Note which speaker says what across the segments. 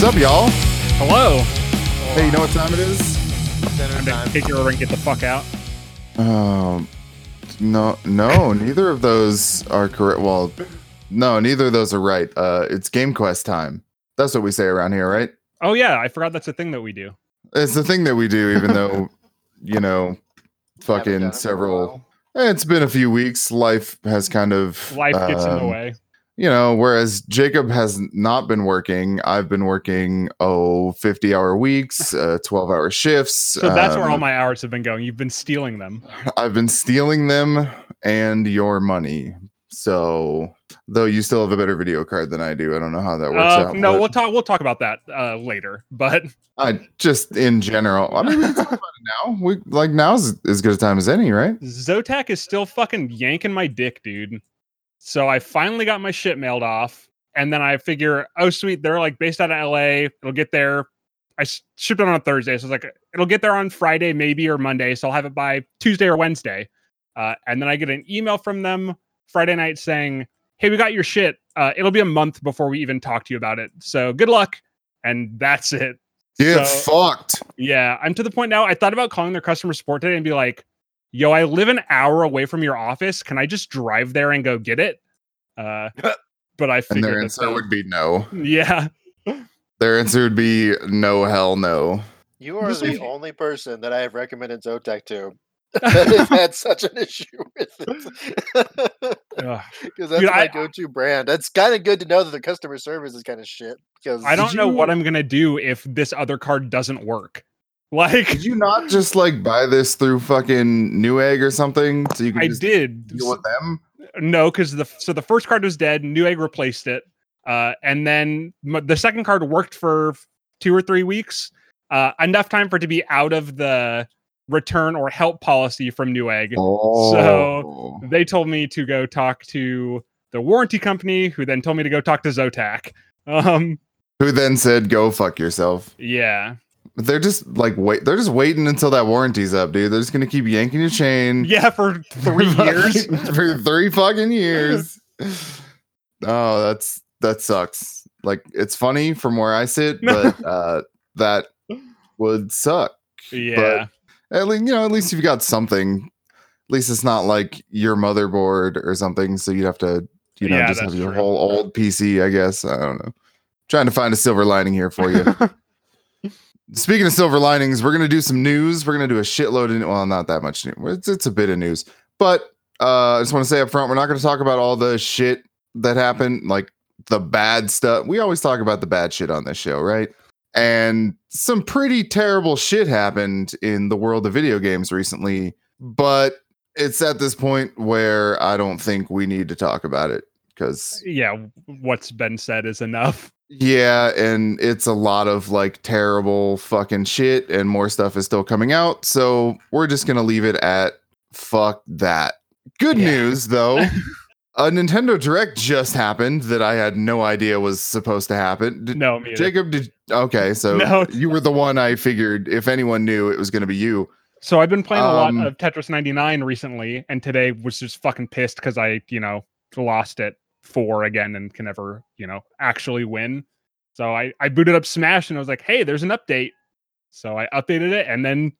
Speaker 1: What's up, y'all?
Speaker 2: Hello.
Speaker 1: Hey, you know what time it is?
Speaker 2: Time
Speaker 3: Dinner
Speaker 2: to
Speaker 3: time.
Speaker 2: kick you over and get the fuck out.
Speaker 1: Um, no, no, neither of those are correct. Well, no, neither of those are right. Uh, it's Game Quest time. That's what we say around here, right?
Speaker 2: Oh yeah, I forgot that's a thing that we do.
Speaker 1: It's the thing that we do, even though, you know,
Speaker 3: Haven't done
Speaker 1: fucking
Speaker 3: it a
Speaker 1: several.
Speaker 3: while.
Speaker 1: It's been a few weeks. Life has kind of
Speaker 2: Life gets in the
Speaker 1: um,
Speaker 2: way.
Speaker 1: You know whereas jacob has not been working i've been working oh 50 hour weeks uh 12 hour shifts
Speaker 2: So that's where all
Speaker 1: um,
Speaker 2: my hours have been going. You've been stealing them.
Speaker 1: i've been stealing them and your money so though you still have a better video card than i do i don't know how that works
Speaker 2: Uh,
Speaker 1: out
Speaker 2: no,
Speaker 1: but
Speaker 2: we'll talk. We'll talk about that uh, later. But
Speaker 1: i just in general i mean we can talk about it now we like now's as good a time as any right
Speaker 2: Zotac is still fucking yanking my dick, dude. So I finally got my shit mailed off, and then I figure, oh sweet, they're like based out of LA. It'll get there. I shipped it on a Thursday, so it's like it'll get there on Friday, maybe or Monday. So I'll have it by Tuesday or Wednesday. Uh, and then I get an email from them Friday night saying, "Hey, we got your shit. Uh, it'll be a month before we even talk to you about it. So good luck." And that's it.
Speaker 1: get
Speaker 2: So-
Speaker 1: fucked
Speaker 2: yeah, I'm to the point now. I thought about calling their customer support today and be like, "Yo, I live an hour away from your office. Can I just drive there and go get it?" Uh, but I
Speaker 1: and
Speaker 2: figured
Speaker 1: their answer
Speaker 2: the-
Speaker 1: would be no
Speaker 2: yeah,
Speaker 1: their answer would be no hell no
Speaker 3: You are
Speaker 2: This
Speaker 3: the
Speaker 2: week-
Speaker 3: only person that I have recommended Zotac to that has had such an issue with it. Because that's
Speaker 2: Dude,
Speaker 3: my
Speaker 2: I-
Speaker 3: go-to brand. That's kind of good to know that the customer service is kind of shit. Because
Speaker 2: I don't know what I'm gonna do if this other card doesn't work. Like
Speaker 1: Did you not just like buy this through fucking Newegg or something so you can
Speaker 2: I did.
Speaker 1: deal with them?
Speaker 2: No, because the so the first card was dead. Newegg replaced it, uh, and then m- the second card worked for two or three weeks, uh, enough time for it to be out of the return or help policy from Newegg.
Speaker 1: Oh, So
Speaker 2: They told me to go talk to the warranty company, who then told me to go talk to Zotac. Um,
Speaker 1: who then said go fuck yourself?
Speaker 2: yeah,
Speaker 1: they're just like wait, they're just waiting until that warranty's up, dude. They're just gonna keep yanking your chain
Speaker 2: yeah, for three years.
Speaker 1: for three fucking years. Oh, that's that sucks. Like it's funny from where I sit, but uh that would suck.
Speaker 2: Yeah,
Speaker 1: At least you know, at least you've got something. At least it's not like your motherboard or something, so you'd have to, you know,
Speaker 2: Yeah,
Speaker 1: just have your
Speaker 2: true.
Speaker 1: whole old PC. I guess I don't know. Trying to find a silver lining here for you. Speaking of silver linings, we're gonna do some news. We're gonna do a shitload of well, not that much news. It's, it's a bit of news, but uh, I just want to say up front, we're not gonna talk about all the shit that happened, like the bad stuff. We always talk about the bad shit on this show, right? And some pretty terrible shit happened in the world of video games recently, but it's at this point where I don't think we need to talk about it because
Speaker 2: yeah. What's been said is enough.
Speaker 1: Yeah, and it's a lot of like terrible fucking shit, and more stuff is still coming out. So we're just gonna leave it at fuck that. Good
Speaker 2: Yeah.
Speaker 1: news though. A Nintendo Direct just happened that I had no idea was supposed to happen. Did,
Speaker 2: No, me.
Speaker 1: Jacob, did okay? So
Speaker 2: No.
Speaker 1: you were the one I figured if anyone knew, it was going to be you.
Speaker 2: So I've been playing a
Speaker 1: Um,
Speaker 2: lot of Tetris 99 recently, and today was just fucking pissed because I, you know, lost at four again and can never, you know, actually win. So I, I booted up Smash and I was like, hey, there's an update. So I updated it, and then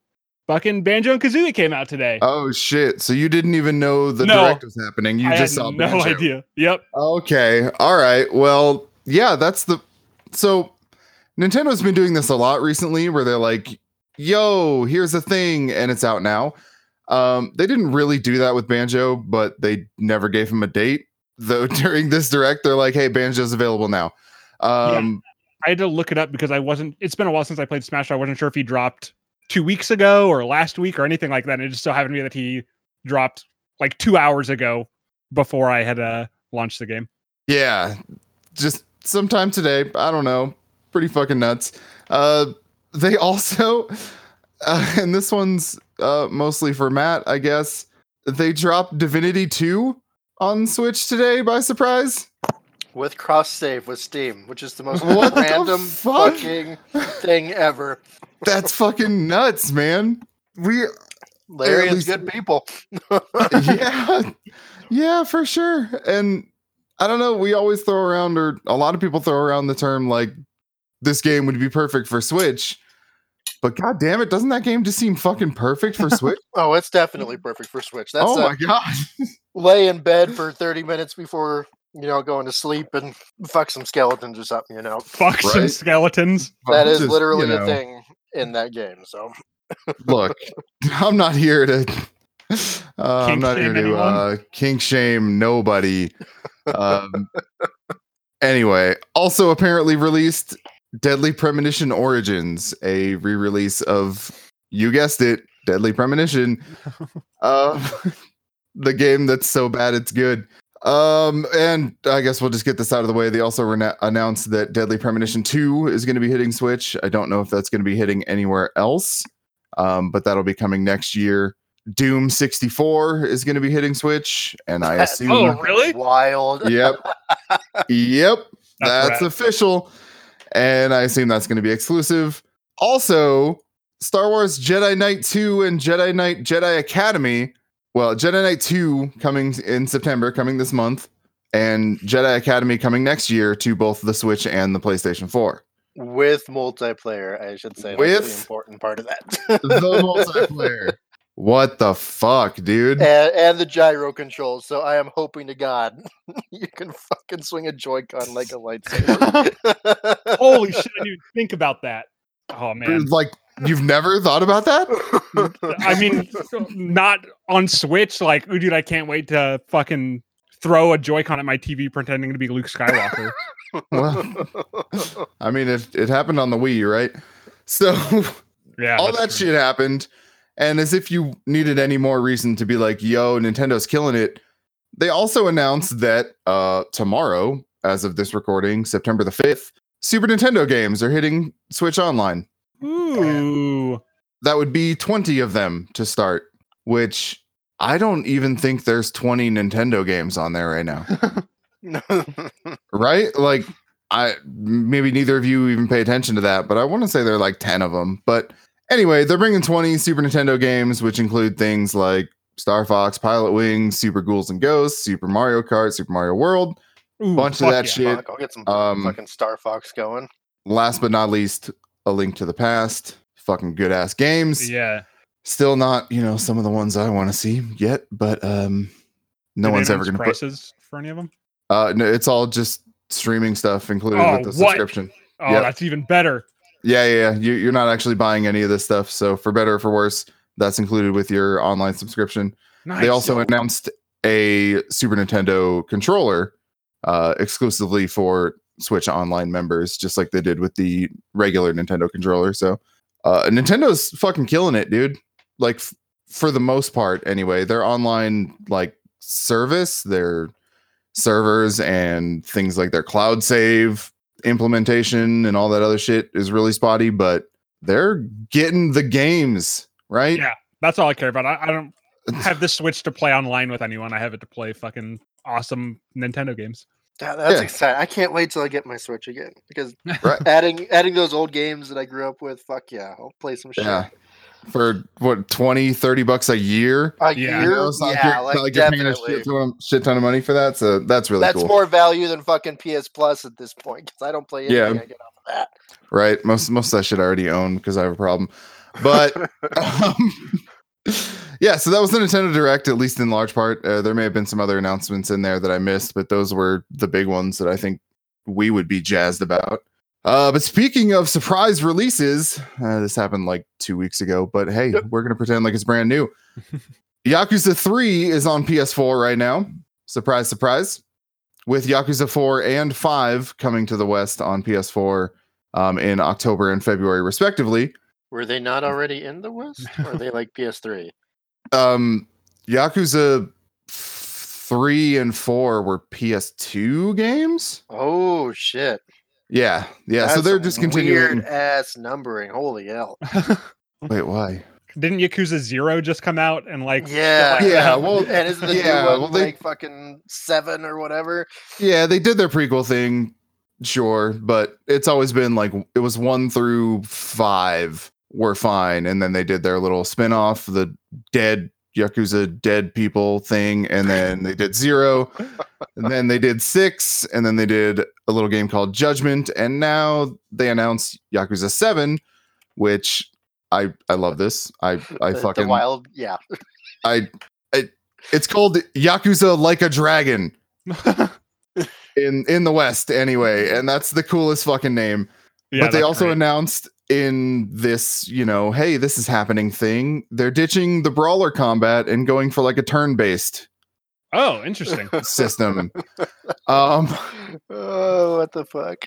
Speaker 2: fucking Banjo and Kazooie came out today.
Speaker 1: Oh shit! So you didn't even know the
Speaker 2: No.
Speaker 1: Direct was happening. You
Speaker 2: I
Speaker 1: just saw
Speaker 2: no
Speaker 1: Banjo.
Speaker 2: idea. Yep.
Speaker 1: Okay. All right. Well, yeah, that's the so Nintendo's been doing this a lot recently where they're like, "Yo, here's a thing and it's out now." Um they didn't really do that with Banjo, but they never gave him a date. Though during this direct they're like, "Hey, Banjo's available now." Um
Speaker 2: I had to look it up because I wasn't. It's been a while since I played Smash. So I wasn't sure if he dropped two weeks ago or last week or anything like that. And it just so happened to be that he dropped like two hours ago before I had uh, launched the game.
Speaker 1: yeah, just sometime today, I don't know, pretty fucking nuts. Uh they also uh, and this one's uh mostly for Matt, I guess. They dropped Divinity 2 on Switch today by surprise.
Speaker 3: with cross save with Steam, which is the most
Speaker 1: What the
Speaker 3: random
Speaker 1: fuck?
Speaker 3: fucking thing ever.
Speaker 1: That's fucking nuts, man. We
Speaker 3: Larry is
Speaker 1: least-
Speaker 3: good people.
Speaker 1: yeah. Yeah, for sure. And I don't know, we always throw around or a lot of people throw around the term like this game would be perfect for Switch. But god damn it, doesn't that game just seem fucking perfect for Switch?
Speaker 3: Oh, it's definitely perfect for Switch. That's
Speaker 1: oh my god.
Speaker 3: Lay in bed for 30 minutes before you know going to sleep and fuck some skeletons or something. You know
Speaker 2: Fuck some skeletons.
Speaker 3: that is
Speaker 1: Just, you
Speaker 3: literally
Speaker 1: know,
Speaker 3: a thing in that game. So
Speaker 1: Look, I'm not here to uh, I'm not here to
Speaker 2: anyone?
Speaker 1: uh kink shame nobody. Um anyway, also apparently released Deadly Premonition Origins, a re-release of you guessed it, Deadly Premonition. Uh the game that's so bad it's good. Um, and I guess we'll just get this out of the way. They also rena- announced that Deadly Premonition 2 is going to be hitting Switch. I don't know if that's going to be hitting anywhere else, um, but that'll be coming next year. Doom 64 is going to be hitting Switch, and I assume.
Speaker 2: Oh, really?
Speaker 3: wild.
Speaker 1: Yep. Yep.
Speaker 2: That's
Speaker 1: That's official. And I assume that's going to be exclusive. Also, Star Wars Jedi Knight 2 and Jedi Knight Jedi Academy. Well, Jedi Knight 2 coming in September, coming this month, and Jedi Academy coming next year to both the Switch and the PlayStation 4.
Speaker 3: With multiplayer, I should say. That's
Speaker 1: With
Speaker 3: the important part of that.
Speaker 1: The multiplayer. What the fuck, dude?
Speaker 3: and, and the gyro controls. So I am hoping to God you can fucking swing a Joy-Con like a lightsaber.
Speaker 2: Holy shit! I didn't even think about that. Oh man.
Speaker 1: Like, you've never thought about that?
Speaker 2: I mean, not on Switch. Like, ooh, dude, I can't wait to fucking throw a Joy-Con at my TV pretending to be Luke Skywalker.
Speaker 1: Well, I mean, it, it happened on the Wii, right? So
Speaker 2: Yeah,
Speaker 1: all that
Speaker 2: true.
Speaker 1: shit happened. And as if you needed any more reason to be like, yo, Nintendo's killing it, they also announced that uh, tomorrow, as of this recording, September the 5th, Super Nintendo games are hitting Switch Online.
Speaker 2: Ooh,
Speaker 1: That would be 20 of them to start, which I don't even think there's 20 Nintendo games on there right now. right? Like I maybe neither of you even pay attention to that, but I want to say there are like 10 of them. But anyway, they're bringing 20 Super Nintendo games, which include things like Star Fox, Pilot Wings, Super Ghouls and Ghosts, Super Mario Kart, Super Mario World,
Speaker 2: Ooh,
Speaker 1: bunch of that
Speaker 2: yeah.
Speaker 1: shit.
Speaker 3: Fuck, I'll get some
Speaker 1: Um,
Speaker 3: fucking Star Fox going.
Speaker 1: Last but not least, A Link to the Past. Fucking good ass games.
Speaker 2: Yeah,
Speaker 1: Still not, you know, some of the ones I want to see yet, but um no
Speaker 2: Did
Speaker 1: one's ever going to put
Speaker 2: prices for any of them.
Speaker 1: uh no, it's all just streaming stuff included
Speaker 2: Oh,
Speaker 1: with the
Speaker 2: what?
Speaker 1: subscription.
Speaker 2: Oh,
Speaker 1: Yep.
Speaker 2: that's even better.
Speaker 1: Yeah, yeah, yeah. You, you're not actually buying any of this stuff. So for better or for worse, that's included with your online subscription.
Speaker 2: Nice.
Speaker 1: They also announced a Super Nintendo controller uh, exclusively for Switch Online members, just like they did with the regular Nintendo controller. So uh, Nintendo's fucking killing it, dude. Like f- for the most part, anyway. Their online like service, their servers and things like their cloud save implementation and all that other shit is really spotty, but they're getting the games right.
Speaker 2: Yeah. That's all I care about. I, I don't have this Switch to play online with anyone. I have it to play fucking awesome Nintendo games.
Speaker 3: Yeah, that's
Speaker 1: Yeah.
Speaker 3: exciting. I can't wait till I get my Switch again because
Speaker 1: Right.
Speaker 3: adding adding those old games that I grew up with, fuck yeah, I'll play some shit.
Speaker 1: Yeah. For what 20, 30 bucks a year?
Speaker 3: A
Speaker 2: Yeah.
Speaker 3: year,
Speaker 1: You know, like
Speaker 3: yeah,
Speaker 1: you're,
Speaker 3: like,
Speaker 1: not like you're paying a shit ton, of, shit ton of money for that. So that's really
Speaker 3: That's
Speaker 1: cool.
Speaker 3: more value than fucking PS Plus at this point because I don't play anything
Speaker 1: Yeah.
Speaker 3: I get off of that.
Speaker 1: right. Most most of that shit I already own because I have a problem. But um, yeah, so that was the Nintendo Direct, at least in large part. Uh, there may have been some other announcements in there that I missed, but those were the big ones that I think we would be jazzed about. Uh, but speaking of surprise releases, uh, this happened like two weeks ago, but hey,
Speaker 3: Yep.
Speaker 1: we're going to pretend like it's brand new. Yakuza 3 is on PS4 right now. Surprise, surprise. With Yakuza 4 and 5 coming to the West on PS4 um, in October and February, respectively.
Speaker 3: Were they not already in the West? Or are they like PS3?
Speaker 1: Um Yakuza 3 and 4 were PS2 games.
Speaker 3: Oh shit!
Speaker 1: Yeah. Yeah, so they're just continuing.
Speaker 3: Weird ass numbering. Holy hell!
Speaker 1: Wait, why?
Speaker 2: Didn't Yakuza Zero just come out and like
Speaker 3: Yeah,
Speaker 2: like-
Speaker 1: Yeah, well,
Speaker 3: and isn't the
Speaker 1: yeah,
Speaker 3: new one
Speaker 1: well, they-
Speaker 3: like fucking seven or whatever?
Speaker 1: Yeah, they did their prequel thing, sure, but it's always been like it was 1 through 5 were fine and then they did their little spin-off, the Dead Yakuza dead people thing, and then they did zero, and then they did six, and then they did a little game called Judgment, and now they announced Yakuza Seven, which I I love this. I I
Speaker 3: The- the
Speaker 1: fucking
Speaker 3: wild, yeah.
Speaker 1: I, I it's called Yakuza Like a Dragon in in the West anyway, and that's the coolest fucking name.
Speaker 2: Yeah,
Speaker 1: but they also
Speaker 2: great.
Speaker 1: announced in this, you know, hey, this is happening thing. They're ditching the brawler combat and going for like a turn-based
Speaker 2: Oh, interesting.
Speaker 1: system. um,
Speaker 3: oh, what the fuck?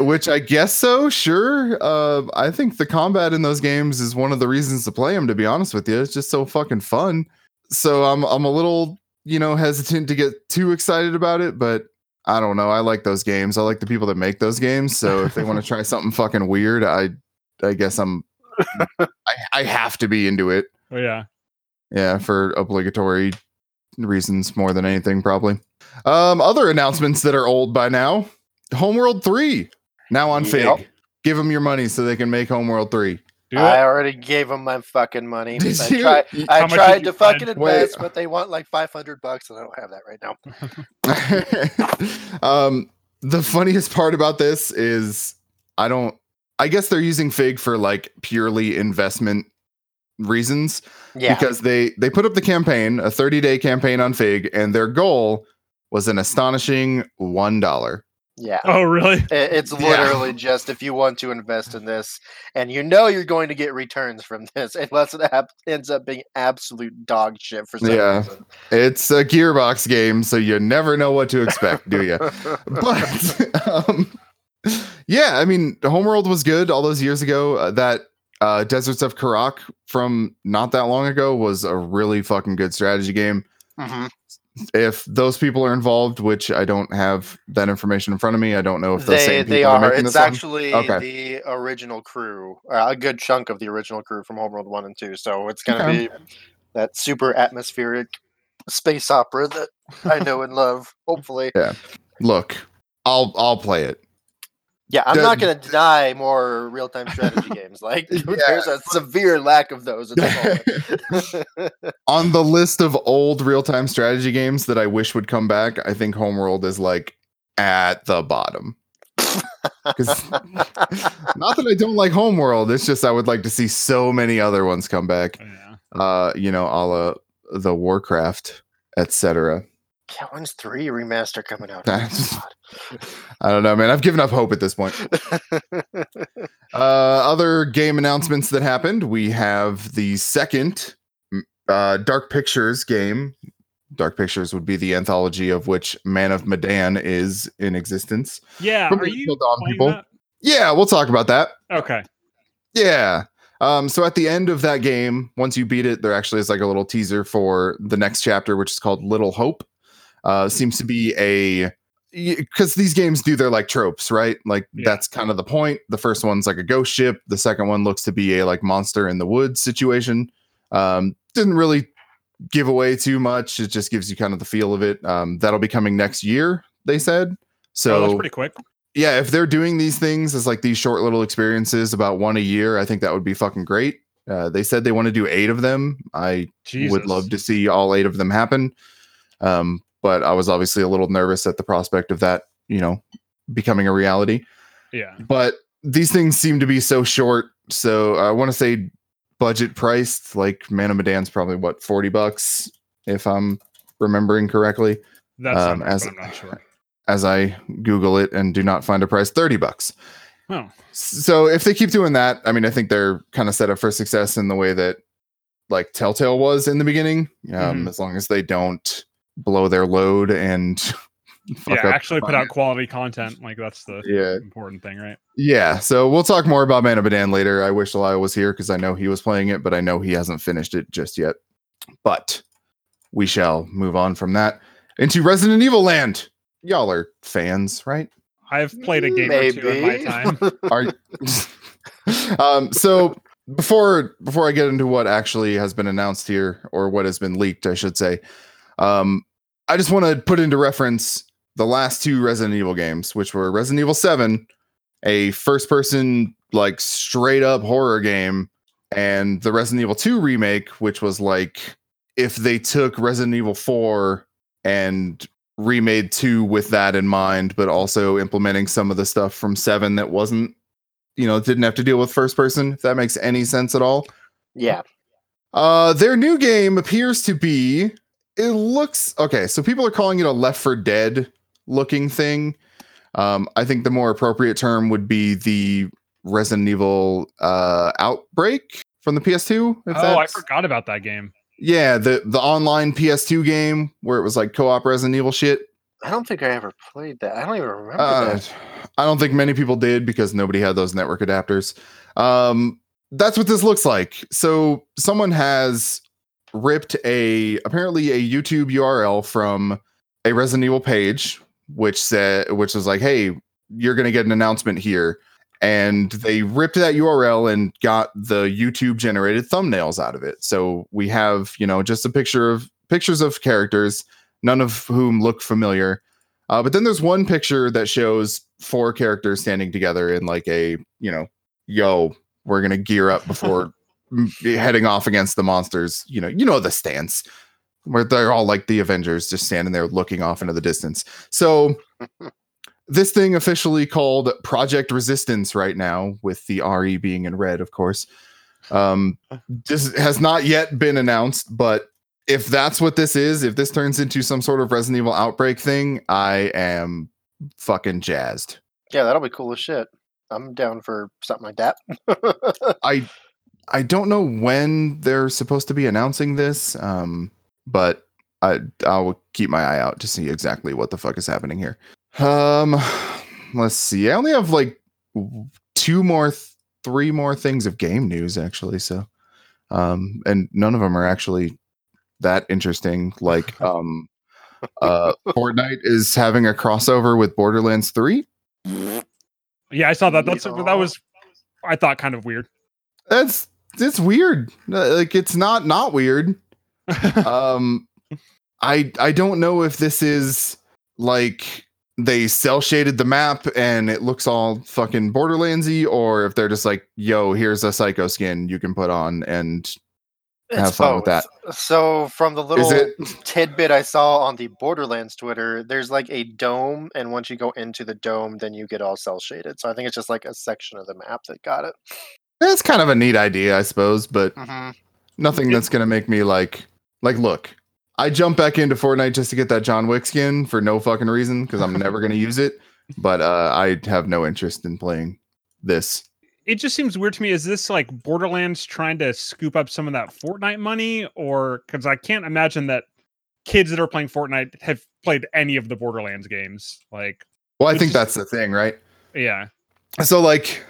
Speaker 1: which I guess so, sure. Uh, I think the combat in those games is one of the reasons to play them. To be honest with you, it's just so fucking fun. So I'm I'm a little, you know, hesitant to get too excited about it, but I don't know. I like those games. I like the people that make those games. So if they want to try something fucking weird, I I guess I'm I, I have to be into it.
Speaker 2: Oh, yeah.
Speaker 1: Yeah, for obligatory reasons more than anything, probably. Um, other announcements that are old by now. Homeworld 3 now on Fig.
Speaker 3: Yep.
Speaker 1: Give them your money so they can make Homeworld 3.
Speaker 3: I already gave them my fucking money.
Speaker 1: Did
Speaker 3: I
Speaker 1: you?
Speaker 3: tried,
Speaker 1: Y-
Speaker 3: I
Speaker 2: How did
Speaker 3: tried
Speaker 2: you
Speaker 3: to fucking
Speaker 2: spend?
Speaker 1: Wait.
Speaker 3: invest, but they want like 500 bucks, and I don't have that right now.
Speaker 1: um, the funniest part about this is I don't. I guess they're using Fig for like purely investment reasons
Speaker 3: Yeah.
Speaker 1: because they they put up the campaign, a 30 day campaign on Fig, and their goal was an astonishing one dollar.
Speaker 3: yeah.
Speaker 2: Oh, really?
Speaker 3: I- It's
Speaker 1: Yeah.
Speaker 3: literally just if you want to invest in this and you know you're going to get returns from this, unless it ap- ends up being absolute dog shit for some
Speaker 1: Yeah.
Speaker 3: reason.
Speaker 1: It's a Gearbox game, so you never know what to expect, do you? but um, yeah, I mean, Homeworld was good all those years ago. Uh, that uh, Deserts of Kharak from not that long ago was a really fucking good strategy game.
Speaker 3: Mhm.
Speaker 1: If those people are involved, which I don't have that information in front of me, I don't know if those
Speaker 3: They
Speaker 1: same people
Speaker 3: they
Speaker 1: are
Speaker 3: are. It's actually
Speaker 1: Okay.
Speaker 3: the original crew, uh, a good chunk of the original crew from Homeworld One and Two. So it's gonna
Speaker 1: Okay.
Speaker 3: be that super atmospheric space opera that I know and love. Hopefully, yeah.
Speaker 1: Look, I'll I'll play it.
Speaker 3: Yeah. I'm
Speaker 1: The-
Speaker 3: not gonna deny more real time strategy games. Like there's a severe lack of those at the moment.
Speaker 1: on the list of old real-time strategy games that I wish would come back, I think Homeworld is like at the bottom. 'Cause- Not that I don't like Homeworld, it's just I would like to see so many other ones come back.
Speaker 2: Yeah.
Speaker 1: Uh, you know, a la the Warcraft, etc.
Speaker 3: yeah, when's three remaster coming out?
Speaker 1: That's- I don't know, man. I've given up hope at this point. Uh, other game announcements that happened. We have the second uh, Dark Pictures game. Dark Pictures would be the anthology of which Man of Medan is in existence.
Speaker 2: Yeah.
Speaker 1: From
Speaker 2: Are
Speaker 1: the
Speaker 2: you
Speaker 1: Dawn people.
Speaker 2: that?
Speaker 1: Yeah, we'll talk about that.
Speaker 2: Okay.
Speaker 1: Yeah. Um, so at the end of that game, once you beat it, there actually is like a little teaser for the next chapter, which is called Little Hope. Uh, seems to be a because these games do their like tropes, right? Like
Speaker 2: Yeah.
Speaker 1: that's kind of the point. The first one's like a ghost ship. The second one looks to be a like monster in the woods situation. Um, didn't really give away too much. It just gives you kind of the feel of it. Um, that'll be coming next year, they said. So
Speaker 2: oh, that's pretty quick.
Speaker 1: yeah, if they're doing these things as like these short little experiences, about one a year, I think that would be fucking great. Uh, they said they want to do eight of them. I
Speaker 2: Jesus.
Speaker 1: would love to see all eight of them happen. Um, but I was obviously a little nervous at the prospect of that, you know, becoming a reality.
Speaker 2: Yeah.
Speaker 1: But these things seem to be so short. So I want to say budget priced, like Man of Medan's probably what, 40 bucks, if I'm remembering correctly
Speaker 2: That's
Speaker 1: Um,
Speaker 2: um,
Speaker 1: as-
Speaker 2: not sure.
Speaker 1: as I Google it and do not find a price, 30 bucks.
Speaker 2: Oh.
Speaker 1: So if they keep doing that, I mean, I think they're kind of set up for success in the way that like Telltale was in the beginning. Um,
Speaker 2: Mhm.
Speaker 1: as long as they don't blow their load and fuck
Speaker 2: Yeah, actually put
Speaker 1: fun.
Speaker 2: out quality content. Like that's the
Speaker 1: Yeah,
Speaker 2: important thing, right?
Speaker 1: yeah. So we'll talk more about Man of Medan later. I wish Lyle was here because I know he was playing it, but I know he hasn't finished it just yet. But we shall move on from that into Resident Evil Land. Y'all are fans, right?
Speaker 2: I've played a game or two in my time.
Speaker 1: are um so before before i get into what actually has been announced here or what has been leaked i should say um i just want to put into reference the last two resident evil games which were resident evil 7 a first person like straight up horror game and the resident evil 2 remake which was like if they took Resident Evil 4 and remade 2 with that in mind, but also implementing some of the stuff from 7 that wasn't, you know, didn't have to deal with first person, if that makes any sense at all.
Speaker 3: Yeah.
Speaker 1: Uh, their new game appears to be. It looks okay. So people are calling it a Left 4 Dead looking thing. Um, I think the more appropriate term would be the Resident Evil uh, Outbreak from the PS2. If
Speaker 2: Oh, I
Speaker 1: that's-
Speaker 2: forgot about that game.
Speaker 1: Yeah, the the online PS2 game where it was like co-op Resident Evil shit.
Speaker 3: I don't think I ever played that. I don't even remember
Speaker 1: Uh,
Speaker 3: that.
Speaker 1: I don't think many people did because nobody had those network adapters. Um, that's what this looks like. So someone has ripped a apparently a YouTube URL from a Resident Evil page, which said which was like, "Hey, you're gonna get an announcement here." And they ripped that URL and got the YouTube generated thumbnails out of it. So we have, you know, just a picture of pictures of characters, none of whom look familiar. Uh, but then there's one picture that shows four characters standing together in like a, you know, yo, we're gonna gear up before heading off against the monsters. You know, you know the stance where they're all like the Avengers, just standing there looking off into the distance. So this thing officially called Project Resistance right now, with the RE being in red, of course. Um, just has not yet been announced, but if that's what this is, if this turns into some sort of Resident Evil outbreak thing, I am fucking jazzed.
Speaker 3: Yeah, that'll be cool as shit. I'm down for something like that.
Speaker 1: I I don't know when they're supposed to be announcing this, um, but I I'll keep my eye out to see exactly what the fuck is happening here. Um, let's see. I only have like two more, th- three more things of game news actually. So, um, and none of them are actually that interesting. Like, um, uh, Fortnite is having a crossover with Borderlands Three.
Speaker 2: Yeah, I saw that. That's that was I thought kind of weird.
Speaker 1: That's it's weird. Like, it's not not weird. um i i don't know if this is like they cel shaded the map and it looks all fucking borderlandsy or if they're just like yo here's a psycho skin you can put on and Have
Speaker 3: It's
Speaker 1: fun with
Speaker 3: both. So from the little
Speaker 1: it
Speaker 3: tidbit I saw on the Borderlands Twitter, there's like a dome, and once you go into the dome, then you get all cel shaded. So I think it's just like a section of the map that got it.
Speaker 1: That's kind of a neat idea i suppose but
Speaker 3: Mm-hmm.
Speaker 1: nothing that's gonna make me like like look i jump back into fortnite just to get that john wick skin for no fucking reason because i'm never gonna use it but uh i have no interest in playing this
Speaker 2: it just seems weird to me. Is this like Borderlands trying to scoop up some of that Fortnite money, or because I can't imagine that kids that are playing Fortnite have played any of the Borderlands games. Like,
Speaker 1: well i think
Speaker 2: is-
Speaker 1: that's the thing right
Speaker 2: yeah,
Speaker 1: so like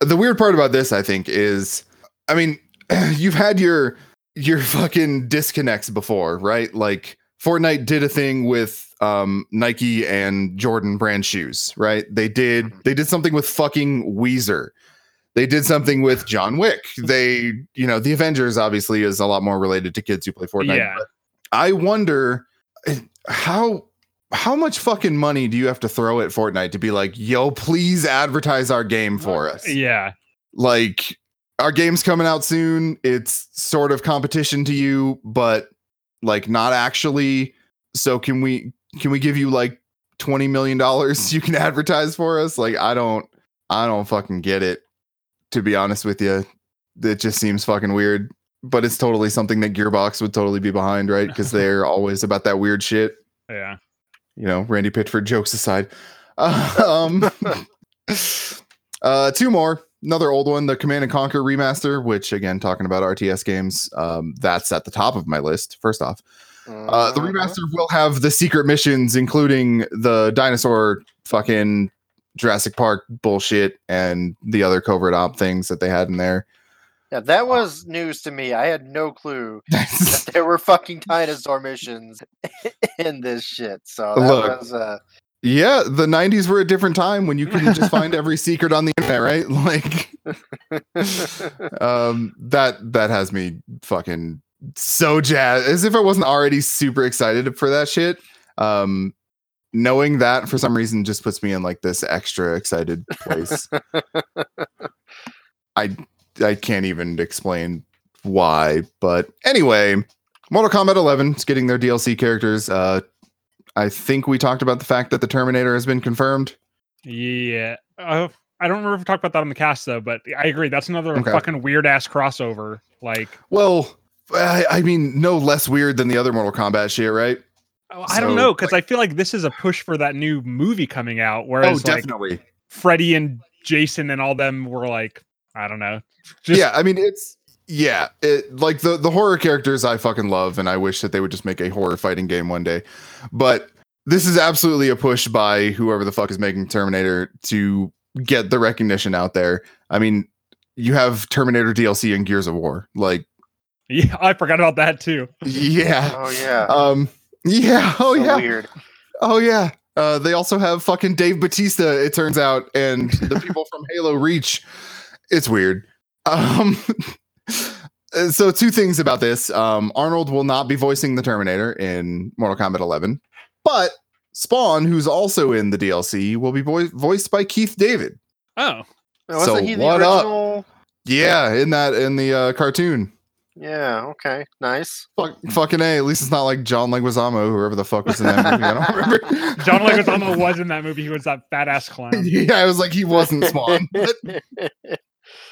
Speaker 1: the weird part about this i think is i mean you've had your your fucking disconnects before right? Like fortnite did a thing with um nike and jordan brand shoes right? They did they did something with fucking weezer. They did something with john wick. They you know the avengers obviously is a lot more related to kids who play fortnite
Speaker 2: Yeah.
Speaker 1: but i wonder eh, how how much fucking money do you have to throw at Fortnite to be like, yo, please advertise our game for us?
Speaker 2: yeah,
Speaker 1: Like, our game's coming out soon. It's sort of competition to you, but like not actually. So can we can we give you like 20 million dollars you can advertise for us? Like, I don't I don't fucking get it. To be honest with you, it just seems fucking weird. But it's totally something that Gearbox would totally be behind, right? Because they're always about that weird shit
Speaker 2: yeah.
Speaker 1: You know, Randy Pitchford jokes aside. Um, uh, two more. Another old one, the Command and Conquer remaster, which again, talking about RTS games, um, that's at the top of my list. First off, uh, the
Speaker 3: Mhm.
Speaker 1: remaster will have the secret missions, including the dinosaur fucking Jurassic Park bullshit and the other covert op things that they had in there.
Speaker 3: Yeah, that was news to me. I had no clue that there were fucking dinosaur missions in this shit. So that
Speaker 1: Look.
Speaker 3: was uh
Speaker 1: yeah, the 90s were a different time when you couldn't just find every secret on the internet, right? Like, um that that has me fucking so jazzed as if i wasn't already super excited for that shit um knowing that for some reason just puts me in like this extra excited place i i can't even explain why but anyway Mortal Kombat 11 is getting their DLC characters. Uh, I think we talked about the fact that the Terminator has been confirmed.
Speaker 2: Yeah. Uh, I don't remember if we talked about that on the cast though, but I agree. That's another
Speaker 1: Okay.
Speaker 2: fucking weird ass crossover. Like,
Speaker 1: Well, I, I mean, no less weird than the other Mortal Kombat shit, right?
Speaker 2: oh, I don't know because I feel like this is a push for that new movie coming out. Whereas
Speaker 1: oh,
Speaker 2: like
Speaker 1: definitely.
Speaker 2: Freddy and Jason and all them were like, I don't know. Just,
Speaker 1: yeah, I mean, it's yeah, it like the the horror characters I fucking love, and I wish that they would just make a horror fighting game one day. But this is absolutely a push by whoever the fuck is making Terminator to get the recognition out there. I mean, you have Terminator DLC and Gears of War, like
Speaker 2: yeah, I forgot about that too.
Speaker 1: yeah,
Speaker 3: Oh yeah.
Speaker 1: um, yeah, oh
Speaker 3: So
Speaker 1: yeah,
Speaker 3: Weird.
Speaker 1: oh yeah. Uh, they also have fucking Dave Batista, it turns out, and the people from Halo Reach. It's weird. Um, so two things about this. Um, Arnold will not be voicing the Terminator in Mortal Kombat 11, but Spawn, who's also in the DLC, will be vo- voiced by Keith David.
Speaker 2: Oh,
Speaker 3: Wasn't
Speaker 1: So
Speaker 3: he the
Speaker 1: what up?
Speaker 3: original?
Speaker 1: Yeah, in that in the uh, cartoon.
Speaker 3: Yeah. Okay. Nice.
Speaker 1: Fuck, fucking a. At least it's not like John Leguizamo, whoever the fuck was in that movie. I don't remember.
Speaker 2: John Leguizamo was in that movie. He was that fat ass clown.
Speaker 1: yeah, I was like, he wasn't Spawn.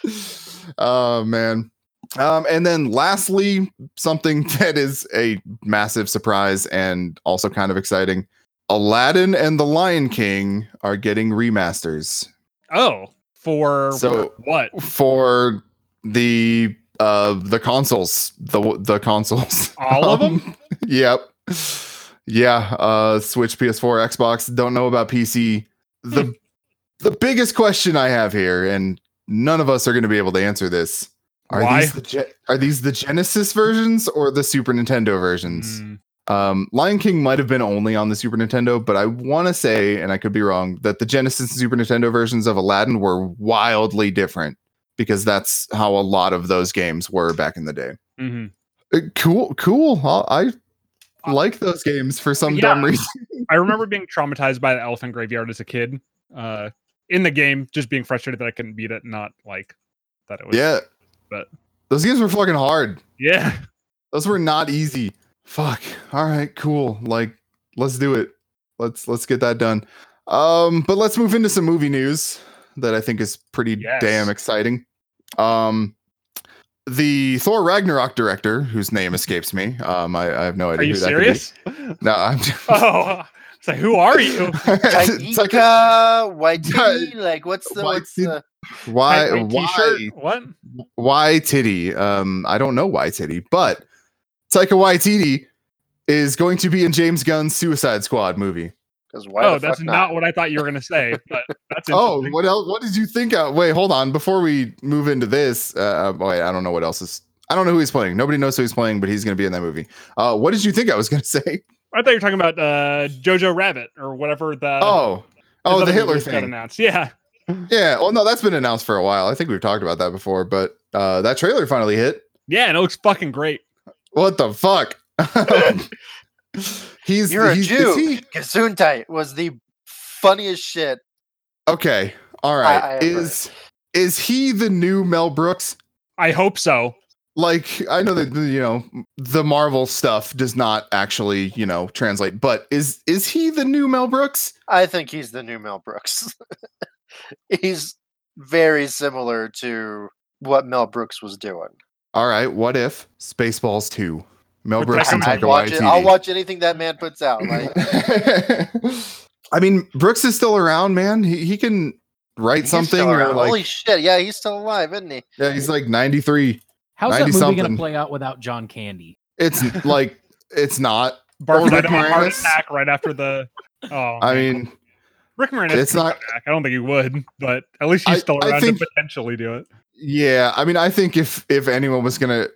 Speaker 1: oh man. Um, and then lastly, something that is a massive surprise and also kind of exciting. Aladdin and the Lion King are getting remasters
Speaker 2: Oh, for
Speaker 1: So-
Speaker 2: what?
Speaker 1: for the uh the consoles, the the consoles.
Speaker 2: All of them?
Speaker 1: Um, yep. Yeah, uh Switch, PS4, Xbox, don't know about PC. The the biggest question I have here and none of us are going to be able to answer this. Are
Speaker 2: Why?
Speaker 1: these the Ge- are these the Genesis versions or the Super Nintendo versions?
Speaker 2: Mm,
Speaker 1: Um, Lion King might have been only on the Super Nintendo, but I want to say, and I could be wrong, that the Genesis and Super Nintendo versions of Aladdin were wildly different because that's how a lot of those games were back in the day.
Speaker 2: mhm.
Speaker 1: Uh, cool, cool. I, I like those games for some dumb reason.
Speaker 2: I remember being traumatized by the Elephant Graveyard as a kid. Uh, in the game, just being frustrated that I couldn't beat it, not like that it was.
Speaker 1: yeah,
Speaker 2: but-
Speaker 1: those games were fucking hard.
Speaker 2: Yeah.
Speaker 1: Those were not easy. Fuck. All right, cool. Like, let's do it. Let's let's get that done. Um, but let's move into some movie news that I think is pretty
Speaker 2: Yes.
Speaker 1: damn exciting. Um the Thor Ragnarok director, whose name escapes me. Um, I, I have no idea
Speaker 2: Are you
Speaker 1: who that could be.
Speaker 2: serious?
Speaker 1: No, I'm Just,
Speaker 2: oh, it's like, who are you?
Speaker 1: it's like
Speaker 3: Taika Waititi. Like, what's the what's the?
Speaker 1: why
Speaker 2: Tight white t-shirt?
Speaker 1: why
Speaker 2: What?
Speaker 1: why titty? Um, I don't know why titty, but Taika Waititi is going to be in James Gunn's Suicide Squad movie.
Speaker 3: Because why?
Speaker 2: oh, that's
Speaker 3: fuck
Speaker 2: not what I thought you were gonna say. But that's
Speaker 1: Oh, what else? What did you think? Of? Wait, hold on. Before we move into this, uh, wait, I don't know what else is. I don't know who he's playing. Nobody knows who he's playing, but he's going to be in that movie. Uh, what did you think I was going to say?
Speaker 2: I thought you were talking about uh, Jojo Rabbit or whatever the
Speaker 1: oh, oh, the Hitler
Speaker 2: just got
Speaker 1: thing.
Speaker 2: announced. Yeah.
Speaker 1: Yeah. Well, no, that's been announced for a while. I think we've talked about that before, but uh, that trailer finally hit.
Speaker 2: Yeah, and it looks fucking great.
Speaker 1: What the fuck? he's
Speaker 3: You're a Jew.
Speaker 1: Is he,
Speaker 3: Gesundheit was the funniest shit.
Speaker 1: okay. All right.
Speaker 3: I agree.
Speaker 1: is is he the new Mel Brooks?
Speaker 2: I hope so.
Speaker 1: Like I know that you know the Marvel stuff does not actually you know translate, but is is he the new Mel Brooks?
Speaker 3: I think he's the new Mel Brooks. he's very similar to what Mel Brooks was doing.
Speaker 1: All right, what if Spaceballs two? Mel Brooks and Taika
Speaker 3: Waititi. I'll watch anything that man puts out. Like
Speaker 1: I mean, Brooks is still around, man. He he can write
Speaker 3: he's
Speaker 1: something or like
Speaker 3: holy shit, yeah, he's still alive, isn't he?
Speaker 1: yeah, he's like ninety three.
Speaker 4: How's that movie
Speaker 1: 90-something.
Speaker 4: going to play out without John Candy?
Speaker 1: It's like it's not.
Speaker 2: Barf
Speaker 1: Rick
Speaker 2: died of a heart attack right after the. Oh,
Speaker 1: I
Speaker 2: man.
Speaker 1: mean,
Speaker 2: Rick Moranis.
Speaker 1: it's not-
Speaker 2: Back. I don't think he would, but at least he's still
Speaker 1: I
Speaker 2: around
Speaker 1: think-
Speaker 2: to potentially do it.
Speaker 1: yeah. I mean, I think if if anyone was gonna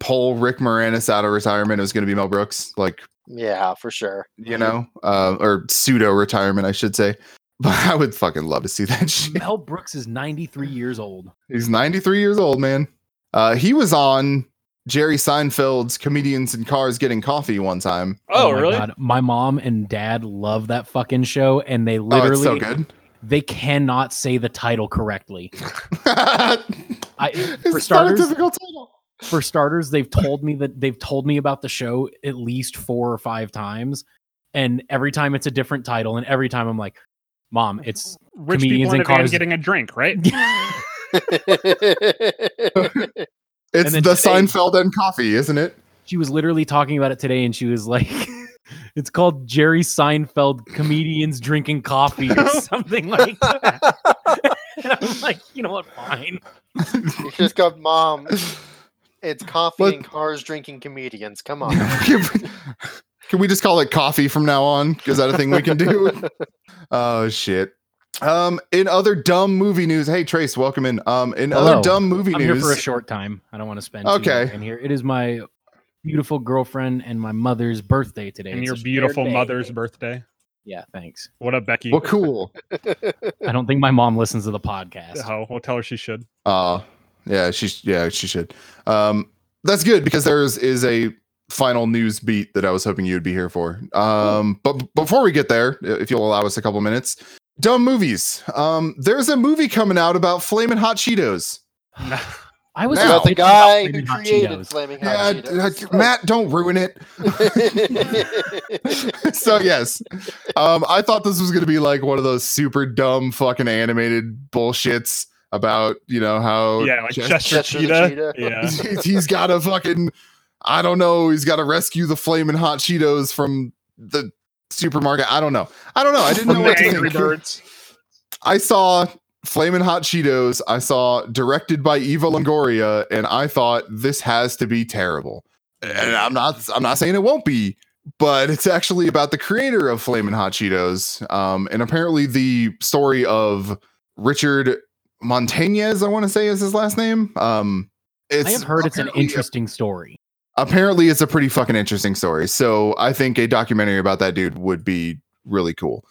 Speaker 1: pull Rick Moranis out of retirement, it was gonna be Mel Brooks. Like
Speaker 3: Yeah, for sure.
Speaker 1: you know, uh, or pseudo retirement, I should say. But I would fucking love to see that shit.
Speaker 4: Mel Brooks is 93 years old.
Speaker 1: He's 93 years old, man. Uh, he was on Jerry Seinfeld's Comedians in Cars Getting Coffee one time.
Speaker 2: Oh,
Speaker 4: my
Speaker 2: really?
Speaker 4: God. My mom and dad love that fucking show, and they
Speaker 1: Oh, it's
Speaker 4: literally
Speaker 1: so good.
Speaker 4: they cannot say the title correctly. I,
Speaker 1: it's
Speaker 4: for
Speaker 1: not a
Speaker 4: starters,
Speaker 1: difficult title.
Speaker 4: for for starters, they've told me that they've told me about the show at least four or five times, and every time it's a different title, and every time I'm like, "Mom, it's
Speaker 2: Rich
Speaker 4: Comedians
Speaker 2: people in
Speaker 4: in
Speaker 2: a van
Speaker 4: cars.
Speaker 2: getting a drink, right?
Speaker 1: It's the
Speaker 4: today-
Speaker 1: Seinfeld and coffee, isn't it?
Speaker 4: she was literally talking about it today and she was like it's called jerry seinfeld comedians drinking coffee or something like that and i'm like you know what fine
Speaker 3: you just got mom. It's coffee
Speaker 1: What-
Speaker 3: and cars drinking comedians. Come on.
Speaker 1: Can we- can we just call it coffee from now on? Is that a thing we can do? oh shit. Um, in other dumb movie news, hey Trace, welcome in. Um, in
Speaker 4: Hello.
Speaker 1: other dumb movie
Speaker 4: i'm here for a short time i don't want to spend too
Speaker 1: Okay.
Speaker 4: long in here it is my beautiful girlfriend and my mother's birthday today
Speaker 2: and
Speaker 4: It's
Speaker 2: your
Speaker 4: a shared
Speaker 2: beautiful
Speaker 4: day.
Speaker 2: mother's birthday.
Speaker 4: yeah thanks
Speaker 2: What up, Becky?
Speaker 1: well, cool.
Speaker 4: i don't think my mom listens to the podcast
Speaker 2: Oh, we'll tell her she should.
Speaker 1: Uh yeah, she yeah, she should. Um that's good because there's is a final news beat that I was hoping you'd be here for. Um but b- before we get there, if you'll allow us a couple minutes, dumb movies. Um there's a movie coming out about flaming hot Cheetos.
Speaker 4: i was
Speaker 3: About the guy who
Speaker 4: Flaming Hot
Speaker 3: created
Speaker 4: Cheetos.
Speaker 3: Flaming
Speaker 1: Yeah,
Speaker 3: Hot
Speaker 1: d-
Speaker 3: Cheetos.
Speaker 1: Matt, don't ruin it. so yes, um, I thought this was gonna be like one of those super dumb fucking animated bullshits about you know how
Speaker 2: yeah, like Chester,
Speaker 3: Chester
Speaker 2: Cheetah.
Speaker 3: Cheetah.
Speaker 2: Yeah.
Speaker 1: he's- he's got a fucking I don't know. He's got to rescue the flaming hot Cheetos from the supermarket. I don't know. I don't know. I didn't know
Speaker 2: From
Speaker 1: what to
Speaker 2: Angry
Speaker 1: think.
Speaker 2: Birds.
Speaker 1: I saw Flamin' Hot Cheetos. I saw directed by Eva Longoria, and I thought this has to be terrible. And I'm not. I'm not saying it won't be, but it's actually about the creator of Flamin' Hot Cheetos. Um, and apparently the story of Richard Montañez, I want to say is his last name. Um, it's
Speaker 4: i have heard it's an
Speaker 1: apparently a-
Speaker 4: interesting story
Speaker 1: apparently it's a pretty fucking interesting story. So I think a documentary about that dude would be really cool.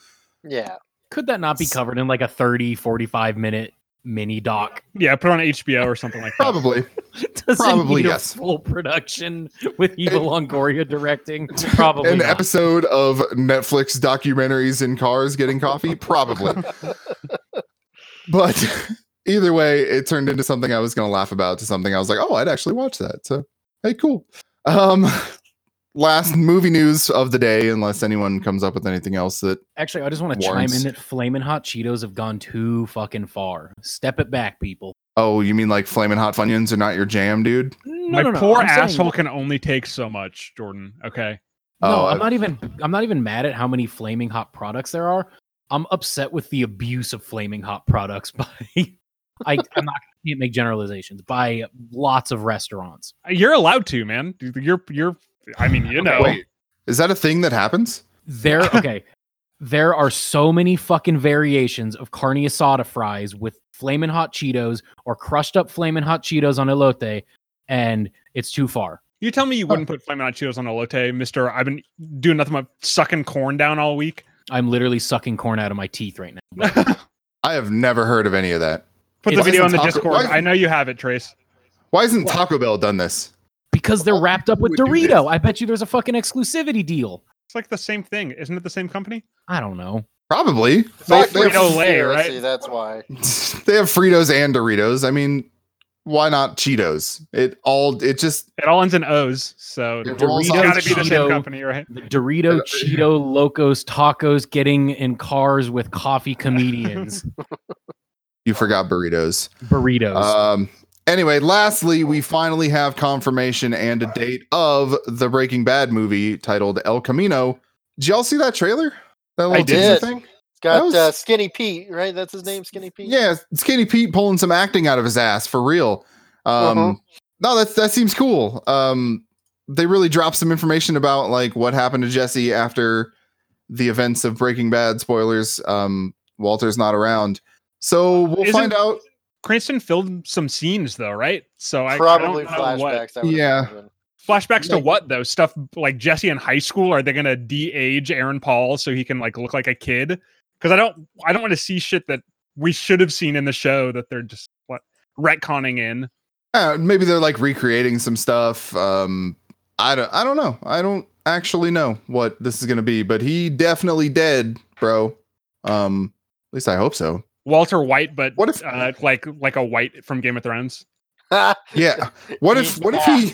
Speaker 3: yeah.
Speaker 4: could that not be covered in like a 30 45 minute mini doc
Speaker 2: Yeah, put on HBO or something like that.
Speaker 1: Probably.
Speaker 4: Does
Speaker 1: Probably,
Speaker 4: it need
Speaker 1: yes.
Speaker 4: a full production with Eva
Speaker 1: And-
Speaker 4: Longoria directing? Probably
Speaker 1: An
Speaker 4: not.
Speaker 1: episode of Netflix documentaries in cars getting coffee? Probably. but either way, it turned into something I was going to laugh about to something I was like, oh, I'd actually watch that. So, hey, cool. Um, last movie news of the day, unless anyone comes up with anything else that
Speaker 4: Actually, I just want to chime in that Flamin' Hot Cheetos have gone too fucking far. Step it back, people.
Speaker 1: Oh, you mean like flaming hot funyuns are not your jam, dude?
Speaker 4: No,
Speaker 2: My
Speaker 4: no, no,
Speaker 2: poor
Speaker 4: I'm saying-
Speaker 2: asshole can only take so much, Jordan. Okay.
Speaker 4: No,
Speaker 1: Oh,
Speaker 4: I'm
Speaker 1: I-
Speaker 4: not even. I'm not even mad at how many flaming hot products there are. I'm upset with the abuse of flaming hot products by. I, I'm not. I can't make generalizations by lots of restaurants.
Speaker 2: You're allowed to, man. You're you're I mean, you know.
Speaker 1: Wait, is that a thing that happens?
Speaker 4: There, okay. there are so many fucking variations of carne asada fries with flamin' hot Cheetos or crushed up flamin' hot Cheetos on elote, and it's too far.
Speaker 2: You tell me you wouldn't put flaming hot Cheetos on elote, Mister. I've been doing nothing but sucking corn down all week.
Speaker 4: I'm literally sucking corn out of my teeth right now.
Speaker 1: I have never heard of any of that.
Speaker 2: The video on the
Speaker 1: Taco-
Speaker 2: Discord.
Speaker 1: why-
Speaker 2: I know you have it, Trace.
Speaker 1: Why hasn't Taco Bell done this?
Speaker 4: Because they're wrapped up with
Speaker 1: Would do this.
Speaker 4: Dorito. I bet you there's a fucking exclusivity deal.
Speaker 2: It's like the same thing, isn't it? The same company?
Speaker 4: I don't know.
Speaker 1: Probably.
Speaker 2: It's like
Speaker 1: They- they have-
Speaker 2: Frito-Lay, right?
Speaker 3: Conspiracy, That's why.
Speaker 1: they have Fritos and Doritos. I mean, why not Cheetos? It all it just
Speaker 2: It all ends in O's, so
Speaker 1: Doritos,
Speaker 2: got to be the same company, right?
Speaker 4: The Dorito Cheeto Locos tacos getting in cars with coffee comedians.
Speaker 1: you forgot burritos.
Speaker 4: Burritos.
Speaker 1: Um anyway, lastly, we finally have confirmation and a date of the Breaking Bad movie titled El Camino. Did y'all see that trailer? That little teaser
Speaker 3: did.
Speaker 1: thing?
Speaker 3: Got
Speaker 1: was-
Speaker 3: uh, Skinny Pete, right? That's his name, Skinny Pete.
Speaker 1: Yeah, Skinny Pete pulling some acting out of his ass for real. Um,
Speaker 3: Uh-huh.
Speaker 1: no, that's that seems cool. Um, they really dropped some information about like what happened to Jesse after the events of Breaking Bad. Spoilers. Um, Walter's not around, so we'll
Speaker 2: Isn't-
Speaker 1: find out.
Speaker 2: Cranston filmed some scenes though, right? So I, I
Speaker 3: Probably
Speaker 2: don't what
Speaker 3: flashbacks. I
Speaker 1: Yeah.
Speaker 3: imagine.
Speaker 2: flashbacks to what though? Stuff like Jesse in high school. Are they gonna de-age Aaron Paul so he can like look like a kid? Because I don't, I don't want to see shit that we should have seen in the show that they're just what retconning in.
Speaker 1: Uh, maybe they're like recreating some stuff. Um, I don't. I don't know. I don't actually know what this is gonna be, but he definitely dead, bro. Um, at least I hope so.
Speaker 2: Walter White, but
Speaker 1: What if-
Speaker 2: uh, like like a white from Game of Thrones?
Speaker 1: Yeah. What if what if he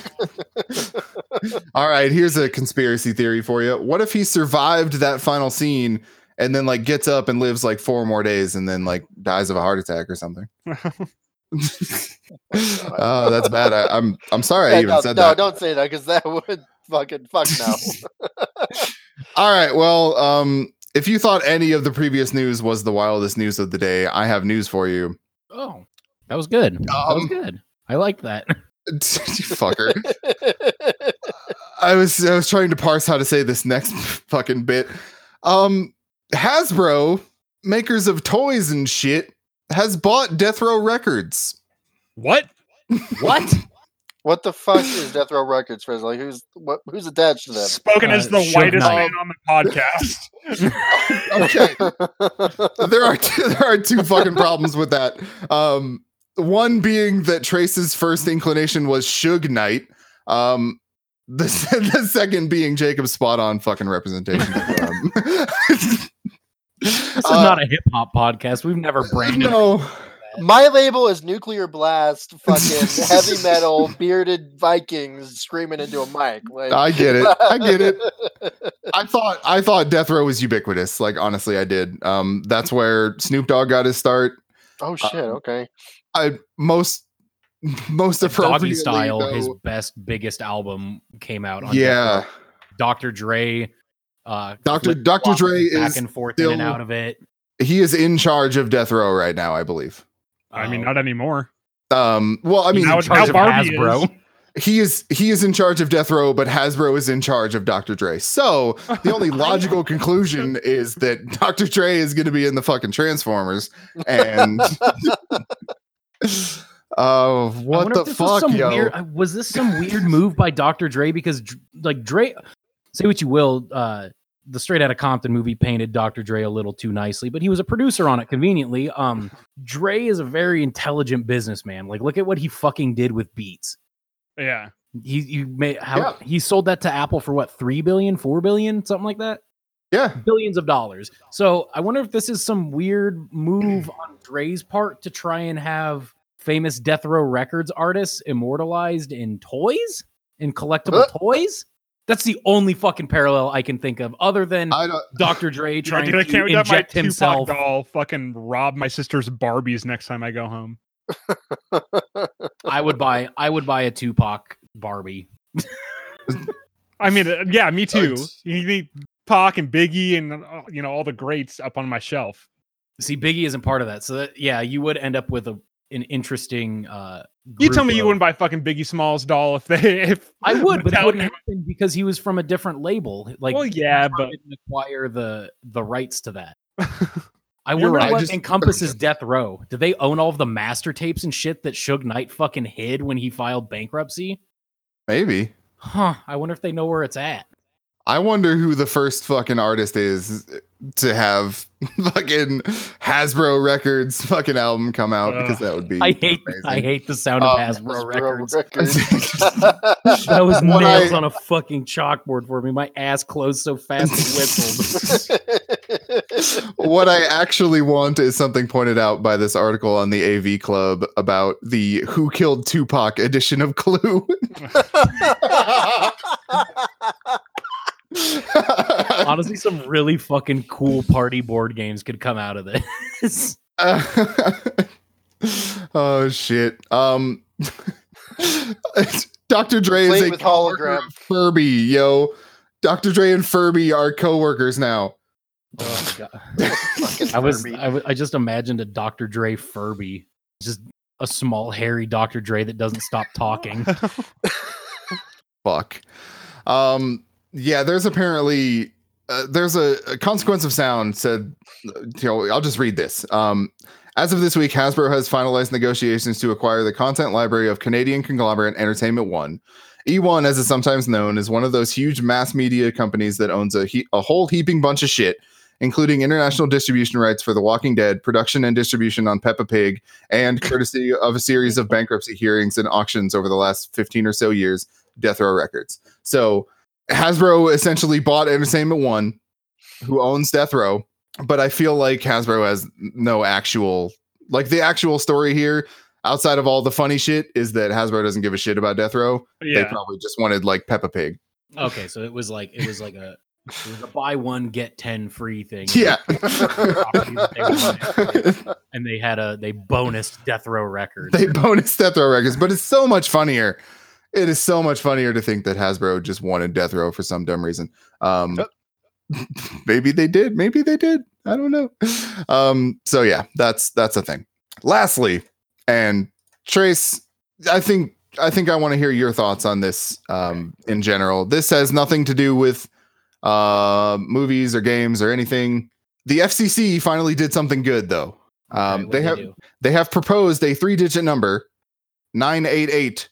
Speaker 1: All right, here's a conspiracy theory for you. What if he survived that final scene and then like gets up and lives like four more days and then like dies of a heart attack or something? oh, that's bad. I, I'm I'm sorry I even
Speaker 3: no,
Speaker 1: said
Speaker 3: no,
Speaker 1: that.
Speaker 3: No, don't say that because that would fucking fuck no.
Speaker 1: All right. Well, um, if you thought any of the previous news was the wildest news of the day, I have news for you.
Speaker 4: Oh, that was good. that was
Speaker 1: Um,
Speaker 4: good. I like that.
Speaker 1: you fucker. I was I was trying to parse how to say this next fucking bit. Um Hasbro, makers of toys and shit, has bought Death Row Records.
Speaker 2: what?
Speaker 4: what?
Speaker 3: What the fuck is Death Row Records, Frizz? Like, who's what? Who's attached to them?
Speaker 2: Spoken
Speaker 4: Uh,
Speaker 2: as the whitest
Speaker 4: Knight.
Speaker 2: man on the podcast.
Speaker 1: Okay. there are two, there are two fucking problems with that. Um, one being that Trace's first inclination was Suge Knight. Um, the, the second being Jacob's spot on fucking representation. Um,
Speaker 4: This is
Speaker 1: uh,
Speaker 4: not a hip hop podcast. We've never branded.
Speaker 1: no.
Speaker 3: My label is Nuclear Blast, fucking heavy metal, bearded Vikings screaming into a mic. Like,
Speaker 1: I get it. I get it. I thought I thought Death Row was ubiquitous. Like honestly, I did. Um, that's where Snoop Dogg got his start.
Speaker 3: oh shit.
Speaker 1: Um,
Speaker 3: Okay.
Speaker 1: I most most
Speaker 4: Doggy
Speaker 1: appropriately.
Speaker 4: Style,
Speaker 1: though-
Speaker 4: his best, biggest album came out on
Speaker 1: yeah.
Speaker 4: Dr. Dre. Uh,
Speaker 1: Dr. Dr. Dre
Speaker 4: back
Speaker 1: is back
Speaker 4: and forth in and out of it.
Speaker 1: he is in charge of Death Row right now, I believe.
Speaker 2: I mean,
Speaker 4: Uh,
Speaker 2: not anymore.
Speaker 1: Um, well, I mean,
Speaker 2: Now-
Speaker 4: in charge
Speaker 2: now
Speaker 4: of
Speaker 2: Barbie
Speaker 4: Hasbro.
Speaker 1: he is he is in charge of Death Row, but Hasbro is in charge of Dr. Dre. So the only logical conclusion is that Dr. Dre is going to be in the fucking Transformers, and oh,
Speaker 4: I
Speaker 1: what the
Speaker 4: was
Speaker 1: fuck, yo?
Speaker 4: Weird, uh, was this some weird move by Dr. Dre? Because like Dre, say what you will, uh, the Straight Outta Compton movie painted Dr. Dre a little too nicely, but he was a producer on it conveniently. Um, Dre is a very intelligent businessman. Like, look at what he fucking did with Beats.
Speaker 2: Yeah.
Speaker 4: He you may how
Speaker 1: Yeah.
Speaker 4: he sold that to Apple for what three billion, four billion, something like that.
Speaker 1: Yeah,
Speaker 4: billions of dollars. So I wonder if this is some weird move on Dre's part to try and have famous Death Row Records artists immortalized in toys, in collectible
Speaker 3: Uh.
Speaker 4: toys. That's the only fucking parallel I can think of, other than
Speaker 1: I don't.
Speaker 4: Dr. Dre
Speaker 2: Yeah,
Speaker 4: trying
Speaker 2: dude, I
Speaker 4: to
Speaker 2: can't wait to have my
Speaker 4: inject
Speaker 2: Tupac
Speaker 4: himself.
Speaker 2: doll fucking rob my sister's Barbies next time I go home.
Speaker 4: I would buy. I would buy a Tupac Barbie.
Speaker 2: I mean, uh, yeah, me too.
Speaker 1: It's-
Speaker 2: You need Pac and Biggie and uh, you know all the greats up on my shelf.
Speaker 4: See, Biggie isn't part of that, so that yeah, you would end up with a an interesting. uh
Speaker 2: You tell
Speaker 4: group
Speaker 2: me you wouldn't buy fucking Biggie Smalls doll if they if
Speaker 4: I would, but
Speaker 2: that
Speaker 4: wouldn't happen because he was from a different label. Like,
Speaker 2: Well, yeah, but-
Speaker 4: didn't acquire the the rights to that. I
Speaker 2: You're
Speaker 4: wonder
Speaker 2: right.
Speaker 4: what
Speaker 1: Just-
Speaker 4: encompasses Death Row. Do they own all of the master tapes and shit that Suge Knight fucking hid when he filed bankruptcy?
Speaker 1: Maybe.
Speaker 4: Huh. I wonder if they know where it's at.
Speaker 1: I wonder who the first fucking artist is to have fucking Hasbro Records fucking album come out because that would be.
Speaker 4: I hate I hate the sound of
Speaker 1: Um,
Speaker 4: Hasbro records.
Speaker 3: Records.
Speaker 4: That was
Speaker 1: What
Speaker 4: nails
Speaker 1: I-
Speaker 4: on a fucking chalkboard for me. My ass closed so fast it whistled.
Speaker 1: what I actually want is something pointed out by this article on the AV Club about the Who Killed Tupac edition of Clue.
Speaker 4: Honestly, some really fucking cool party board games could come out of this.
Speaker 1: oh shit. Um Dr. Dre is a
Speaker 3: with hologram.
Speaker 1: of Furby, yo. Dr. Dre and Furby are co-workers now.
Speaker 4: Oh, God. I was
Speaker 3: Furby.
Speaker 4: I, w- I just imagined a Dr. Dre Furby, just a small hairy Dr. Dre that doesn't stop talking.
Speaker 1: Fuck. Um yeah, there's apparently uh, there's a, a consequence of sound said you know, I'll just read this. Um as of this week, Hasbro has finalized negotiations to acquire the content library of Canadian conglomerate Entertainment One. E1, as it's sometimes known, is one of those huge mass media companies that owns a, he- a whole heaping bunch of shit, including international distribution rights for The Walking Dead, production and distribution on Peppa Pig, and courtesy of a series of bankruptcy hearings and auctions over the last 15 or so years, Death Row Records. So Hasbro essentially bought Entertainment One, who owns Death Row, but I feel like Hasbro has no actual like the actual story here. outside of all the funny shit is that Hasbro doesn't give a shit about Death Row.
Speaker 2: Yeah.
Speaker 1: They probably just wanted like Peppa Pig.
Speaker 4: Okay, so it was like it was like a it was a buy one get ten free thing.
Speaker 1: Yeah.
Speaker 4: and they had a they bonus Death Row records.
Speaker 1: they bonus Death Row records, but it's so much funnier. It is so much funnier to think that Hasbro just wanted Death Row for some dumb reason. Um, maybe they did. Maybe they did. I don't know. Um, so yeah, that's that's a thing. Lastly, and Trace, I think I think I want to hear your thoughts on this um, in general. This has nothing to do with uh, movies or games or anything. The FCC finally did something good though. Um,
Speaker 4: what'd
Speaker 1: they have
Speaker 4: do?
Speaker 1: they have proposed a three digit number 988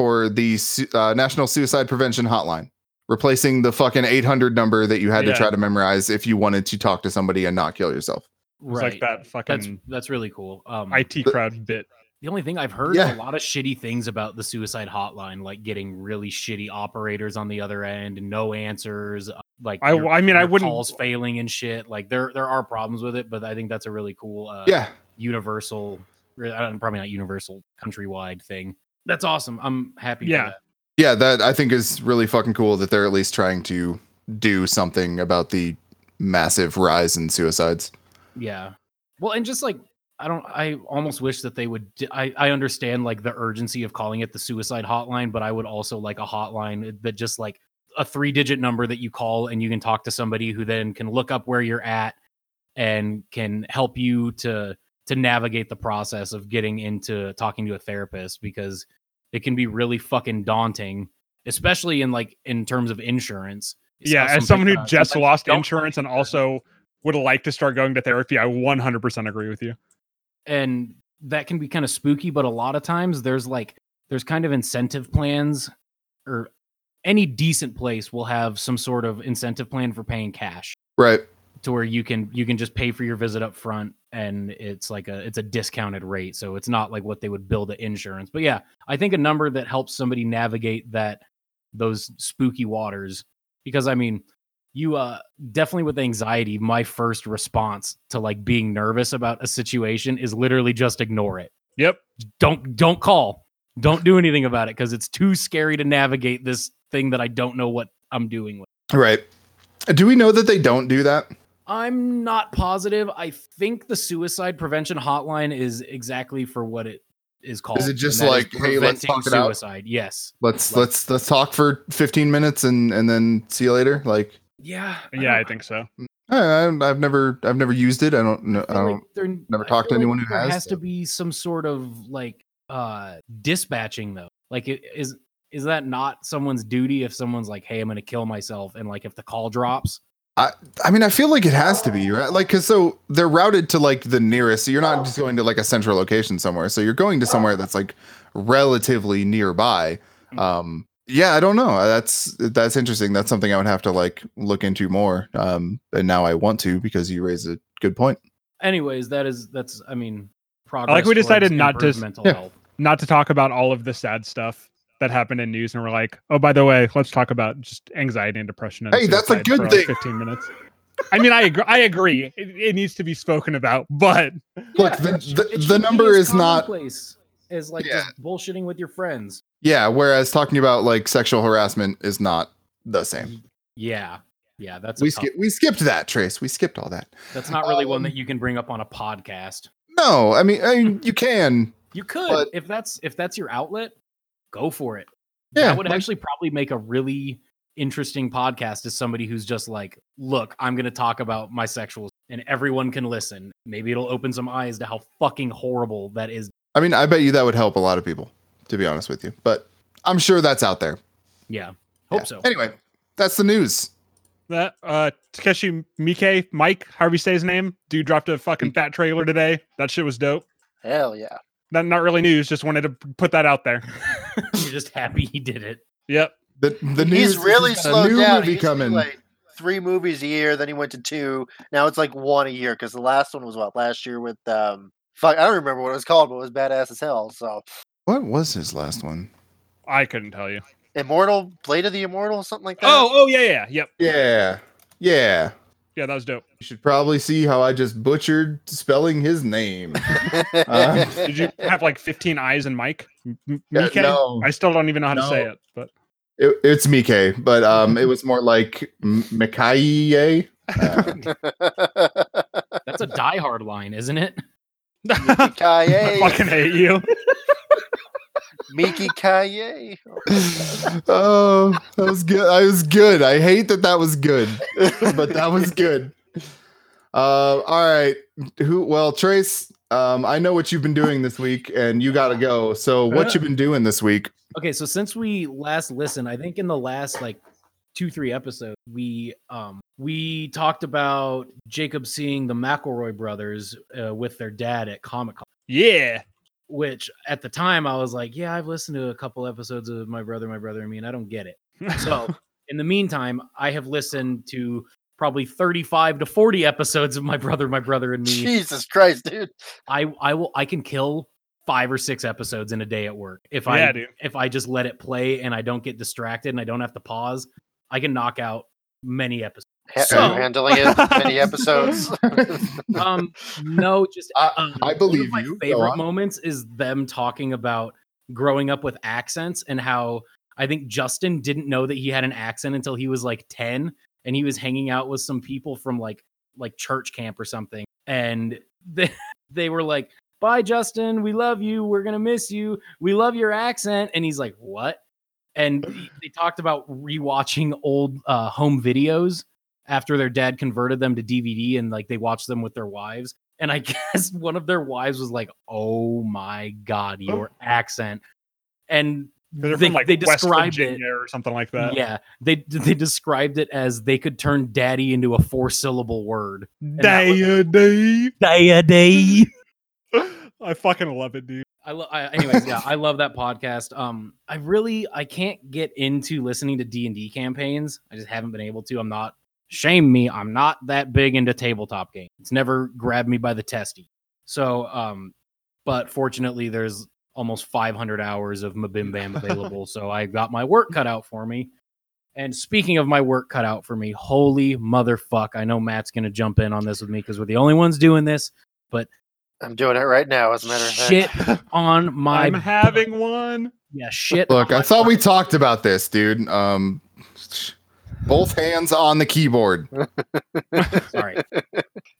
Speaker 1: for the uh, national suicide prevention hotline replacing the fucking 800 number that you had to try to memorize if you wanted to talk to somebody and not kill yourself
Speaker 4: right.
Speaker 2: like that
Speaker 4: That's
Speaker 2: fucking
Speaker 4: that's really cool. Um,
Speaker 2: IT
Speaker 1: the-
Speaker 2: crowd bit.
Speaker 4: the only thing I've heard
Speaker 1: Yeah.
Speaker 4: a lot of shitty things about the suicide hotline, like getting really shitty operators on the other end and no answers. uh, Like
Speaker 2: I- I mean, I wouldn't-
Speaker 4: calls failing and shit. Like there there are problems with it, but I think that's a really cool. Uh,
Speaker 1: yeah
Speaker 4: universal re- probably not universal countrywide thing that's awesome i'm happy for
Speaker 2: Yeah.
Speaker 4: that.
Speaker 1: yeah that i think is really fucking cool that they're at least trying to do something about the massive rise in suicides
Speaker 4: yeah well and just like i don't i almost wish that they would I I understand like the urgency of calling it the suicide hotline but i would also like a hotline that just like a three digit number that you call and you can talk to somebody who then can look up where you're at and can help you to to navigate the process of getting into talking to a therapist because it can be really fucking daunting especially in like in terms of insurance.
Speaker 2: Yeah, as someone who
Speaker 4: uh,
Speaker 2: just
Speaker 4: sometimes
Speaker 2: lost insurance and also would like to start going to therapy, I 100% agree with you.
Speaker 4: and that can be kind of spooky but a lot of times there's like there's kind of incentive plans or any decent place will have some sort of incentive plan for paying cash.
Speaker 1: Right.
Speaker 4: To where you can you can just pay for your visit up front and it's like a it's a discounted rate so it's not like what they would bill the insurance. But yeah i think a number that helps somebody navigate that those spooky waters because i mean you uh definitely with anxiety my first response to like being nervous about a situation is literally just ignore it.
Speaker 2: Yep.
Speaker 4: don't don't call. Don't do anything about it because it's too scary to navigate this thing that i don't know what i'm doing with.
Speaker 1: Right. Do we know that they don't do that
Speaker 4: I'm not positive. I think the suicide prevention hotline is exactly for what it is called.
Speaker 1: Is it just
Speaker 4: and that is
Speaker 1: like, hey, let's
Speaker 4: preventing
Speaker 1: talk it out?
Speaker 4: suicide? Yes.
Speaker 1: let's
Speaker 4: Like-
Speaker 1: let's let's talk for 15 minutes and and then see you later like
Speaker 4: Yeah.
Speaker 2: Yeah, I
Speaker 4: don't-
Speaker 2: think so.
Speaker 1: I, I've never I've never used it. I don't know. I
Speaker 4: feel
Speaker 1: don't.
Speaker 4: like there-
Speaker 1: never talked to
Speaker 4: feel
Speaker 1: anyone who
Speaker 4: there
Speaker 1: has,
Speaker 4: has
Speaker 1: so.
Speaker 4: to be some sort of like uh dispatching though. Like it is is that not someone's duty if someone's like, "Hey, I'm going to kill myself," and like if the call drops?
Speaker 1: I I mean, I feel like it has to be right. Like, cause so they're routed to like the nearest. So you're not just going to like a central location somewhere. So you're going to somewhere that's like relatively nearby. Um, yeah, I don't know. That's that's interesting. That's something I would have to like look into more. Um, and now I want to because you raise a good point.
Speaker 4: Anyways, that is that's I mean, progress.
Speaker 2: like we decided not to
Speaker 4: mental
Speaker 1: Yeah.
Speaker 4: health.
Speaker 2: Not to talk about all of the sad stuff that happened in news, and we're like, oh, by the way, let's talk about just anxiety and depression. And
Speaker 1: Hey, that's a good
Speaker 2: for, like,
Speaker 1: thing.
Speaker 2: 15 minutes. I mean, I agree. I agree. It, it needs to be spoken about, but
Speaker 1: Look, the-
Speaker 4: it
Speaker 1: the- the number is not-
Speaker 4: commonplace as like
Speaker 1: Yeah.
Speaker 4: just bullshitting with your friends.
Speaker 1: Yeah. Whereas talking about like sexual harassment is not the same.
Speaker 4: Yeah, yeah, that's
Speaker 1: We
Speaker 4: tough-
Speaker 1: skip we skipped that, Trace. We skipped all that.
Speaker 4: That's not really one
Speaker 1: Um,
Speaker 4: that you can bring up on a podcast.
Speaker 1: No, I mean, I mean you can.
Speaker 4: You could
Speaker 1: but-
Speaker 4: if that's if that's your outlet, go for it.
Speaker 1: Yeah,
Speaker 4: that would
Speaker 1: like-
Speaker 4: actually probably make a really interesting podcast as somebody who's just like, look, I'm going to talk about my sexual and everyone can listen. Maybe it'll open some eyes to how fucking horrible that is.
Speaker 1: I mean, I bet you that would help a lot of people, to be honest with you. But I'm sure that's out there.
Speaker 4: Yeah. Hope
Speaker 1: Yeah.
Speaker 4: so.
Speaker 1: Anyway, that's the news.
Speaker 2: that uh Takeshi Mike, Mike, however you say his name, dude dropped a fucking fat trailer today. That shit was dope.
Speaker 3: Hell yeah.
Speaker 2: Not not really news, just wanted to put that out there.
Speaker 4: You're just happy he did it.
Speaker 2: Yep.
Speaker 1: The the news
Speaker 3: He's
Speaker 1: is
Speaker 3: really
Speaker 1: he's
Speaker 3: slowed
Speaker 1: a new
Speaker 3: down.
Speaker 1: movie
Speaker 3: He used to
Speaker 1: coming.
Speaker 3: like three movies a year, then he went to two. Now it's like one a year because the last one was what last year with um fuck I don't remember what it was called, but it was badass as hell. So
Speaker 1: what was his last one?
Speaker 2: I couldn't tell you.
Speaker 3: Immortal, Blade of the Immortal, something like that.
Speaker 2: Oh, oh yeah, yeah, yep.
Speaker 1: Yeah, yeah.
Speaker 2: Yeah, that was dope.
Speaker 1: You should probably see how I just butchered spelling his name. Uh,
Speaker 2: Did you have like 15 eyes and Mike? M- M-
Speaker 1: Yeah,
Speaker 2: Mike?
Speaker 1: no.
Speaker 2: I still don't even know how to say it, but
Speaker 1: it, it's Mike, but um, it was more like M- Mikaye. Uh,
Speaker 4: That's a Die Hard line, isn't it?
Speaker 2: I fucking hate you.
Speaker 3: Miki Kaye.
Speaker 1: oh, that was good. I was good. I hate that that was good, but that was good. Uh, all right. Who? Well, Trace. Um, I know what you've been doing this week, and you got to go. So, what you been doing this week?
Speaker 4: Okay, so since we last listened, I think in the last like two, three episodes, we um we talked about Jacob seeing the McElroy brothers uh, with their dad at Comic Con.
Speaker 2: Yeah.
Speaker 4: Which at the time I was like, yeah, I've listened to a couple episodes of My Brother, My Brother and Me, and I don't get it. So in the meantime, I have listened to probably 35 to 40 episodes of My Brother, My Brother and Me.
Speaker 3: Jesus Christ, dude.
Speaker 4: I I will I can kill five or six episodes in a day at work if
Speaker 2: yeah,
Speaker 4: I
Speaker 2: dude.
Speaker 4: if I just let it play and I don't get distracted and I don't have to pause. I can knock out many episodes.
Speaker 3: Ha-
Speaker 4: So-
Speaker 3: are you handling it many episodes.
Speaker 4: Um, no, just
Speaker 1: I-
Speaker 4: um,
Speaker 1: I
Speaker 4: one of
Speaker 1: believe
Speaker 4: my
Speaker 1: you.
Speaker 4: Favorite moments is them talking about growing up with accents and how I think Justin didn't know that he had an accent until he was like ten, and he was hanging out with some people from like like church camp or something, and they they were like, "Bye, Justin. We love you. We're gonna miss you. We love your accent." And he's like, "What?" And they talked about rewatching old uh, home videos after their dad converted them to DVD and like they watched them with their wives. And I guess one of their wives was like, "Oh my god, your accent!" And
Speaker 2: They're
Speaker 4: they,
Speaker 2: from like
Speaker 4: they
Speaker 2: West
Speaker 4: described it.
Speaker 2: Or something like that.
Speaker 4: Yeah, they they described it as they could turn "daddy" into a four syllable word. that was-
Speaker 2: Day day.
Speaker 4: Day day.
Speaker 2: I fucking love it, dude.
Speaker 4: I love. Anyways, yeah, I love that podcast. Um, I really I can't get into listening to D and D campaigns. I just haven't been able to. I'm not. Shame me. I'm not that big into tabletop games. It's never grabbed me by the testy. So, um, but fortunately, there's almost 500 hours of MBMBaM available. so I got my work cut out for me. And speaking of my work cut out for me, holy motherfuck! I know Matt's gonna jump in on this with me because we're the only ones doing this.
Speaker 3: But I'm doing it right now, as a matter of fact.
Speaker 4: Shit on my
Speaker 2: I'm having one.
Speaker 4: yeah shit.
Speaker 1: Look,
Speaker 4: on
Speaker 1: I
Speaker 4: my
Speaker 1: thought we talked about this, dude. Um, both hands on the keyboard.
Speaker 4: Sorry.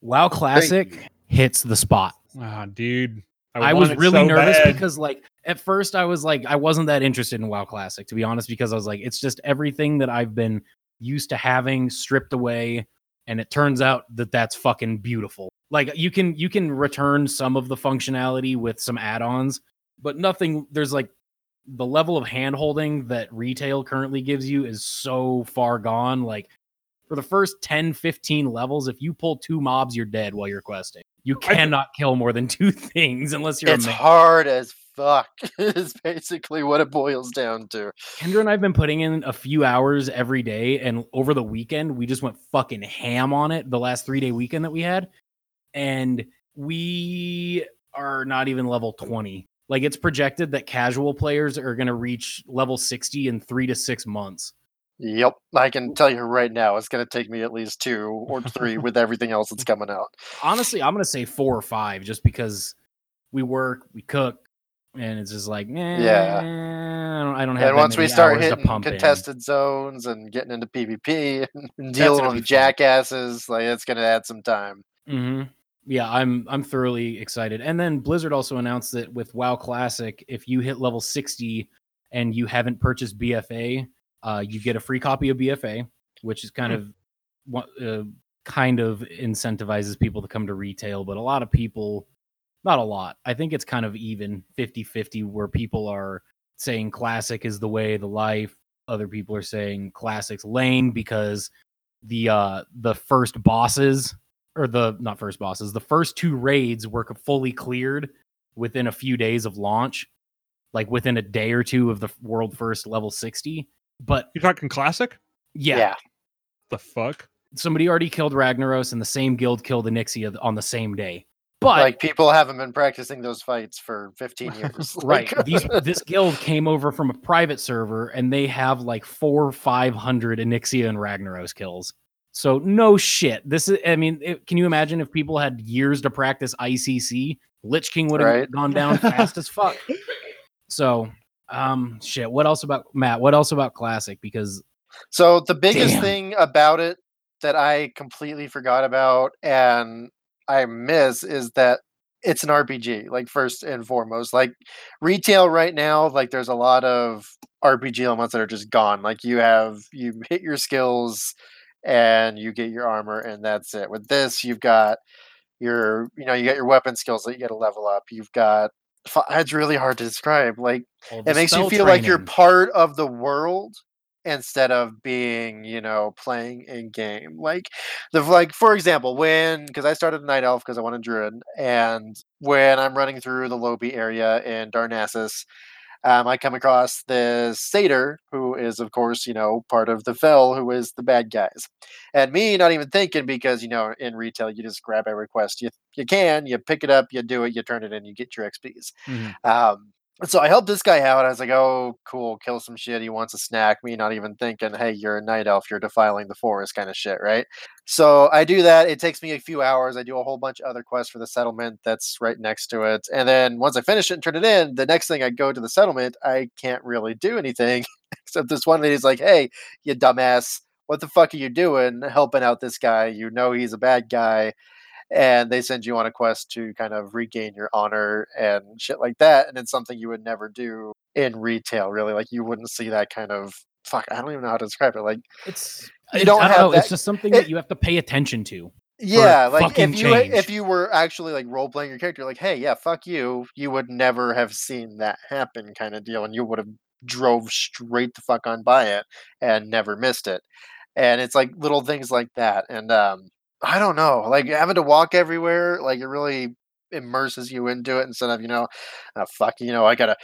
Speaker 4: WoW Classic hits the spot.
Speaker 2: Ah, dude.
Speaker 4: I,
Speaker 2: want
Speaker 4: was really
Speaker 2: so
Speaker 4: nervous
Speaker 2: bad.
Speaker 4: because, like, at first I was like, I wasn't that interested in WoW Classic, to be honest, because I was like, it's just everything that I've been used to having stripped away. And it turns out that that's fucking beautiful. Like, you can you can return some of the functionality with some add-ons, but nothing. There's like the level of handholding that retail currently gives you is so far gone. Like for the first 10, 15 levels, if you pull two mobs, you're dead while you're questing. You cannot kill more than two things unless you're
Speaker 3: It's hard as fuck. is basically what it boils down to.
Speaker 4: Kendra and I've been putting in a few hours every day, and over the weekend we just went fucking ham on it. The last three day weekend that we had, and we are not even level twenty. Like it's projected that casual players are going to reach level sixty in three to six months.
Speaker 3: Yep, I can tell you right now, it's going to take me at least two or three with everything else that's coming out.
Speaker 4: honestly, I'm gonna say four or five, just because we work, we cook, and it's just like, eh,
Speaker 3: Yeah.
Speaker 4: I don't, I don't have.
Speaker 3: And once we start hitting
Speaker 4: pump in.
Speaker 3: contested zones and getting into PvP and dealing
Speaker 4: be fun.
Speaker 3: with jackasses, like it's going to add some time.
Speaker 4: hmm Yeah, I'm I'm thoroughly excited. And then Blizzard also announced that with WoW Classic, if you hit level 60 and you haven't purchased BFA, uh, you get a free copy of BFA, which is kind of what uh, kind of incentivizes people to come to retail. But a lot of people, not a lot, I think it's kind of even 50 50 where people are saying Classic is the way, the life. Other people are saying Classic's lame because the uh the first bosses or the not first bosses, the first two raids were fully cleared within a few days of launch, like within a day or two of the world first level 60. But
Speaker 2: you're talking classic?
Speaker 4: yeah,
Speaker 2: The fuck?
Speaker 4: somebody already killed Ragnaros and the same guild killed Onyxia on the same day. But
Speaker 3: like people haven't been practicing those fights for 15 years.
Speaker 4: right, these this guild came over from a private server and they have like four, five hundred Onyxia and Ragnaros kills. So no shit. This is. I mean, it, can you imagine if people had years to practice ICC? Lich King would have
Speaker 3: Right.
Speaker 4: gone down fast as fuck. So, um, shit. What else about Matt? What else about Classic? Because
Speaker 3: So the biggest
Speaker 4: Damn.
Speaker 3: thing about it that I completely forgot about and I miss is that it's an RPG, like first and foremost. Like retail right now, like there's a lot of RPG elements that are just gone. Like you have you hit your skills and you get your armor and that's it. With this, you've got your you know, you got your weapon skills that you got to level up. You've got it's really hard to describe. Like
Speaker 4: the
Speaker 3: it makes you feel like you're part of the world instead of being you know playing in game like the like for example when because i started a night elf because i wanted druid and when i'm running through the lobby area in darnassus um, i come across this satyr who is of course you know part of the fell who is the bad guys and me not even thinking because you know in retail you just grab every quest you, you can you pick it up you do it you turn it in you get your xps
Speaker 2: Mhm.
Speaker 3: um, so I helped this guy out. I was like, "Oh, cool, kill some shit. He wants a snack." Me not even thinking, "Hey, you're a night elf. You're defiling the forest," kind of shit, right? So I do that. It takes me a few hours. I do a whole bunch of other quests for the settlement that's right next to it, and then once I finish it and turn it in, the next thing I go to the settlement, I can't really do anything except this one lady's like, "Hey, you dumbass." What the fuck are you doing helping out this guy? You know he's a bad guy and they send you on a quest to kind of regain your honor and shit like that and it's something you would never do in retail really like you wouldn't see that kind of fuck i don't even know how to describe it like
Speaker 4: It's
Speaker 3: You don't have
Speaker 4: know, It's just something
Speaker 3: it-
Speaker 4: that you have to pay attention to.
Speaker 3: yeah like if you
Speaker 4: change.
Speaker 3: if you were actually like role playing your character like hey yeah fuck you you would never have seen that happen kind of deal and you would have drove straight the fuck on by it and never missed it and it's like little things like that and um i don't know like having to walk everywhere like it really immerses you into it instead of you know uh, fuck you know i gotta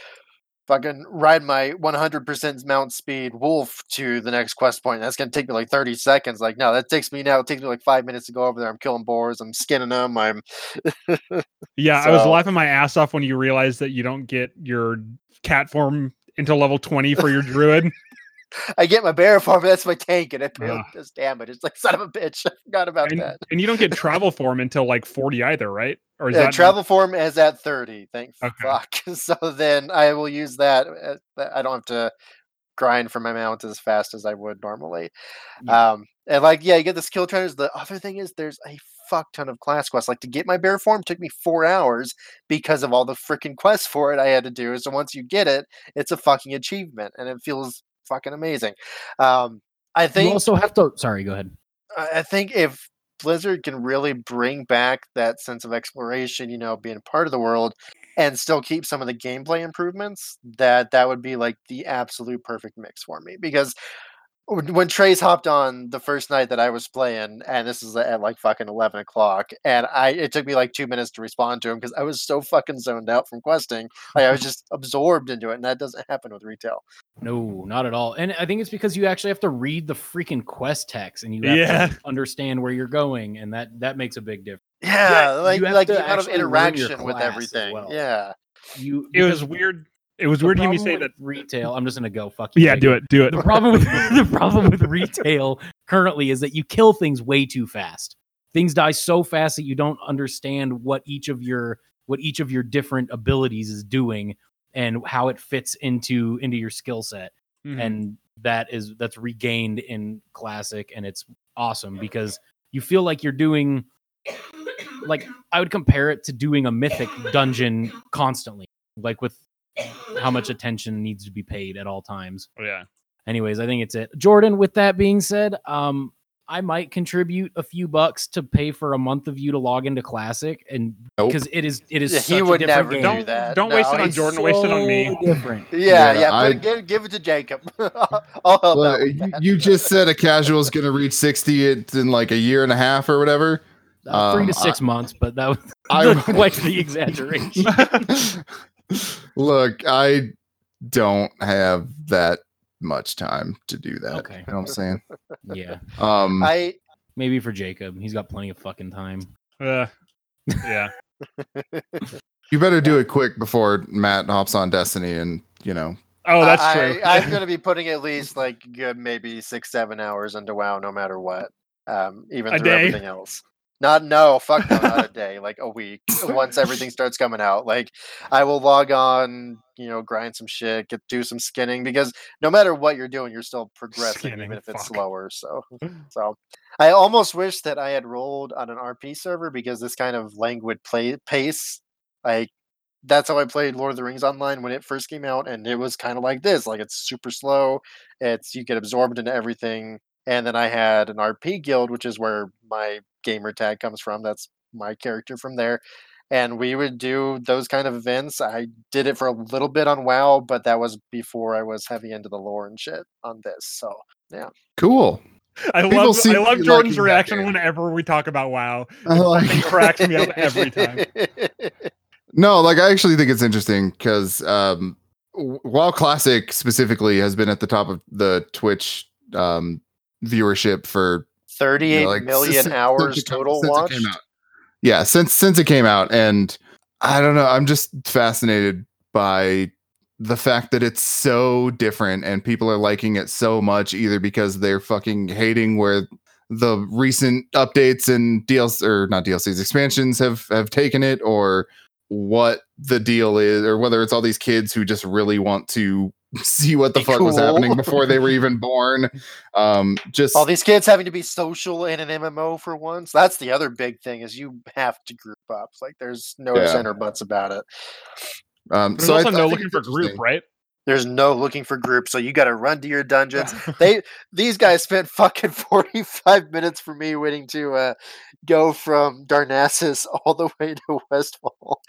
Speaker 3: fucking ride my 100% mount speed wolf to the next quest point that's gonna take me like 30 seconds like no that takes me now it takes me like five minutes to go over there i'm killing boars i'm skinning them i'm
Speaker 2: Yeah, I was laughing my ass off when you realized that you don't get your cat form until level 20 for your druid.
Speaker 3: I get my bear form that's my tank and it
Speaker 2: Ugh.
Speaker 3: does damage it's like son of a bitch i forgot about
Speaker 2: and,
Speaker 3: that
Speaker 2: and you don't get travel form until like 40 either, right? Or is
Speaker 3: yeah,
Speaker 2: that
Speaker 3: travel form is at 30 thank
Speaker 2: Okay.
Speaker 3: fuck so then i will use that uh, that- i don't have to grind for my mount as fast as i would normally
Speaker 4: Yeah.
Speaker 3: um and like yeah you get the skill trainers the other thing is there's a fuck ton of class quests like to get my bear form took me four hours because of all the freaking quests for it i had to do so once you get it it's a fucking achievement and it feels fucking amazing um i
Speaker 4: You
Speaker 3: think
Speaker 4: also have to. Sorry, go ahead.
Speaker 3: I I think if Blizzard can really bring back that sense of exploration, you know, being part of the world, and still keep some of the gameplay improvements, that that would be like the absolute perfect mix for me. Because when when Trace hopped on the first night that I was playing, and this is at like fucking eleven o'clock, and I it took me like two minutes to respond to him because I was so fucking zoned out from questing, like I was just absorbed into it, and that doesn't happen with retail.
Speaker 4: No, not at all. And I think it's because you actually have to read the freaking quest text and you have
Speaker 2: Yeah.
Speaker 4: to understand where you're going, and that that makes a big difference.
Speaker 3: Yeah, like
Speaker 4: you have
Speaker 3: like
Speaker 4: to
Speaker 3: the amount of
Speaker 4: actually learn your
Speaker 3: interaction with everything.
Speaker 4: well.
Speaker 3: Yeah.
Speaker 4: You
Speaker 2: it was weird. It was
Speaker 4: the
Speaker 2: weird to hear me say that.
Speaker 4: retail. I'm just gonna go fuck you.
Speaker 2: Yeah, do it. Do it.
Speaker 4: The problem with the problem with retail currently is that you kill things way too fast. Things die so fast that you don't understand what each of your what each of your different abilities is doing and how it fits into into your skill set.
Speaker 2: Mhm.
Speaker 4: and that is that's regained in classic and it's awesome because you feel like you're doing like i would compare it to doing a mythic dungeon constantly like with how much attention needs to be paid at all times
Speaker 2: yeah.
Speaker 4: anyways i think it's it jordan with that being said um i might contribute a few bucks to pay for a month of you to log into classic and
Speaker 1: Nope.
Speaker 4: because it is it is
Speaker 3: Yeah,
Speaker 4: such
Speaker 3: he
Speaker 4: a
Speaker 3: would
Speaker 4: different
Speaker 3: never
Speaker 4: game.
Speaker 3: do
Speaker 2: Don't-
Speaker 3: that.
Speaker 2: don't waste it on
Speaker 3: he's
Speaker 2: Jordan, waste it on me.
Speaker 4: Different
Speaker 3: Yeah,
Speaker 1: Yeah,
Speaker 3: yeah.
Speaker 1: I-
Speaker 3: give, give it to Jacob. I'll help
Speaker 1: Well,
Speaker 3: out.
Speaker 1: you, you just said a casual is going to reach 60 in in like a year and a half or whatever.
Speaker 4: Uh, three
Speaker 1: Um,
Speaker 4: to six months, but that was
Speaker 1: I-
Speaker 4: quite the exaggeration.
Speaker 1: Look, I don't have that much time to do that.
Speaker 4: Okay.
Speaker 1: You know what I'm saying?
Speaker 4: yeah,
Speaker 1: Um,
Speaker 3: I
Speaker 4: maybe for Jacob, he's got plenty of fucking time.
Speaker 2: Uh, yeah.
Speaker 1: you better do it quick before Matt hops on Destiny and, you know,
Speaker 2: Oh, that's
Speaker 3: I,
Speaker 2: true.
Speaker 3: I'm going to be putting at least like good maybe six seven hours into WoW, no matter what. um, even
Speaker 2: A
Speaker 3: through
Speaker 2: day?
Speaker 3: everything else. Not no, fuck no, not a day, like a week. Once everything starts coming out, like I will log on, you know, grind some shit, get do some skinning because no matter what you're doing, you're still progressing,
Speaker 2: Skinning,
Speaker 3: even if it's
Speaker 2: fuck.
Speaker 3: slower. So, so I almost wish that I had rolled on an RP server because this kind of languid play pace, like that's how I played Lord of the Rings online when it first came out, and it was kind of like this. Like it's super slow. It's you get absorbed into everything. And then I had an RP guild, which is where my gamer tag comes from. That's my character from there. And we would do those kind of events. I did it for a little bit on WoW, but that was before I was heavy into the lore and shit on this. So yeah.
Speaker 1: Cool.
Speaker 2: I
Speaker 1: People
Speaker 2: love I love Jordan's reaction whenever we talk about WoW.
Speaker 1: I like-
Speaker 2: It cracks me up every time.
Speaker 1: No, like I actually think it's interesting because um, w- WoW Classic specifically has been at the top of the Twitch um, viewership for
Speaker 3: Thirty-eight
Speaker 1: you know, like, since- since
Speaker 3: hours
Speaker 1: come-
Speaker 3: total
Speaker 1: since
Speaker 3: watched.
Speaker 1: Yeah, since since it came out, and I don't know, I'm just fascinated by the fact that it's so different and people are liking it so much, either because they're fucking hating where the recent updates and DLC or not DLCs expansions have have taken it, or what the deal is, or whether it's all these kids who just really want to see what the
Speaker 3: Be
Speaker 1: fuck was happening before they were even born. Um, just
Speaker 3: All these kids having to be social in an MMO for once. That's the other big thing is you have to group up. Like there's no
Speaker 1: Yeah.
Speaker 3: ifs and or buts about it.
Speaker 1: um,
Speaker 2: There's
Speaker 1: so I-
Speaker 2: also
Speaker 1: I
Speaker 2: no
Speaker 1: think
Speaker 2: looking for group, right?
Speaker 3: There's no looking for groups, so you got to run to your dungeons. they these guys spent fucking 45 minutes for me waiting to uh, go from Darnassus all the way to Westfall.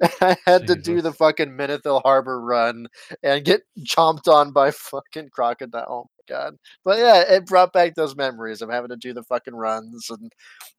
Speaker 3: And I had to do the fucking Menethil Harbor run and get chomped on by fucking crocodile. Oh my god. But yeah, it brought back those memories of having to do the fucking runs and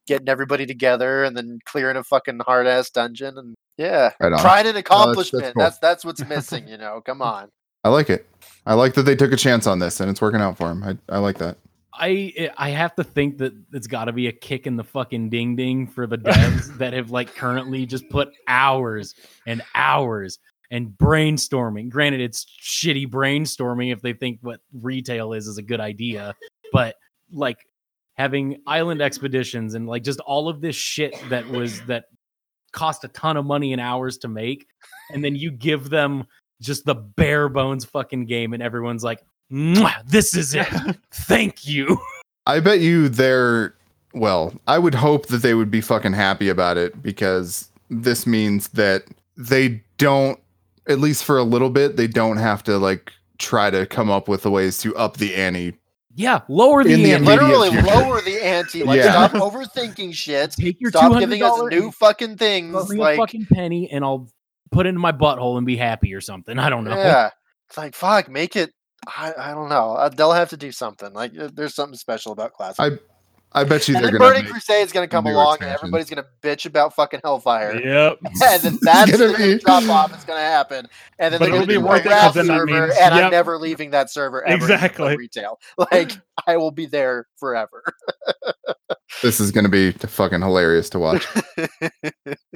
Speaker 3: getting everybody together and then clearing a fucking hard ass dungeon and yeah.
Speaker 1: Right.
Speaker 3: Pride and
Speaker 1: that's
Speaker 3: accomplishment.
Speaker 1: cool.
Speaker 3: that's that's what's missing, you know. Come on.
Speaker 1: I like it. I like that they took a chance on this and it's working out for them. I, I like that.
Speaker 4: I I have to think that it's got to be a kick in the fucking ding ding for the devs that have like currently just put hours and hours and brainstorming. Granted, it's shitty brainstorming if they think what retail is is a good idea, but like having island expeditions and like just all of this shit that was that cost a ton of money and hours to make, and then you give them just the bare bones fucking game, and everyone's like, "This is it." Thank you.
Speaker 1: I bet you they're well, I would hope that they would be fucking happy about it because this means that they don't at least for a little bit, they don't have to like try to come up with the ways to up the ante.
Speaker 4: Yeah, lower the,
Speaker 1: the
Speaker 4: ante.
Speaker 3: Literally
Speaker 1: future.
Speaker 3: lower the ante. Like
Speaker 1: Yeah.
Speaker 3: stop overthinking shit.
Speaker 4: Take your two
Speaker 3: Stop giving us new fucking things.
Speaker 4: a fucking penny, and I'll put it in my butthole and be happy or something. I don't know.
Speaker 3: yeah, it's like fuck. Make it. I, I don't know. Uh, They'll have to do something. Like uh, there's something special about classic.
Speaker 1: I I bet you
Speaker 3: and
Speaker 1: they're gonna
Speaker 3: Burning
Speaker 1: make,
Speaker 3: is gonna come
Speaker 1: new
Speaker 3: along, and everybody's gonna bitch about fucking Hellfire.
Speaker 2: Yep.
Speaker 3: and then that's
Speaker 1: gonna
Speaker 3: the
Speaker 1: be-
Speaker 3: drop off that's gonna happen. And then
Speaker 2: But
Speaker 3: they're
Speaker 1: it'll
Speaker 3: gonna
Speaker 1: be
Speaker 3: do
Speaker 1: worth
Speaker 3: a
Speaker 1: it 'cause
Speaker 3: RAF
Speaker 2: then that
Speaker 3: server,
Speaker 2: means-
Speaker 3: and I'm never leaving that server ever.
Speaker 2: Exactly.
Speaker 3: Retail. Like I will be there forever.
Speaker 1: this is gonna be fucking hilarious to watch.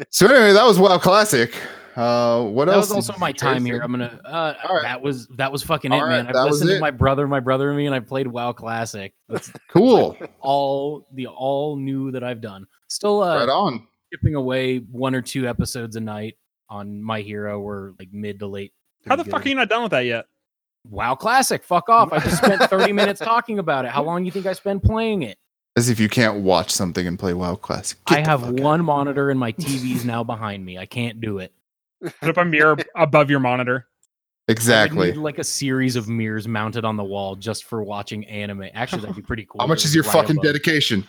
Speaker 1: so anyway, that was WoW Classic. Uh what
Speaker 4: That
Speaker 1: else?
Speaker 4: That was also my time here. I'm gonna. Uh,
Speaker 1: All right.
Speaker 4: That was that was fucking
Speaker 1: All
Speaker 4: it, man. I've
Speaker 1: that was
Speaker 4: listened to my brother, my brother, and me, and I played WoW Classic. That's
Speaker 1: Cool.
Speaker 4: all the all new that I've done. Still uh,
Speaker 1: right on.
Speaker 4: chipping away one or two episodes a night on My Hero. We're like mid to late.
Speaker 2: How the
Speaker 4: pretty
Speaker 2: fuck are you not done with that yet?
Speaker 4: WoW Classic? Fuck off! I just spent 30 minutes talking about it. How long do you think I spent playing it?
Speaker 1: As if you can't watch something and play WoW Classic.
Speaker 4: I
Speaker 1: Get the
Speaker 4: have
Speaker 1: fuck out.
Speaker 4: one monitor and my TV's now behind me. I can't do it.
Speaker 2: Put up a mirror above your monitor.
Speaker 1: Exactly.
Speaker 4: need, like a series of mirrors mounted on the wall just for watching anime. Actually, that'd be pretty cool.
Speaker 1: How much is your
Speaker 4: right
Speaker 1: fucking
Speaker 4: above.
Speaker 1: dedication?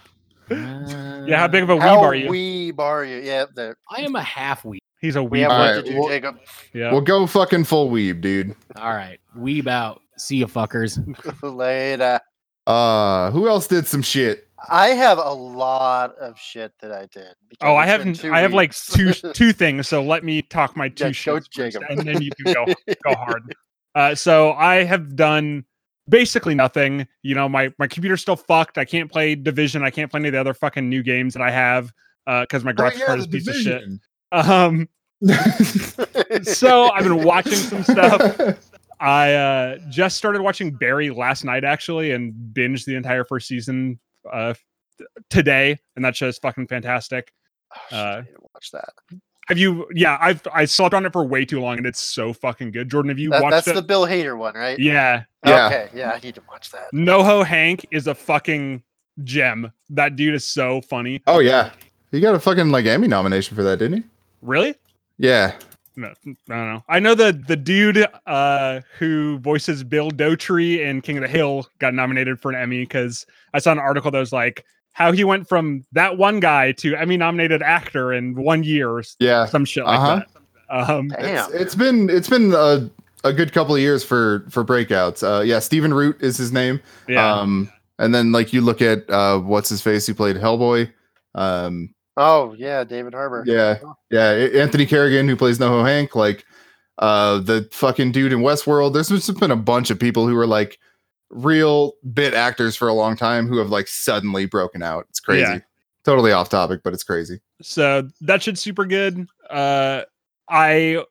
Speaker 2: Yeah, how big of a weeb are you?
Speaker 3: weeb are you? Yeah, there.
Speaker 4: I am a half weeb.
Speaker 2: He's a
Speaker 3: We
Speaker 2: weeb.
Speaker 3: have
Speaker 1: All
Speaker 3: work
Speaker 1: right,
Speaker 3: to do,
Speaker 1: well-
Speaker 3: Jacob.
Speaker 2: yeah.
Speaker 1: Well, go fucking full weeb, dude.
Speaker 4: All right, weeb out. See you, fuckers.
Speaker 3: Later.
Speaker 1: Uh, who else did some shit?
Speaker 3: I have a lot of shit that I did.
Speaker 2: Oh, I have
Speaker 3: two
Speaker 2: I have like two two things. So let me talk my two
Speaker 3: Yeah, go,
Speaker 2: shits
Speaker 3: Jacob.
Speaker 2: and then you can go go hard. Uh, so I have done basically nothing. You know, my my computer's still fucked. I can't play Division. I can't play any of the other fucking new games that I have because my graphics card is a piece of shit. Um, so I've been watching some stuff. I uh, just started watching Barry last night actually, and binged the entire first season uh, today, and that show's fucking fantastic.
Speaker 3: Oh, shit,
Speaker 2: Uh,
Speaker 3: I need to watch that.
Speaker 2: Have you? Yeah, I've I slept on it for way too long, and it's so fucking good. Jordan, have you
Speaker 3: That-
Speaker 2: watched
Speaker 3: that's
Speaker 2: it?
Speaker 3: the Bill Hader one, right?
Speaker 2: yeah,
Speaker 1: Yeah.
Speaker 3: Okay, yeah, I need to watch that.
Speaker 2: NoHo Hank is a fucking gem. That dude is so funny.
Speaker 1: Oh yeah, he got a fucking like Emmy nomination for that, didn't he?
Speaker 2: Really?
Speaker 1: Yeah.
Speaker 2: No, I don't know. I know the the dude uh, who voices Bill Dauterive in King of the Hill got nominated for an Emmy because I saw an article that was like how he went from that one guy to Emmy nominated actor in one year, or
Speaker 1: Yeah.
Speaker 2: some shit like
Speaker 1: Uh-huh.
Speaker 2: that. Um,
Speaker 3: Damn.
Speaker 1: It's, it's been it's been a, a good couple of years for for breakouts. Uh, yeah, Stephen Root is his name.
Speaker 2: yeah,
Speaker 1: Um, and then like you look at uh, what's his face who played Hellboy. Um,
Speaker 3: Oh yeah, David Harbour.
Speaker 1: yeah, yeah, Anthony Carrigan who plays NoHo Hank. Like uh, the fucking dude in Westworld. There's just been a bunch of people who were like real bit actors for a long time who have like suddenly broken out. It's crazy.
Speaker 2: Yeah.
Speaker 1: Totally off topic, but it's crazy.
Speaker 2: so that shit's super good. Uh, I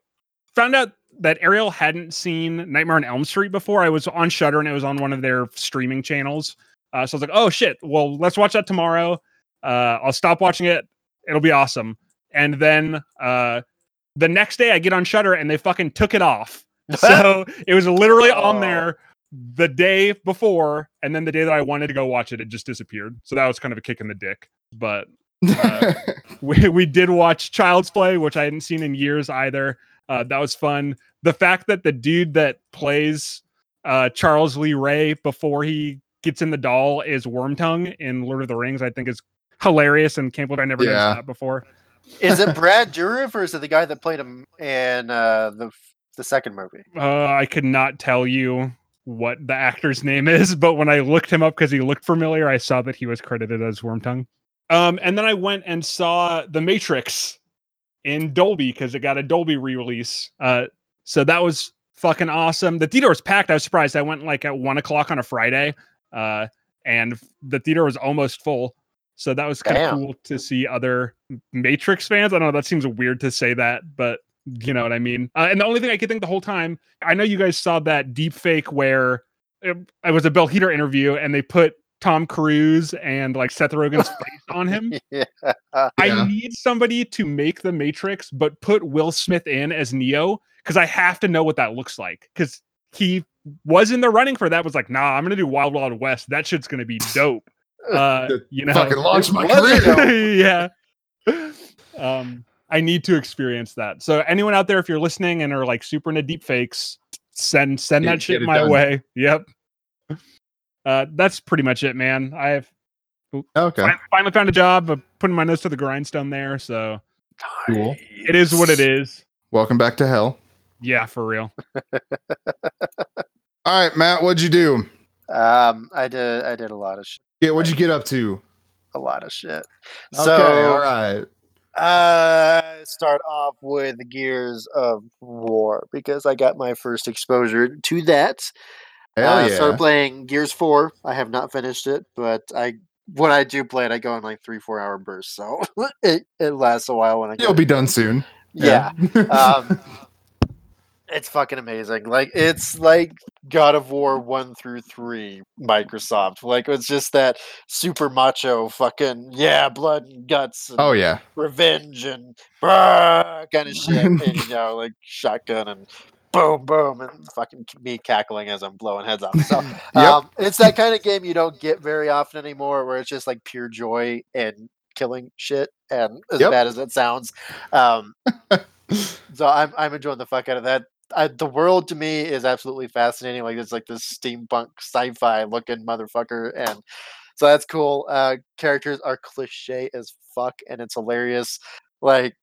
Speaker 2: found out that Ariel hadn't seen Nightmare on Elm Street before. I was on Shudder and it was on one of their streaming channels. Uh, so I was like, oh shit, well let's watch that tomorrow. Uh, I'll stop watching it. It'll be awesome. And then uh, the next day I get on Shudder and they fucking took it off. So it was literally on there the day before, and then the day that I wanted to go watch it, it just disappeared. So that was kind of a kick in the dick. But Uh, we, we did watch Child's Play, which I hadn't seen in years either. Uh, that was fun. The fact that the dude that plays uh, Charles Lee Ray before he gets in the doll is Wormtongue in Lord of the Rings, I think is hilarious and can't believe I never
Speaker 1: Yeah.
Speaker 2: noticed that before.
Speaker 3: Is it Brad Dourif or is it the guy that played him in uh, the the second movie?
Speaker 2: Uh, I could not tell you what the actor's name is, but when I looked him up because he looked familiar, I saw that he was credited as Wormtongue. Um, and then I went and saw The Matrix in Dolby because it got a Dolby re-release. Uh, so that was fucking awesome. The theater was packed. I was surprised. I went like at one o'clock on a Friday, uh, and the theater was almost full. So that was kind of cool to see other Matrix fans. I don't know. That seems weird to say that, but you know what I mean. Uh, and the only thing I could think the whole time, I know you guys saw that deep fake where it, it was a Bill Hader interview, and they put Tom Cruise and like Seth Rogen's face on him.
Speaker 3: yeah.
Speaker 2: I
Speaker 1: Yeah.
Speaker 2: need somebody to make the Matrix, but put Will Smith in as Neo because I have to know what that looks like. Because he was in the running for that. Was like, nah, I'm gonna do Wild Wild West. That shit's gonna be dope. Uh, you know,
Speaker 1: fucking launched my career.
Speaker 2: yeah. Um, I need to experience that. So anyone out there, if you're listening and are like super into deep fakes, send send
Speaker 1: Get-
Speaker 2: that shit my
Speaker 1: done.
Speaker 2: way. Yep. Uh, that's pretty much it, man. I've
Speaker 1: Okay.
Speaker 2: fin- finally found a job. I'm putting my nose to the grindstone there. So
Speaker 1: Cool.
Speaker 2: it is what it is.
Speaker 1: Welcome back to hell.
Speaker 2: Yeah, for real.
Speaker 1: All right, Matt, what'd you do?
Speaker 3: Um, I did. I did a lot of shit.
Speaker 1: Yeah, what'd you get up to?
Speaker 3: A lot of shit.
Speaker 1: Okay,
Speaker 3: So
Speaker 1: all right.
Speaker 3: Uh, start off with Gears of War because I got my first exposure to that.
Speaker 1: Hell
Speaker 3: uh,
Speaker 1: yeah.
Speaker 3: Started playing Gears Four. I have not finished it, but I when I do play it, I go in like three four hour bursts, so it it lasts a while when I. get
Speaker 1: You'll be
Speaker 3: into
Speaker 1: done
Speaker 3: it.
Speaker 1: soon.
Speaker 3: Yeah, um, it's fucking amazing. Like it's like God of War one through three, Microsoft. Like it's just that super macho fucking yeah, blood and guts. And
Speaker 1: oh yeah.
Speaker 3: revenge and brah, kind of shit. and, you know, like shotgun and boom, boom, and fucking me cackling as I'm blowing heads off. So
Speaker 1: Yep.
Speaker 3: um, it's that kind of game you don't get very often anymore, where it's just like pure joy and killing shit. And as
Speaker 1: Yep.
Speaker 3: bad as it sounds, um, so I'm I'm enjoying the fuck out of that. I, the world to me is absolutely fascinating. Like it's like this steampunk sci-fi looking motherfucker, and so that's cool. Uh, characters are cliche as fuck, and it's hilarious. Like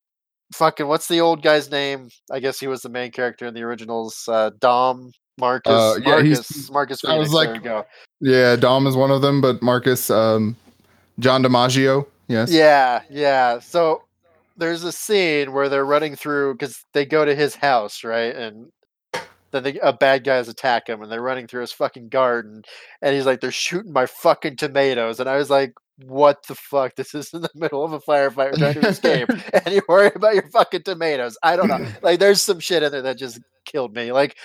Speaker 3: fucking, what's the old guy's name? I guess he was the main character in the originals. Uh, Dom Marcus.
Speaker 1: Uh, yeah, he's-
Speaker 3: Marcus. Marcus.
Speaker 1: I was
Speaker 3: Phoenix,
Speaker 1: like-
Speaker 3: go.
Speaker 1: Yeah, Dom is one of them, but Marcus, um, John DiMaggio. Yes.
Speaker 3: Yeah, yeah. So there's a scene where they're running through because they go to his house, right? And then they, a bad guys attack him, and they're running through his fucking garden, and he's like, "They're shooting my fucking tomatoes," and I was like. What the fuck? This is in the middle of a firefight. Trying to escape, and you worry about your fucking tomatoes. I don't know. Like, there's some shit in there that just killed me. Like,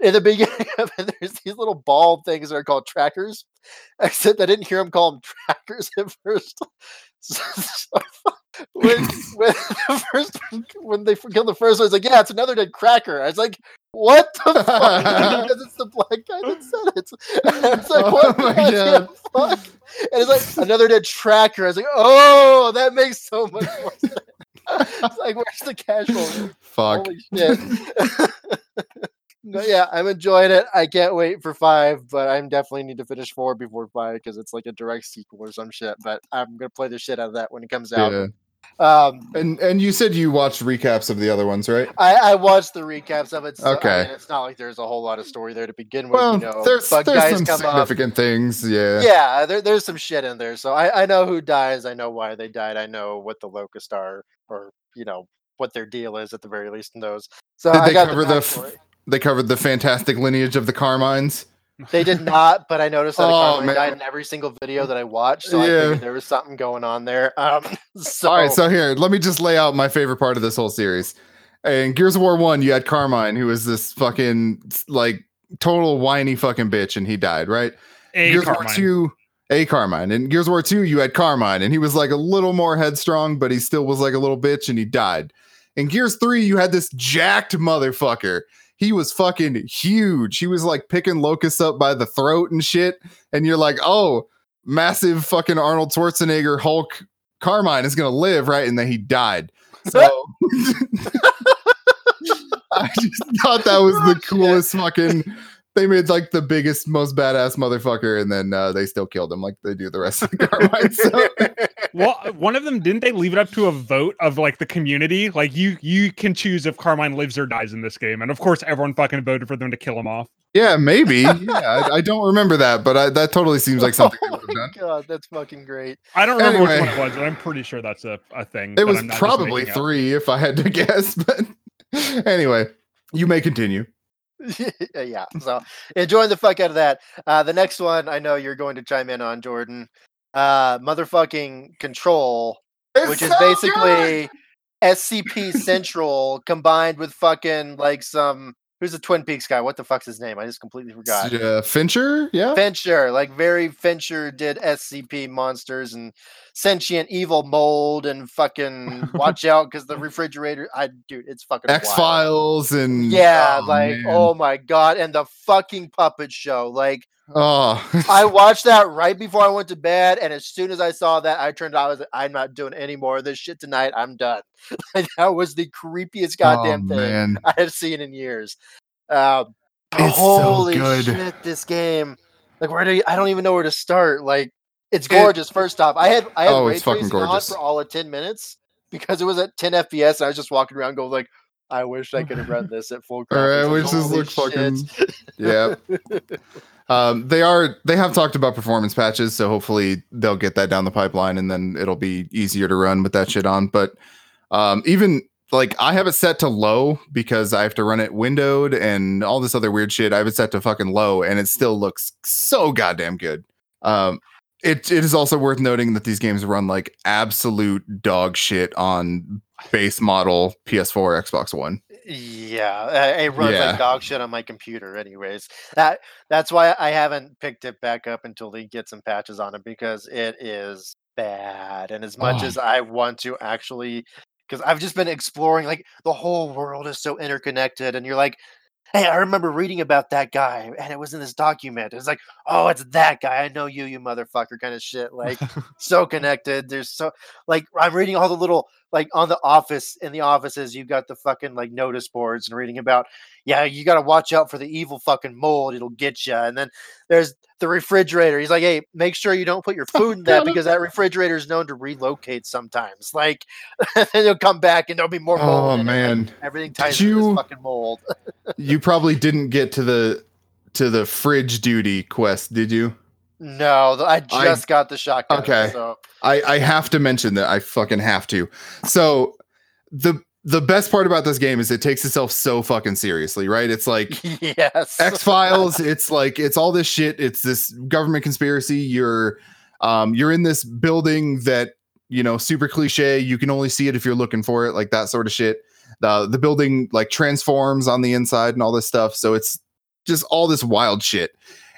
Speaker 3: in the beginning of it, there's these little ball things that are called trackers. Except I didn't hear him call them trackers at first. So, so when, when the first when they killed the first one, it's like, yeah, it's another dead cracker. I was like, what the fuck? because it's the black guy that said it. It's like,
Speaker 1: Oh
Speaker 3: what
Speaker 1: my
Speaker 3: goddamn fuck? And it's like another dead tracker. I was like, oh, that makes so much more sense. it's like, where's the casual?
Speaker 1: Fuck.
Speaker 3: Holy shit. no, yeah, I'm enjoying it. I can't wait for five, but I'm definitely need to finish four before five because it's like a direct sequel or some shit. But I'm gonna play the shit out of that when it comes out.
Speaker 1: Yeah.
Speaker 3: Um,
Speaker 1: And and you said you watched recaps of the other ones, right?
Speaker 3: I, I watched the recaps of it. So,
Speaker 1: Okay.
Speaker 3: I mean, it's not like there's a whole lot of story there to begin with.
Speaker 1: Well,
Speaker 3: you know,
Speaker 1: there's
Speaker 3: but
Speaker 1: there's some
Speaker 3: come up.
Speaker 1: significant things. Yeah.
Speaker 3: Yeah, there, there's some shit in there. So I, I know who dies. I know why they died. I know what the locusts are, or you know what their deal is at the very least in those. So
Speaker 1: Did
Speaker 3: I
Speaker 1: they
Speaker 3: got
Speaker 1: cover the f- They covered the fantastic lineage of the Carmines.
Speaker 3: They did not, but I noticed that
Speaker 1: Oh,
Speaker 3: died in every single video that I watched, so I
Speaker 1: Yeah.
Speaker 3: figured there was something going on there. Um, so,
Speaker 1: All right, so here, let me just lay out my favorite part of this whole series. In Gears of War One, you had Carmine, who was this fucking like total whiny fucking bitch, and he died. Right?
Speaker 2: A
Speaker 1: Gears of War
Speaker 2: Carmine.
Speaker 1: Two, a Carmine. In Gears of War Two, you had Carmine, and he was like a little more headstrong, but he still was like a little bitch, and he died. In Gears Three, you had this jacked motherfucker. He was fucking huge. He was like picking locusts up by the throat and shit. And you're like, oh, massive fucking Arnold Schwarzenegger Hulk Carmine is gonna live, right? And then he died. So I just thought that was
Speaker 3: Oh,
Speaker 1: the coolest fucking. They made like the biggest, most badass motherfucker, and then uh, they still killed him like they do the rest of the Carmine. So
Speaker 2: Well, one of them didn't they leave it up to a vote of like the community? Like you you can choose if Carmine lives or dies in this game, and of course everyone fucking voted for them to kill him off.
Speaker 1: yeah, maybe. Yeah, I, I don't remember that, but I, that totally seems like something they
Speaker 3: oh
Speaker 1: would have
Speaker 3: my
Speaker 1: done.
Speaker 3: god, that's fucking great.
Speaker 2: I don't remember which one it was, but I'm pretty sure that's a, a thing.
Speaker 1: It was
Speaker 2: I'm not
Speaker 1: probably
Speaker 2: making up.
Speaker 1: three if I had to guess, but anyway, you may continue.
Speaker 3: yeah, so enjoying the fuck out of that. Uh, the next one I know you're going to chime in on, Jordan. Uh, motherfucking Control, which is basically SCP Central combined with fucking like some who's the Twin Peaks guy? What the fuck's his name? I just completely forgot.
Speaker 1: uh, Fincher. Yeah,
Speaker 3: Fincher, like very Fincher did SCP monsters and sentient evil mold and fucking watch out because the refrigerator. I dude, it's fucking
Speaker 1: X Files and
Speaker 3: Yeah,
Speaker 1: oh,
Speaker 3: like
Speaker 1: man.
Speaker 3: oh my god, and the fucking puppet show. Like
Speaker 1: oh,
Speaker 3: I watched that right before I went to bed, and as soon as I saw that, I turned. I was like, I'm not doing any more of this shit tonight. I'm done. Like, that was the creepiest oh, goddamn
Speaker 1: oh,
Speaker 3: thing
Speaker 1: man.
Speaker 3: I have seen in years. Um,
Speaker 1: so
Speaker 3: holy
Speaker 1: good.
Speaker 3: shit, this game! Like, where do you, I don't even know where to start. Like, it's
Speaker 1: It-
Speaker 3: gorgeous. first off, I had I had
Speaker 1: Oh,
Speaker 3: ray tracing on for all of ten minutes because it was at 10 FPS. And I was just walking around going like, I wish I could have run this at full
Speaker 1: All right, which is look fucking yeah. Um, they are they have talked about performance patches, so hopefully they'll get that down the pipeline, and then it'll be easier to run with that shit on. But um, even like I have it set to low because I have to run it windowed and all this other weird shit. I have it set to fucking low, and it still looks so goddamn good. Um, it it is also worth noting that these games run like absolute dog shit on base model PS4, Xbox One.
Speaker 3: Yeah, it runs
Speaker 1: Yeah.
Speaker 3: like dog shit on my computer. Anyways, that that's why I haven't picked it back up until they get some patches on it because it is bad. And as much
Speaker 1: Oh.
Speaker 3: as I want to actually, because I've just been exploring, like the whole world is so interconnected, and you're like, hey, I remember reading about that guy, and it was in this document. It's like, oh, it's that guy. I know you, you motherfucker, kind of shit. Like so connected. There's so like I'm reading all the little like on the office in the offices you've got the fucking like notice boards and reading about yeah you got to watch out for the evil fucking mold it'll get you and then there's the refrigerator he's like hey make sure you don't put your food in that because that refrigerator is known to relocate sometimes like and then you'll come back and there'll be more mold
Speaker 1: Oh man.
Speaker 3: everything ties into
Speaker 1: you-
Speaker 3: this fucking mold
Speaker 1: you probably didn't get to the to the fridge duty quest, did you?
Speaker 3: No i
Speaker 1: I-
Speaker 3: just got the shotgun
Speaker 1: Okay.
Speaker 3: so
Speaker 1: I I have to mention that I fucking have to. So the the best part about this game is it takes itself so fucking seriously, right? It's like
Speaker 3: yes
Speaker 1: X Files. It's like it's all this shit. It's this government conspiracy. You're um you're in this building that you know super cliche. You can only see it if you're looking for it, like that sort of shit. The the building like transforms on the inside and all this stuff. So it's just all this wild shit.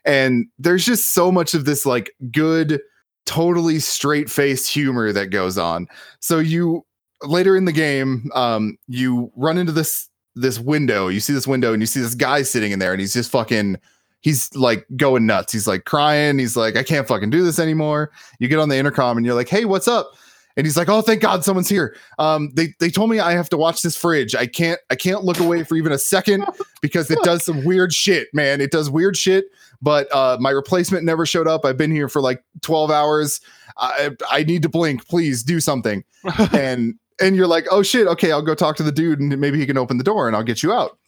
Speaker 1: And there's just so much of this like good, totally straight faced humor that goes on. So you later in the game, um, you run into this this window. You see this window, and you see this guy sitting in there, and he's just fucking. He's like going nuts. He's like crying. He's like, I can't fucking do this anymore. You get on the intercom, and you're like, Hey, what's up? And he's like, Oh, thank God, someone's here. Um, they they told me I have to watch this fridge. I can't I can't look away for even a second because it does some weird shit, man. It does weird shit. But uh, my replacement never showed up. I've been here for like 12 hours. I I need to blink. Please do something. and and you're like, oh shit, okay, I'll go talk to the dude and maybe he can open the door and I'll get you out.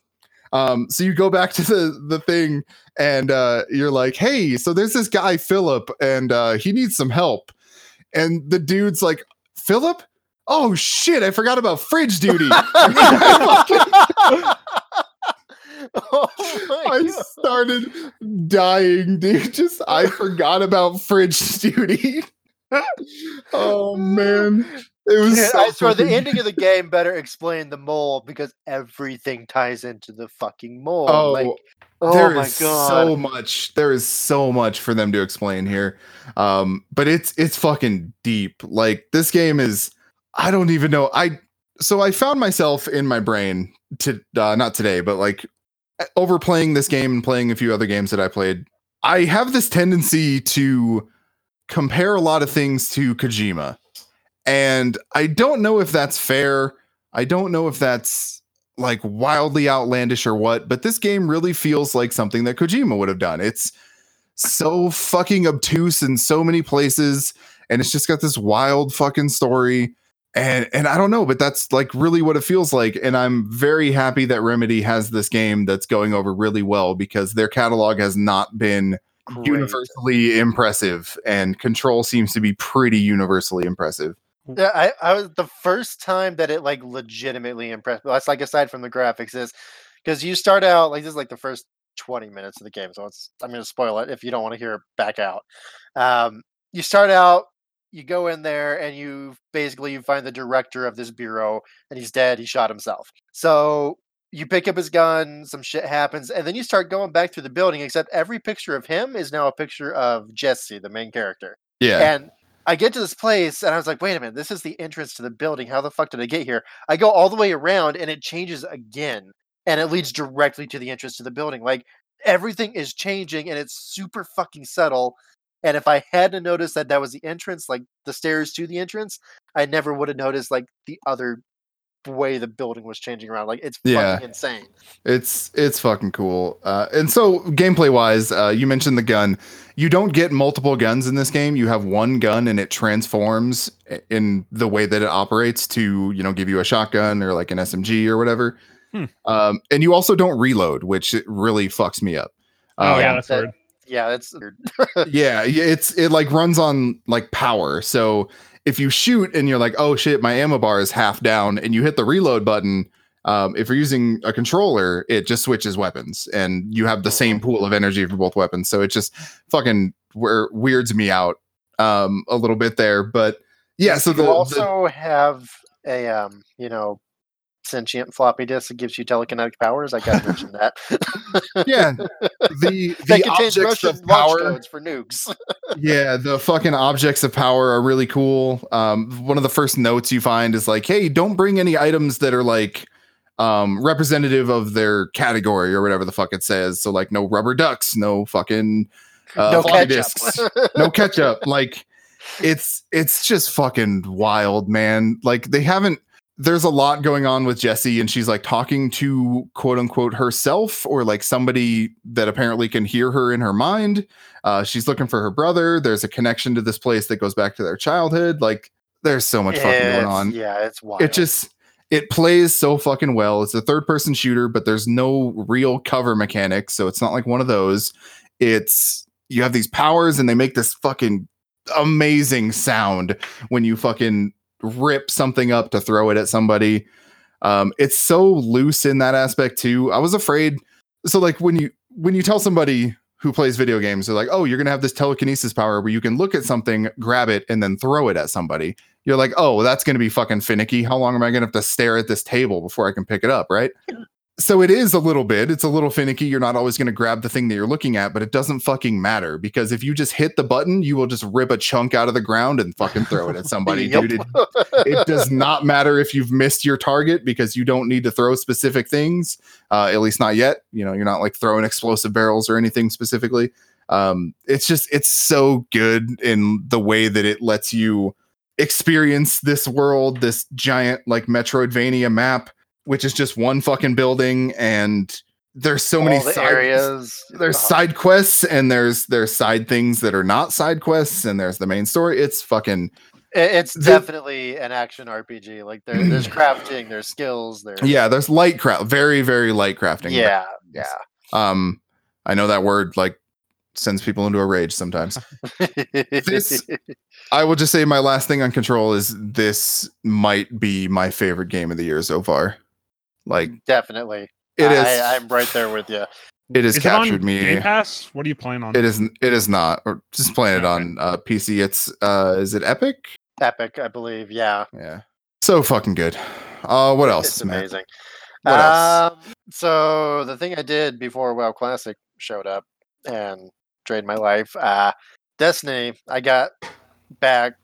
Speaker 1: Um, so you go back to the the thing and uh, you're like, hey, so there's this guy Philip and uh, he needs some help. And the dude's like, Philip? Oh shit, I forgot about fridge duty.
Speaker 3: oh
Speaker 1: I
Speaker 3: God.
Speaker 1: started dying, dude. Just I forgot about fridge duty. oh man. It was
Speaker 3: Dude,
Speaker 1: so
Speaker 3: I swear the ending of the game better explain the mole because everything ties into the fucking mole.
Speaker 1: Oh,
Speaker 3: like, oh
Speaker 1: There
Speaker 3: my
Speaker 1: is
Speaker 3: god.
Speaker 1: so much. There is so much for them to explain here. Um, but it's it's fucking deep. Like this game is. I don't even know. I so I found myself in my brain to uh, not today, but like over playing this game and playing a few other games that I played. I have this tendency to compare a lot of things to Kojima, and I don't know if that's fair. I don't know if that's like wildly outlandish or what, but this game really feels like something that Kojima would have done. It's so fucking obtuse in so many places, and it's just got this wild fucking story. And and I don't know, but that's like really what it feels like. And I'm very happy that Remedy has this game that's going over really well because their catalog has not been
Speaker 3: Great.
Speaker 1: universally impressive, and Control seems to be pretty universally impressive.
Speaker 3: Yeah, I, I was the first time that it like legitimately impressed me. That's like aside from the graphics is because you start out like this is like the first 20 minutes of the game. So it's I'm gonna spoil it if you don't want to hear it back out. Um you start out, you go in there and you basically you find the director of this bureau and he's dead, he shot himself. So you pick up his gun, some shit happens, and then you start going back through the building, except every picture of him is now a picture of Jesse, the main character.
Speaker 1: Yeah.
Speaker 3: And I get to this place and I was like, wait a minute, this is the entrance to the building. How the fuck did I get here? I go all the way around and it changes again. And it leads directly to the entrance to the building. Like everything is changing and it's super fucking subtle. And if I hadn't noticed that that was the entrance, like the stairs to the entrance, I never would have noticed like the other way the building was changing around. Like it's
Speaker 1: Yeah.
Speaker 3: fucking insane.
Speaker 1: It's it's fucking cool. Uh, and so gameplay wise, uh, you mentioned the gun. You don't get multiple guns in this game. You have one gun and it transforms in the way that it operates to you know give you a shotgun or like an SMG or whatever.
Speaker 2: Hmm.
Speaker 1: Um, and you also don't reload, which it really fucks me up.
Speaker 2: Oh
Speaker 1: Um,
Speaker 2: yeah, that's
Speaker 3: that-
Speaker 2: weird.
Speaker 3: Yeah, that's weird.
Speaker 1: yeah yeah, it's it like runs on like power so if you shoot and you're like oh shit my ammo bar is half down and you hit the reload button um, if you're using a controller it just switches weapons and you have the same pool of energy for both weapons. So it just fucking weir- weirds me out um, a little bit there but yeah so
Speaker 3: you
Speaker 1: the, the
Speaker 3: also have a um, you know, sentient floppy disk that gives you telekinetic powers. I gotta mention that.
Speaker 1: yeah the the objects of power
Speaker 3: for nukes.
Speaker 1: yeah the fucking objects of power are really cool um one of the first notes you find is like hey don't bring any items that are like um representative of their category or whatever the fuck it says so like no rubber ducks no fucking uh,
Speaker 3: no
Speaker 1: floppy disks no ketchup like it's it's just fucking wild man like they haven't there's a lot going on with Jesse and she's like talking to quote unquote herself or like somebody that apparently can hear her in her mind. Uh, she's looking for her brother. There's a connection to this place that goes back to their childhood. Like there's so much fucking going on.
Speaker 3: Yeah, it's wild.
Speaker 1: It just it plays so fucking well. It's a third person shooter, but there's no real cover mechanics, so it's not like one of those. It's you have these powers and they make this fucking amazing sound when you fucking rip something up to throw it at somebody. Um, it's so loose in that aspect too. I was afraid. So like when you when you tell somebody who plays video games, they're like, "Oh, you're gonna have this telekinesis power where you can look at something, grab it, and then throw it at somebody." You're like, "Oh, that's gonna be fucking finicky. How long am I gonna have to stare at this table before I can pick it up?" Right? So it is a little bit. It's a little finicky. You're not always going to grab the thing that you're looking at, but it doesn't fucking matter because if you just hit the button, you will just rip a chunk out of the ground and fucking throw it at somebody,
Speaker 3: Yup.
Speaker 1: dude. It, it does not matter if you've missed your target because you don't need to throw specific things. Uh, at least not yet. You know, you're not like throwing explosive barrels or anything specifically. Um, it's just it's so good in the way that it lets you experience this world, this giant like Metroidvania map, which is just one fucking building, and there's so many
Speaker 3: the
Speaker 1: side,
Speaker 3: areas.
Speaker 1: There's
Speaker 3: Oh,
Speaker 1: side quests and there's there's side things that are not side quests, and there's the main story. It's fucking
Speaker 3: It's definitely an action RPG. Like there, there's crafting, there's skills, there's
Speaker 1: yeah. There's light craft, very very light crafting.
Speaker 3: yeah, yeah.
Speaker 1: Um, I know that word like sends people into a rage sometimes. This- I will just say my last thing on control is this might be my favorite game of the year so far. Like
Speaker 3: definitely.
Speaker 1: it is,
Speaker 3: I, I'm right there with you.
Speaker 1: it has
Speaker 2: Is it on
Speaker 1: captured me.
Speaker 2: Game Pass? What are you playing on?
Speaker 1: It isn't. It is not. Or just playing it on uh, PC. It's uh, is it Epic?
Speaker 3: Epic, I believe. Yeah,
Speaker 1: Yeah. So fucking good. Uh, what else?
Speaker 3: it's
Speaker 1: Matt?
Speaker 3: amazing.
Speaker 1: What else?
Speaker 3: Um, so the thing I did before WoW Classic showed up and drained my life, uh, Destiny, I got back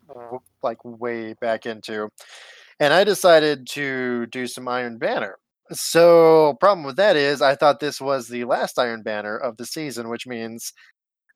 Speaker 3: like way back into, and I decided to do some Iron Banner. So problem with that is I thought this was the last Iron Banner of the season, which means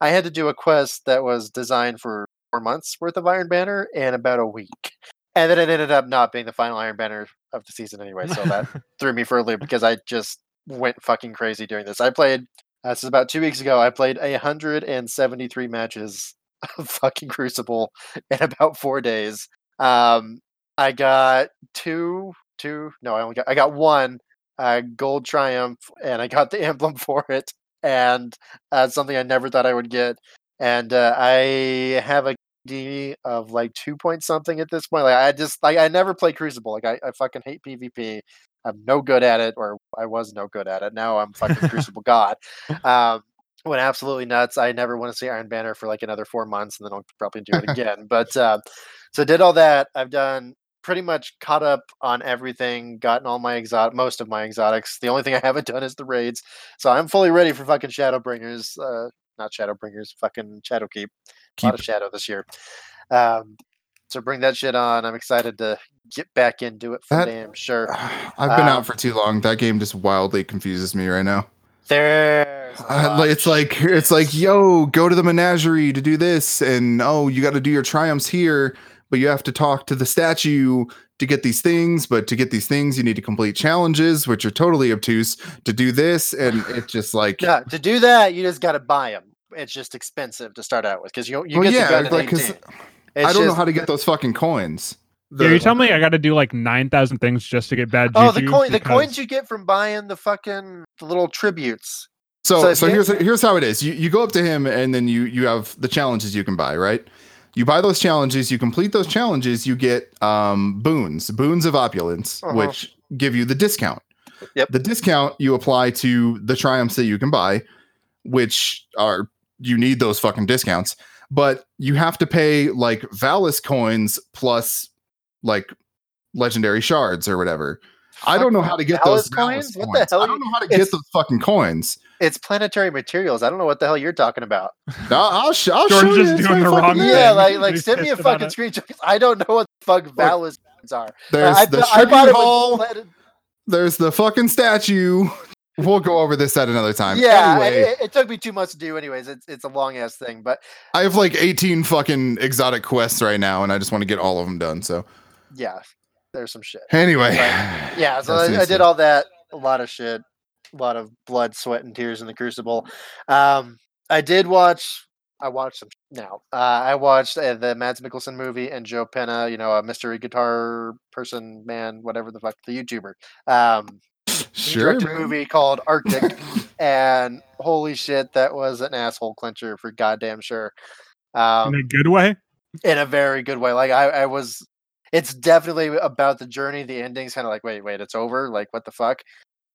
Speaker 3: I had to do a quest that was designed for four months worth of Iron Banner in about a week. And then it ended up not being the final Iron Banner of the season anyway. So that threw me for a loop because I just went fucking crazy doing this. I played uh, this is about two weeks ago. I played a hundred and seventy three matches of fucking Crucible in about four days. Um, I got two, two. No, I only got I got one uh, gold triumph, and I got the emblem for it, and uh, something I never thought I would get. And uh, I have a D of like two point something at this point. Like I just like I never play Crucible. Like I, I fucking hate PvP. I'm no good at it, or I was no good at it. Now I'm fucking Crucible God. Um, went absolutely nuts. I never want to see Iron Banner for like another four months, and then I'll probably do it again. but uh, so did all that. I've done pretty much caught up on everything. Gotten all my exotic, most of my exotics. The only thing I haven't done is the raids. So I'm fully ready for fucking Shadowbringers. Uh, not Shadowbringers, fucking Shadowkeep. A lot of Shadow this year. Um, so bring that shit on. I'm excited to get back into it for
Speaker 1: That-
Speaker 3: damn sure.
Speaker 1: I've been
Speaker 3: Um,
Speaker 1: out for too long. That game just wildly confuses me right now.
Speaker 3: There's
Speaker 1: Uh,
Speaker 3: lot
Speaker 1: like,
Speaker 3: of
Speaker 1: it's like it's like yo, go to the menagerie to do this, and oh, you got to do your triumphs here, but you have to talk to the statue to get these things. But to get these things, you need to complete challenges, which are totally obtuse. To do this, and it's just like
Speaker 3: Yeah, to do that, you just got to buy them. It's just expensive to start out with because you you
Speaker 1: Well,
Speaker 3: get
Speaker 1: yeah,
Speaker 3: the gun at
Speaker 1: like, 'cause
Speaker 3: 18.
Speaker 1: I don't know how to get those fucking coins.
Speaker 2: yeah,
Speaker 1: The-
Speaker 2: you tell me I got to do like nine thousand things just to get bad.
Speaker 3: Oh, the
Speaker 2: juju
Speaker 3: coin, the coins you get from buying the fucking the little tributes.
Speaker 1: So
Speaker 3: So
Speaker 1: so, here's here's how it is. You you go up to him and then you you have the challenges you can buy, right? You buy those challenges, you complete those challenges, you get um boons, boons of opulence,
Speaker 3: Uh-huh.
Speaker 1: which give you the discount.
Speaker 3: Yep.
Speaker 1: The discount you apply to the triumphs that you can buy, which are you need those fucking discounts, but you have to pay like Valis coins plus like legendary shards or whatever. I don't know how to get those
Speaker 3: coins?
Speaker 1: Valis
Speaker 3: What the hell
Speaker 1: I don't know how to get those fucking coins.
Speaker 3: It's planetary materials. I don't know what the hell you're talking about.
Speaker 1: I'll, I'll, sh- I'll show you.
Speaker 2: is
Speaker 1: It's
Speaker 2: doing the
Speaker 1: fucking
Speaker 2: wrong
Speaker 1: there.
Speaker 3: Yeah,
Speaker 2: thing.
Speaker 3: like like send me a
Speaker 2: pissed
Speaker 3: fucking
Speaker 2: it.
Speaker 3: screenshot. 'cause I don't know what the fuck Valis coins are.
Speaker 1: There's
Speaker 3: I,
Speaker 1: the
Speaker 3: I bought
Speaker 1: tribute hall. There's the fucking statue. We'll go over this at another time.
Speaker 3: Yeah,
Speaker 1: Anyway,
Speaker 3: it, it took me two months to do. Anyways, it's it's a long ass thing, but
Speaker 1: I have like 18 fucking exotic quests right now, and I just want to get all of them done. So
Speaker 3: yeah, there's some shit.
Speaker 1: anyway,
Speaker 3: Yeah, so I, I did all that. A lot of shit. A lot of blood, sweat, and tears in the Crucible. Um, I did watch. I watched some now. Uh, I watched uh, the Mads Mikkelsen movie and Joe Penna. You know, a mystery guitar person, man, whatever the fuck, the YouTuber. Um,
Speaker 1: Sure.
Speaker 3: directed a movie called Arctic, and holy shit, that was an asshole clincher for goddamn sure. Um,
Speaker 2: in a good way.
Speaker 3: in a very good way. Like I, I was it's definitely about the journey. The ending's kind of like, wait, wait, it's over. Like, what the fuck?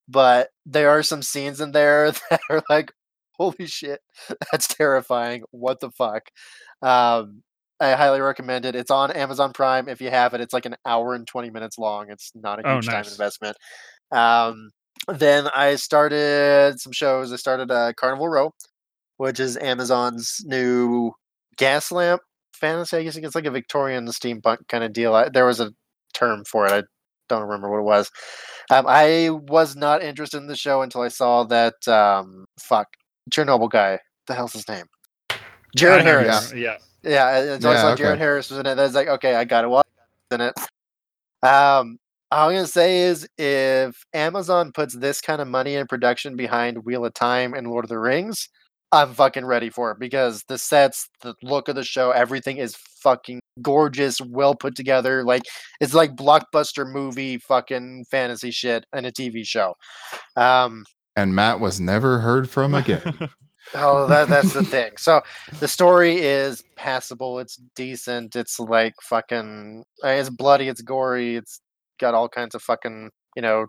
Speaker 3: But there are some scenes in there that are like, holy shit, that's terrifying. What the fuck? Um, I highly recommend it. It's on Amazon Prime. If you have it, it's like an hour and 20 minutes long. It's not a
Speaker 2: Oh,
Speaker 3: huge time investment. Um, then I started some shows. I started uh, Carnival Row, which is Amazon's new gas lamp fantasy. I guess it's like a Victorian steampunk kind of deal. I, there was a term for it. I don't remember what it was. Um, I was not interested in the show until I saw that um, fuck Chernobyl guy. The hell's his name? Jared
Speaker 2: I know,
Speaker 3: Harris.
Speaker 2: Yeah.
Speaker 3: Yeah, until I
Speaker 1: Yeah,
Speaker 3: saw
Speaker 1: okay.
Speaker 3: Jared Harris was in it. I was like, okay, I got it. Well, in it. Um, all I'm gonna say is, if Amazon puts this kind of money in production behind Wheel of Time and Lord of the Rings, I'm fucking ready for it because the sets, the look of the show, everything is fucking gorgeous, well put together. Like it's like blockbuster movie fucking fantasy shit and a TV show. Um,
Speaker 1: And Matt was never heard from again.
Speaker 3: Oh, that that's the thing. So the story is passable. It's decent. It's like fucking. uh, It's bloody. It's gory. It's got all kinds of fucking you know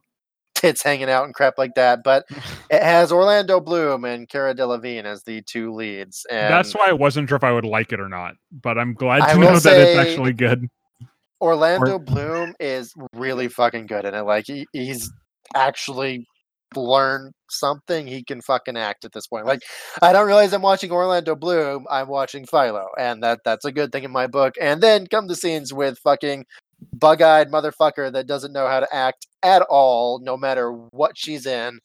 Speaker 3: tits hanging out and crap like that. But it has Orlando Bloom and Cara Delevingne as the two leads. And
Speaker 2: That's why I wasn't sure if I would like it or not. But I'm glad to
Speaker 3: will
Speaker 2: know that it's actually good.
Speaker 3: Orlando Bloom is really fucking good in it. Like he, he's actually learned something. He can fucking act at this point. Like I don't realize I'm watching Orlando Bloom. I'm watching Philo, and that that's a good thing in my book. And then come the scenes with fucking bug-eyed motherfucker that doesn't know how to act at all, no matter what she's in.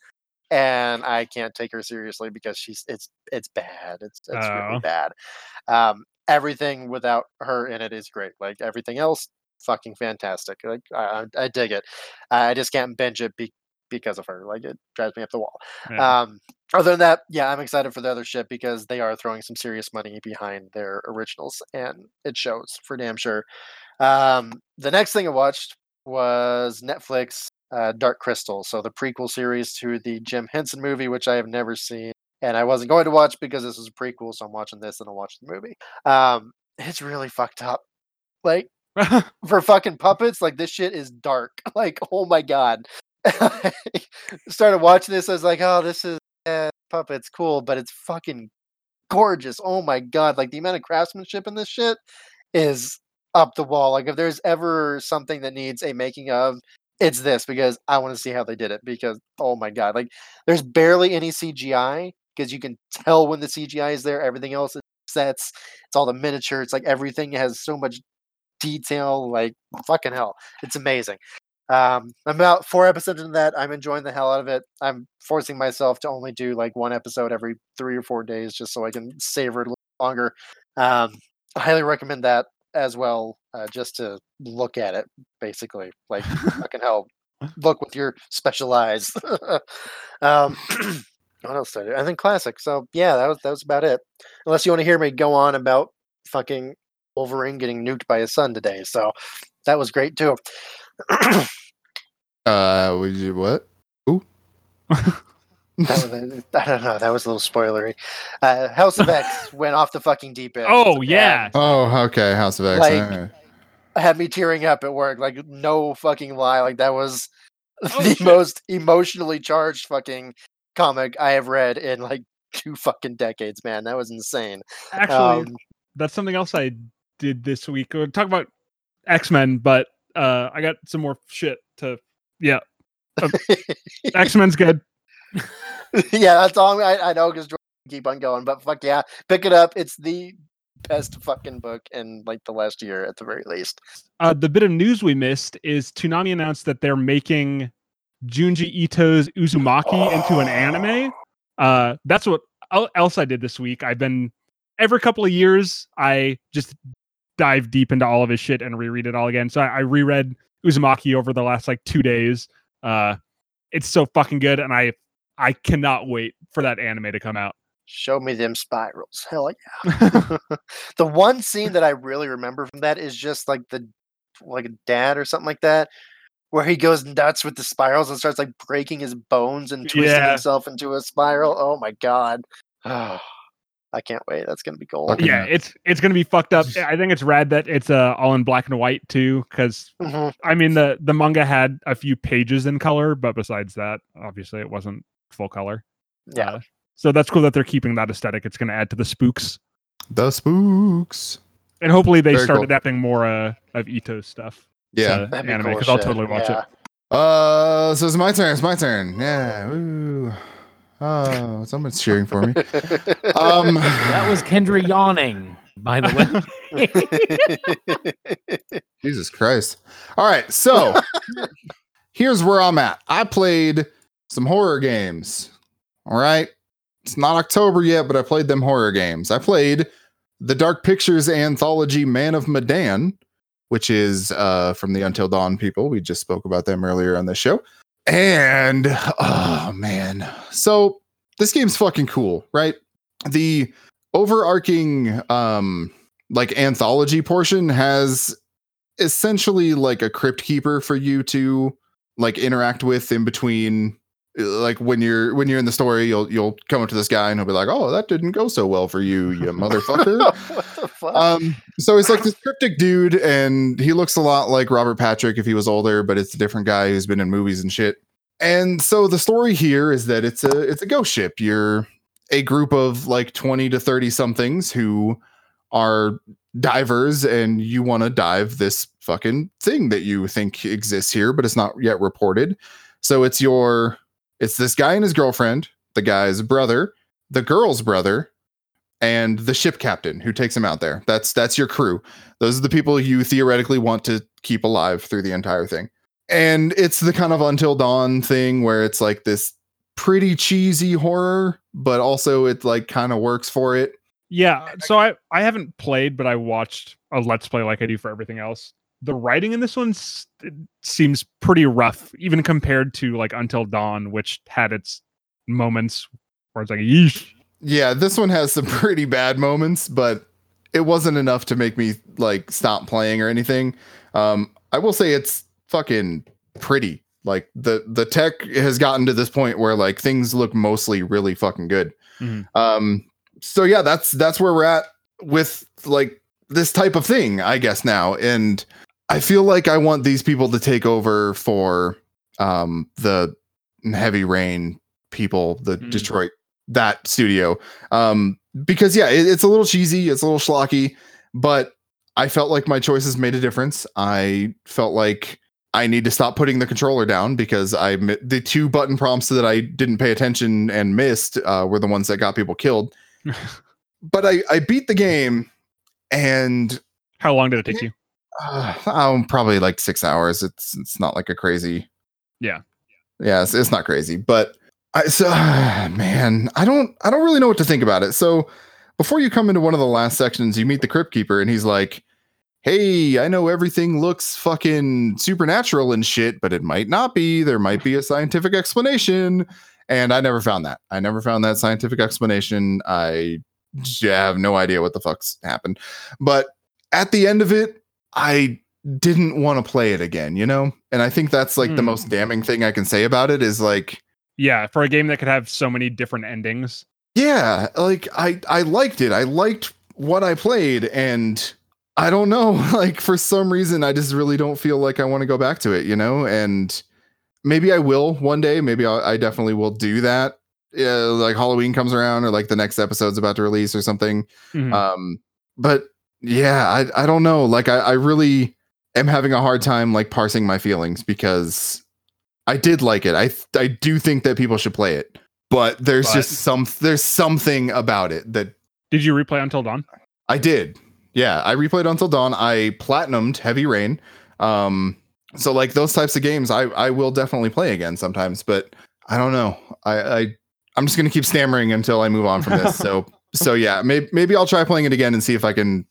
Speaker 3: And I can't take her seriously because she's it's it's bad. It's it's
Speaker 2: Oh.
Speaker 3: really bad. Um, everything without her in it is great. Like everything else, fucking fantastic. Like I, I I dig it. I just can't binge it be, because of her. Like it drives me up the wall.
Speaker 2: Yeah.
Speaker 3: Um, other than that, yeah, I'm excited for the other ship because they are throwing some serious money behind their originals, and it shows for damn sure. Um, the next thing I watched was Netflix uh, Dark Crystal, so the prequel series to the Jim Henson movie, which I have never seen, and I wasn't going to watch because this is a prequel, so I'm watching this and I'll watch the movie. Um, it's really fucked up. Like for fucking puppets, like this shit is dark. Like, oh my god. Started watching this, I was like, oh, this is eh, puppets, cool, but it's fucking gorgeous. Oh my god. Like the amount of craftsmanship in this shit is up the wall. Like if there's ever something that needs a making of, it's this because I want to see how they did it. Because oh my god, like there's barely any CGI because you can tell when the CGI is there. Everything else is sets. It's all the miniature. It's like everything has so much detail. Like fucking hell, it's amazing. Um, I'm about four episodes into that. I'm enjoying the hell out of it. I'm forcing myself to only do like one episode every three or four days just so I can savor it a little longer. Um, I highly recommend that as well, uh, just to look at it, basically. Like fucking hell, look with your special eyes. um, what else did I do? And then classic. So yeah, that was that was about it. Unless you want to hear me go on about fucking Wolverine getting nuked by his son today. So that was great too.
Speaker 1: Uh, would you what?
Speaker 3: That was, a- I don't know. That was a little spoilery. Uh, House of X went off the fucking deep end.
Speaker 2: oh yeah.
Speaker 1: Oh, okay. House of X.
Speaker 3: Like,
Speaker 1: alright.
Speaker 3: had me tearing up at work. Like no fucking lie. Like that was
Speaker 2: Oh,
Speaker 3: the
Speaker 2: shit.
Speaker 3: most emotionally charged fucking comic I have read in like two fucking decades. Man, that was insane.
Speaker 2: Actually,
Speaker 3: Um,
Speaker 2: that's something else I did this week. We'll talk about X Men, but uh, I got some more shit to. Yeah, X Men's good.
Speaker 3: yeah, that's all I, I know because keep on going. But fuck yeah, pick it up. It's the best fucking book in like the last year at the very least.
Speaker 2: Uh, the bit of news we missed is Toonami announced that they're making Junji Ito's Uzumaki into an anime. Uh, that's what else I did this week. I've been every couple of years I just dive deep into all of his shit and reread it all again. So I, I reread Uzumaki over the last like two days. Uh, it's so fucking good, and I I cannot wait for that anime to come out.
Speaker 3: Show me them spirals. Hell yeah. the one scene that I really remember from that is just like the like a dad or something like that, where he goes nuts with the spirals and starts like breaking his bones and twisting
Speaker 2: Yeah.
Speaker 3: himself into a spiral. Oh my god. I can't wait. That's gonna be gold.
Speaker 1: Fucking-
Speaker 2: yeah, it's it's gonna be fucked up. I think it's rad that it's uh, all in black and white too, because
Speaker 3: Mhm.
Speaker 2: I mean the the manga had a few pages in color, but besides that, obviously it wasn't full color.
Speaker 3: Yeah.
Speaker 2: Uh, so that's cool that they're keeping that aesthetic. It's going to add to the spooks,
Speaker 1: The spooks.
Speaker 2: and hopefully they
Speaker 1: Very
Speaker 2: start
Speaker 1: cool.
Speaker 2: adapting more uh, of Ito's stuff.
Speaker 1: Yeah.
Speaker 2: to
Speaker 3: That'd
Speaker 2: anime because
Speaker 3: as
Speaker 2: I'll totally watch
Speaker 3: yeah.
Speaker 2: it.
Speaker 1: Uh, so it's my turn. It's my turn. Yeah. Woo. Oh, someone's cheering for me. Um,
Speaker 4: That was Kendra yawning, by the way.
Speaker 1: Jesus Christ. All right, so here's where I'm at. I played some horror games. All right. It's not October yet, but I played them horror games. I played the Dark Pictures anthology Man of Medan, which is uh, from the Until Dawn people. We just spoke about them earlier on the show. And oh man. So this game's fucking cool, right? The overarching um like anthology portion has essentially like a crypt keeper for you to like interact with in between like when you're when you're in the story you'll you'll come up to this guy and he'll be like oh that didn't go so well for you you motherfucker.
Speaker 3: What the fuck?
Speaker 1: um so he's like this cryptic dude and he looks a lot like robert patrick if he was older but it's a different guy who's been in movies and shit. And so the story here is that it's a it's a ghost ship. You're a group of like 20 to 30 somethings who are divers and you want to dive this fucking thing that you think exists here but it's not yet reported. So it's your it's this guy and his girlfriend the guy's brother the girl's brother and the ship captain who takes him out there. That's that's your crew. Those are the people you theoretically want to keep alive through the entire thing. And it's the kind of until dawn thing where it's like this pretty cheesy horror but also it like kind of works for it.
Speaker 2: Yeah, so I I haven't played, but I watched a let's play like I do for everything else. The writing in this one seems pretty rough, even compared to like Until Dawn, which had its moments where it's like, yeesh.
Speaker 1: Yeah, this one has some pretty bad moments, but it wasn't enough to make me like stop playing or anything. Um, I will say it's fucking pretty. Like the the tech has gotten to this point where like things look mostly really fucking good.
Speaker 2: Mhm.
Speaker 1: Um, so yeah, that's that's where we're at with like this type of thing, I guess now. And I feel like I want these people to take over for um the heavy rain people, the
Speaker 2: Mm.
Speaker 1: Detroit that studio. Um, because yeah, it, it's a little cheesy, it's a little schlocky, but I felt like my choices made a difference. I felt like I need to stop putting the controller down because I the two button prompts that I didn't pay attention and missed uh, were the ones that got people killed. but I I beat the game and
Speaker 2: How long did it take you?
Speaker 1: Uh, um, probably like six hours. It's it's not like a crazy.
Speaker 2: Yeah.
Speaker 1: Yeah, it's, it's not crazy, but I so man, I don't I don't really know what to think about it. So before you come into one of the last sections, you meet the crypt keeper, and he's like, "Hey, I know everything looks fucking supernatural and shit, but it might not be. There might be a scientific explanation." And I never found that. I never found that scientific explanation. I have no idea what the fuck's happened. But at the end of it, I didn't want to play it again, you know? And I think that's like the
Speaker 2: Hmm.
Speaker 1: most damning thing I can say about it is like,
Speaker 2: Yeah, for a game that could have so many different endings.
Speaker 1: yeah, like I I liked it. I liked what I played and I don't know, like for some reason I just really don't feel like I want to go back to it, you know? And maybe I will one day, maybe I'll, I definitely will do that. Yeah, like Halloween comes around or like the next episode's about to release or something.
Speaker 2: Mhm.
Speaker 1: um but yeah i i don't know. Like i i really am having a hard time like parsing my feelings because i did like it. I i do think that people should play it but there's
Speaker 2: But-
Speaker 1: just some there's something about it that
Speaker 2: Did you replay Until Dawn?
Speaker 1: i did. Yeah i replayed until dawn. I platinumed heavy rain. Um so like those types of games i i will definitely play again sometimes but i don't know. I i i'm just gonna keep stammering until i move on from this. So so yeah maybe maybe i'll try playing it again and see if i can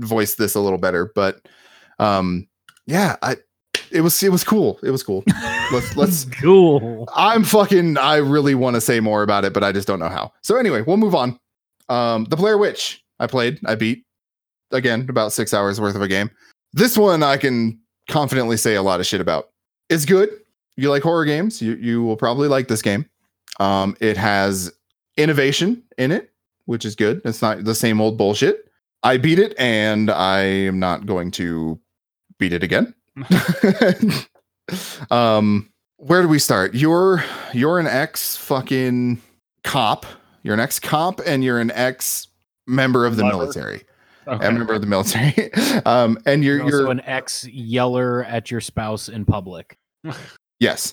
Speaker 1: voice this a little better but um yeah i it was it was cool. It was cool. Let's let's
Speaker 4: cool.
Speaker 1: i'm fucking i really want to say more about it but i just don't know how. So anyway we'll move on. Um the Blair Witch i played i beat again about six hours worth of a game. This one i can confidently say a lot of shit about. It's good. You like horror games you you will probably like this game. Um it has innovation in it which is good. It's not the same old bullshit i beat it and i am not going to beat it again um where do we start you're you're an ex fucking cop you're an ex cop and you're an ex member of the
Speaker 2: Lover.
Speaker 1: military
Speaker 2: Okay.
Speaker 1: a member of the military um and you're
Speaker 4: You're
Speaker 1: you're
Speaker 4: an ex yeller at your spouse in public.
Speaker 1: Yes.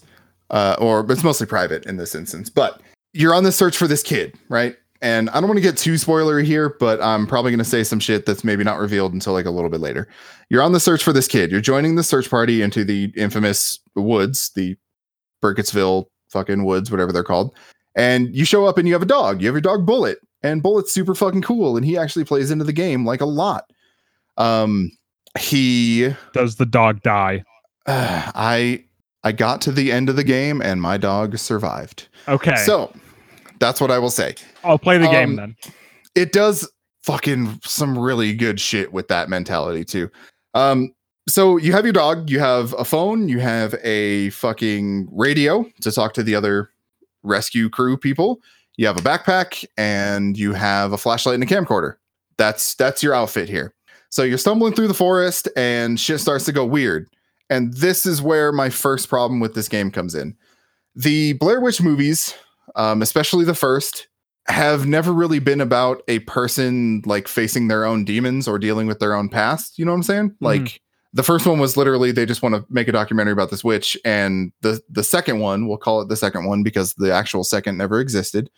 Speaker 1: Uh, or it's mostly private in this instance. But you're on the search for this kid, right? And I don't want to get too spoilery here, but I'm probably going to say some shit that's maybe not revealed until like a little bit later. You're on the search for this kid. You're joining the search party into the infamous woods, the Burkittsville fucking woods, whatever they're called. And you show up and you have a dog. You have your dog Bullet, and Bullet's super fucking cool, and he actually plays into the game like a lot. Um, he
Speaker 2: Does the dog die?
Speaker 1: uh, I I got to the end of the game and my dog survived.
Speaker 2: Okay.
Speaker 1: So that's what I will say.
Speaker 2: I'll play the game
Speaker 1: um,
Speaker 2: then.
Speaker 1: It does fucking some really good shit with that mentality too. Um so you have your dog, you have a phone, you have a fucking radio to talk to the other rescue crew people. You have a backpack and you have a flashlight and a camcorder. That's that's your outfit here. So you're stumbling through the forest and shit starts to go weird. And this is where my first problem with this game comes in. The Blair Witch movies, um, especially the first, have never really been about a person like facing their own demons or dealing with their own past. You know what I'm saying? Like the first one was literally they just want to make a documentary about this witch, and the the second one, we'll call it the second one because the actual second never existed.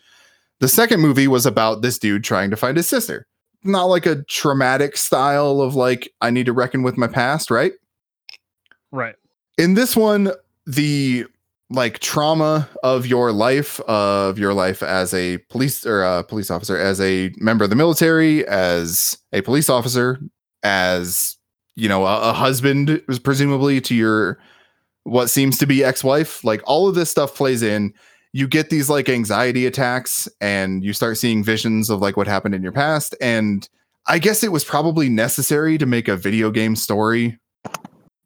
Speaker 1: The second movie was about this dude trying to find his sister. Not like a traumatic style of like I need to reckon with my past, right?
Speaker 2: Right.
Speaker 1: in this one the like trauma of your life of your life as a police or a police officer as a member of the military as a police officer as you know a, a husband presumably to your what seems to be ex-wife like all of this stuff plays in. You get these like anxiety attacks and you start seeing visions of like what happened in your past and i guess it was probably necessary to make a video game story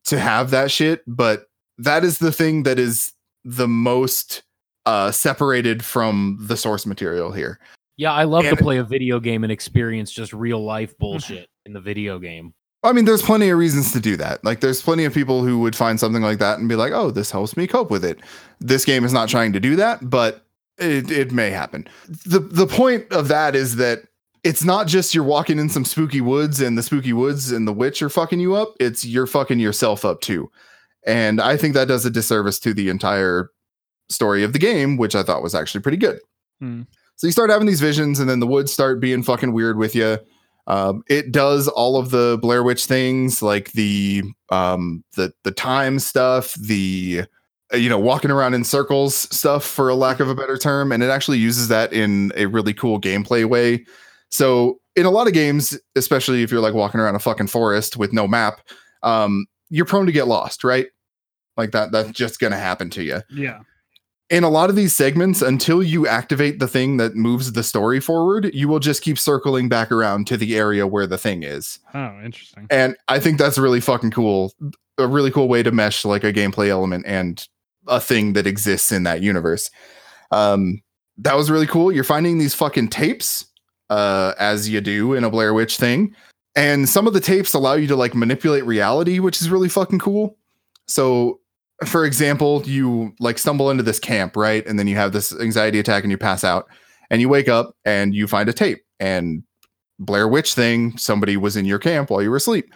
Speaker 1: to have that shit, but that is the thing that is the most uh separated from the source material here.
Speaker 4: Yeah, I love
Speaker 1: And-
Speaker 4: to play a video game and experience just real life bullshit in the video game.
Speaker 1: I mean, there's plenty of reasons to do that. Like, there's plenty of people who would find something like that and be like, "Oh, this helps me cope with it." This game is not trying to do that, but it, it may happen. the The point of that is that it's not just you're walking in some spooky woods and the spooky woods and the witch are fucking you up. It's you're fucking yourself up too, and I think that does a disservice to the entire story of the game, which I thought was actually pretty good.
Speaker 2: Hmm.
Speaker 1: So you start having these visions, and then the woods start being fucking weird with you. Um, it does all of the Blair Witch things, like the um, the the time stuff, the you know walking around in circles stuff, for a lack of a better term, and it actually uses that in a really cool gameplay way. So in a lot of games, especially if you're like walking around a fucking forest with no map, um, you're prone to get lost, right? Like that that's just gonna happen to you
Speaker 2: Yeah.
Speaker 1: in a lot of these segments, until you activate the thing that moves the story forward, you will just keep circling back around to the area where the thing is.
Speaker 2: Oh, interesting.
Speaker 1: And I think that's really fucking cool. A really cool way to mesh like a gameplay element and a thing that exists in that universe. Um, that was really cool. You're finding these fucking tapes, uh, as you do in a Blair Witch thing. And some of the tapes allow you to like manipulate reality, which is really fucking cool. So for example, you like stumble into this camp, right? And then you have this anxiety attack and you pass out and you wake up and you find a tape and Blair Witch thing, somebody was in your camp while you were asleep.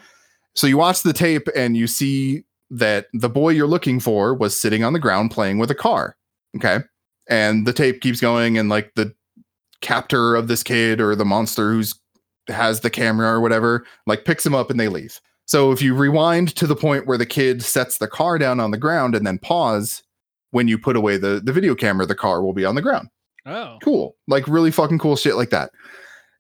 Speaker 1: So you watch the tape and you see that the boy you're looking for was sitting on the ground playing with a car. Okay. And the tape keeps going and like the captor of this kid or the monster who's has the camera or whatever like picks him up and they leave. So if you rewind to the point where the kid sets the car down on the ground and then pause, when you put away the, the video camera, the car will be on the ground.
Speaker 2: Oh.
Speaker 1: Cool. Like really fucking cool shit like that.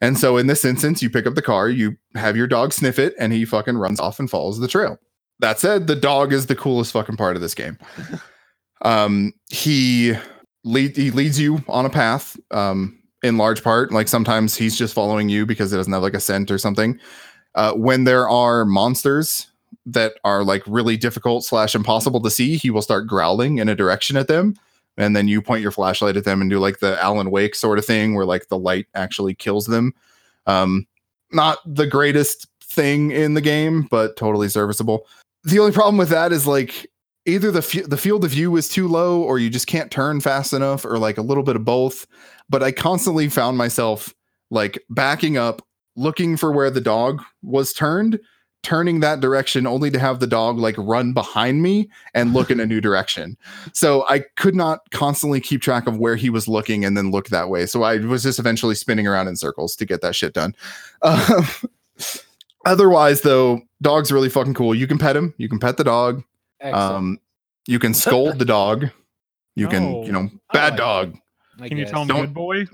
Speaker 1: And so in this instance, you pick up the car, you have your dog sniff it, and he fucking runs off and follows the trail. That said, the dog is the coolest fucking part of this game. um, he lead he leads you on a path. Um, in large part, like sometimes he's just following you because it doesn't have like a scent or something. Uh, when there are monsters that are like really difficult slash impossible to see, he will start growling in a direction at them and then you point your flashlight at them and do like the Alan Wake sort of thing where like the light actually kills them. Um, not the greatest thing in the game, but totally serviceable. The only problem with that is like either the f- the field of view is too low or you just can't turn fast enough or like a little bit of both. But I constantly found myself like backing up, looking for where the dog was turned, turning that direction only to have the dog like run behind me and look in a new direction. So I could not constantly keep track of where he was looking and then look that way. So I was just eventually spinning around in circles to get that shit done. Um, otherwise, though, dog's really fucking cool. You can pet him, you can pet the dog,
Speaker 4: Excellent.
Speaker 1: um, you can scold the dog. You can,
Speaker 2: No.
Speaker 1: you know, bad
Speaker 4: like
Speaker 1: dog.
Speaker 4: I
Speaker 2: Can you tell him
Speaker 1: Don't-
Speaker 2: good boy?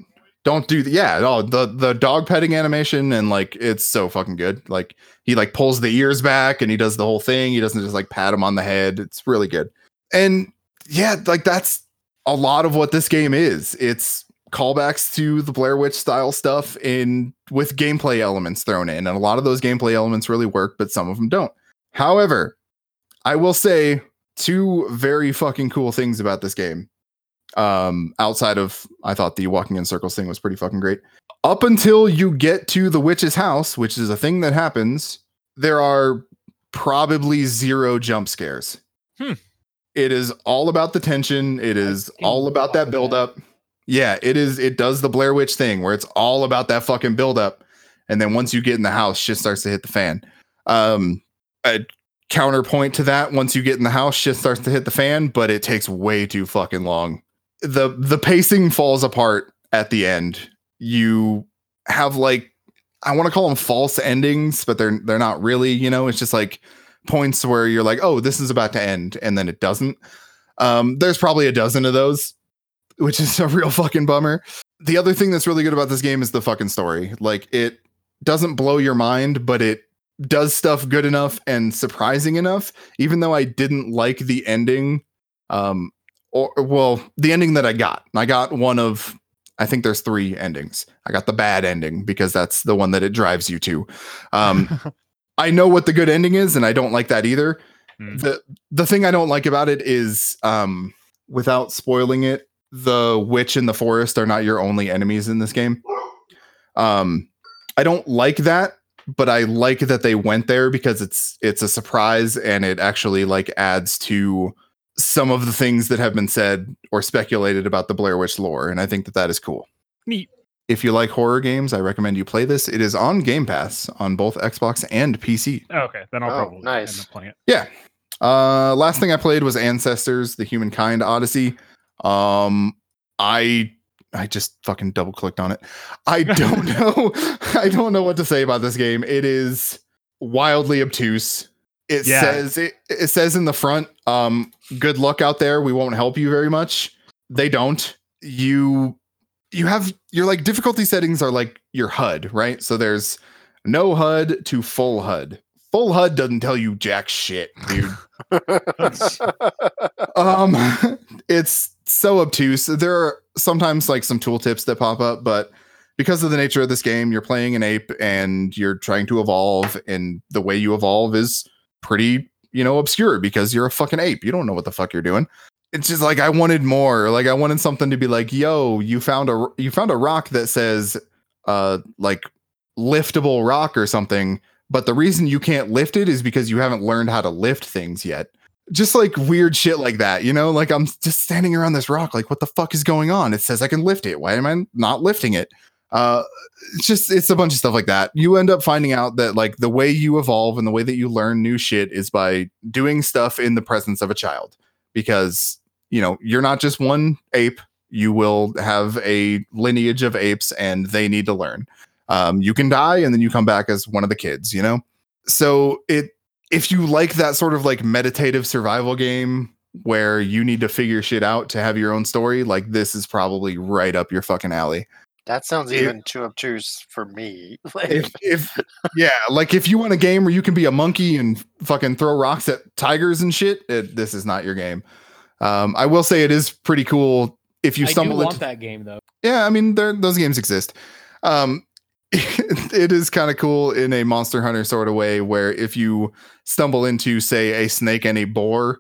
Speaker 1: Don't do the yeah no the the dog petting animation and like it's so fucking good. Like he like pulls the ears back and he does the whole thing. He doesn't just like pat him on the head. It's really good. And yeah like that's a lot of what this game is. It's callbacks to the blair witch style stuff in with gameplay elements thrown in. And a lot of those gameplay elements really work but some of them don't. However i will say two very fucking cool things about this game um outside of i thought the walking in circles thing was pretty fucking great. Up until you get to the witch's house which is a thing that happens there are probably zero jump scares.
Speaker 2: Hmm.
Speaker 1: it is all about the tension. It is all about that build up yeah it is it does the blair witch thing where it's all about that fucking build up and then once you get in the house shit starts to hit the fan. Um a counterpoint to that once you get in the house shit starts to hit the fan but it takes way too fucking long the the pacing falls apart at the end. You have like I want to call them false endings, but they're they're not really, you know, it's just like points where you're like, "Oh, this is about to end," and then it doesn't. Um there's probably a dozen of those, which is a real fucking bummer. The other thing that's really good about this game is the fucking story. Like it doesn't blow your mind, but it does stuff good enough and surprising enough even though I didn't like the ending um or well, the ending that I got. I got one of I think there's three endings. I got the bad ending because that's the one that it drives you to. Um I know what the good ending is and I don't like that either.
Speaker 2: Hmm.
Speaker 1: The the thing I don't like about it is um without spoiling it, the witch in the forest are not your only enemies in this game. Um I don't like that, but I like that they went there because it's it's a surprise and it actually like adds to some of the things that have been said or speculated about the Blair Witch lore, and I think that that is cool.
Speaker 2: Neat.
Speaker 1: If you like horror games, I recommend you play this. It is on Game Pass on both Xbox and PC.
Speaker 2: Oh, okay, then I'll
Speaker 3: Oh,
Speaker 2: probably
Speaker 3: nice.
Speaker 2: end up playing it.
Speaker 1: Yeah. Uh last thing I played was Ancestors: The Humankind Odyssey. Um I I just fucking double clicked on it. I don't know. I don't know what to say about this game. It is wildly obtuse. It
Speaker 2: Yeah.
Speaker 1: says it, it says in the front, um, good luck out there. We won't help you very much. They don't. You you have your like difficulty settings are like your HUD, right? So there's no HUD to full HUD. Full HUD doesn't tell you jack shit, dude. um it's so obtuse there are sometimes like some tooltips that pop up but because of the nature of this game you're playing an ape and you're trying to evolve and the way you evolve is pretty you know obscure because you're a fucking ape you don't know what the fuck you're doing it's just like i wanted more like i wanted something to be like yo you found a you found a rock that says uh like liftable rock or something but the reason you can't lift it is because you haven't learned how to lift things yet just like weird shit like that, you know? Like I'm just standing around this rock, like, what the fuck is going on? It says I can lift it. Why am I not lifting it? Uh it's just it's a bunch of stuff like that. You end up finding out that like the way you evolve and the way that you learn new shit is by doing stuff in the presence of a child. Because, you know, you're not just one ape, you will have a lineage of apes and they need to learn. Um, you can die and then you come back as one of the kids, you know? So it if you like that sort of like meditative survival game where you need to figure shit out to have your own story, like this is probably right up your fucking alley.
Speaker 3: That sounds
Speaker 1: If-
Speaker 3: even too obtuse for me. Like,
Speaker 1: If if yeah, like if you want a game where you can be a monkey and fucking throw rocks at tigers and shit, it, this is not your game. Um, I will say it is pretty cool if you
Speaker 4: I do
Speaker 1: stumble
Speaker 4: want
Speaker 1: into
Speaker 4: that game though.
Speaker 1: yeah, I mean, there those games exist. Um, it is kind of cool in a Monster Hunter sort of way, where if you stumble into, say, a snake and a boar,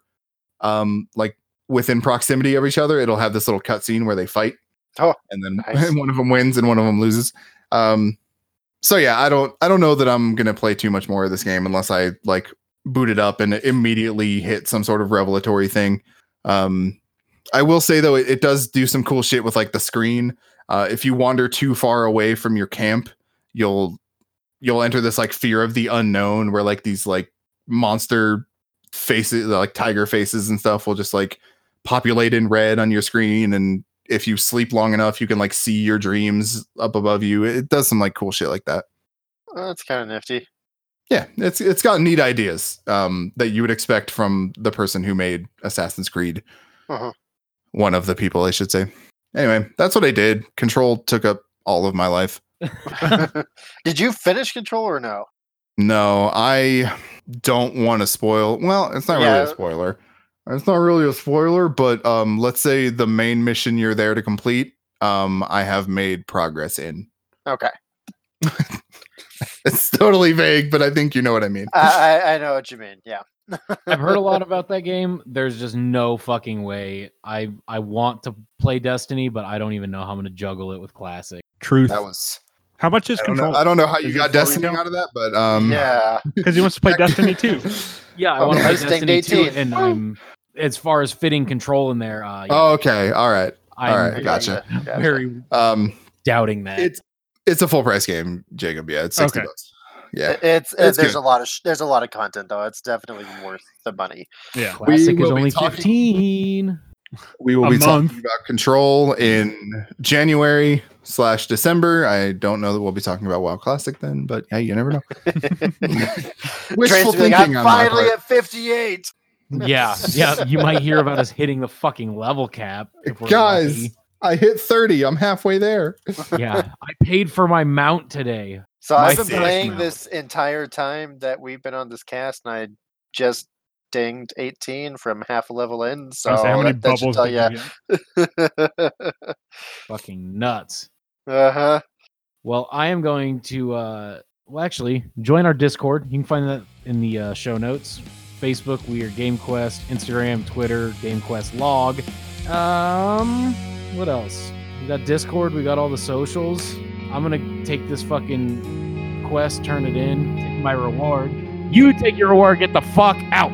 Speaker 1: um, like within proximity of each other, it'll have this little cutscene where they fight.
Speaker 3: Oh,
Speaker 1: and then
Speaker 3: nice.
Speaker 1: one of them wins and one of them loses. Um, so yeah, I don't, I don't know that I'm gonna play too much more of this game unless I like boot it up and immediately hit some sort of revelatory thing. Um, I will say though, it, it does do some cool shit with like the screen. Uh, if you wander too far away from your camp, you'll you'll enter this like fear of the unknown where like these like monster faces like tiger faces and stuff will just like populate in red on your screen and if you sleep long enough you can like see your dreams up above you it does some like cool shit like that
Speaker 3: Oh, that's kind of nifty.
Speaker 1: yeah it's it's got neat ideas um that you would expect from the person who made assassin's creed
Speaker 3: Uh-huh.
Speaker 1: one of the people i should say anyway that's what i did control took up all of my life
Speaker 3: Did you finish Control or no?
Speaker 1: No, I don't want to spoil. Well, it's not really a spoiler. It's not really a spoiler, but um, let's say the main mission you're there to complete, um, I have made progress in.
Speaker 3: Okay,
Speaker 1: It's totally vague, but I think you know what I mean.
Speaker 3: I, I I know what you mean. Yeah.
Speaker 4: I've heard a lot about that game. There's just no fucking way. I I want to play Destiny, but I don't even know how I'm gonna juggle it with Classic.
Speaker 2: Truth.
Speaker 1: That was.
Speaker 2: How much is
Speaker 1: I don't, know,
Speaker 2: control?
Speaker 1: I don't know how you
Speaker 2: Is
Speaker 1: got Destiny out of that, but um,
Speaker 3: yeah.
Speaker 2: Because he wants to play Destiny too.
Speaker 4: Yeah, I want to play Destiny
Speaker 3: 18.
Speaker 4: too, and I'm as far as fitting control in there. Uh, yeah,
Speaker 1: Oh, okay, all right.
Speaker 4: I'm
Speaker 1: all right,
Speaker 3: I
Speaker 1: gotcha.
Speaker 3: Gotcha.
Speaker 4: very
Speaker 1: Um,
Speaker 4: doubting that.
Speaker 1: it's it's a full price game, Jacob. Yeah, it's sixty
Speaker 2: Okay.
Speaker 1: bucks. Yeah,
Speaker 3: It- It's, uh,
Speaker 1: It's
Speaker 3: there's
Speaker 1: good.
Speaker 3: a lot of sh- there's a lot of content though. It's definitely worth the money.
Speaker 2: Yeah.
Speaker 4: Classic
Speaker 1: we
Speaker 4: is
Speaker 1: will be
Speaker 4: only
Speaker 1: talking-
Speaker 4: 15.
Speaker 1: we will
Speaker 2: A
Speaker 1: be
Speaker 2: month.
Speaker 1: talking about control in January slash December. I don't know that we'll be talking about WoW Classic then, but hey, you never know. Wishful
Speaker 3: Trace will like, I'm
Speaker 1: on my
Speaker 3: finally
Speaker 1: part.
Speaker 3: at 58.
Speaker 4: Yeah, yeah. You might hear about us hitting the fucking level cap.
Speaker 1: Guys,
Speaker 4: lucky.
Speaker 1: I hit 30. I'm halfway there.
Speaker 4: Yeah, I paid for my mount today.
Speaker 3: So
Speaker 1: My
Speaker 3: I've been playing
Speaker 1: mount.
Speaker 3: this entire time that we've been on this cast, and I just dinged 18 from half a level in. So
Speaker 2: I how many
Speaker 3: that, that
Speaker 2: bubbles
Speaker 3: tell you.
Speaker 2: you?
Speaker 4: Fucking nuts.
Speaker 3: uh huh.
Speaker 4: Well, I am going to uh well actually join our Discord. You can find that in the uh, show notes. Facebook, we are GameQuest, Instagram, Twitter, GameQuest log. Um what else? We got Discord, we got all the socials. I'm gonna take this fucking quest, turn it in, take my reward. You take your reward, get the fuck out.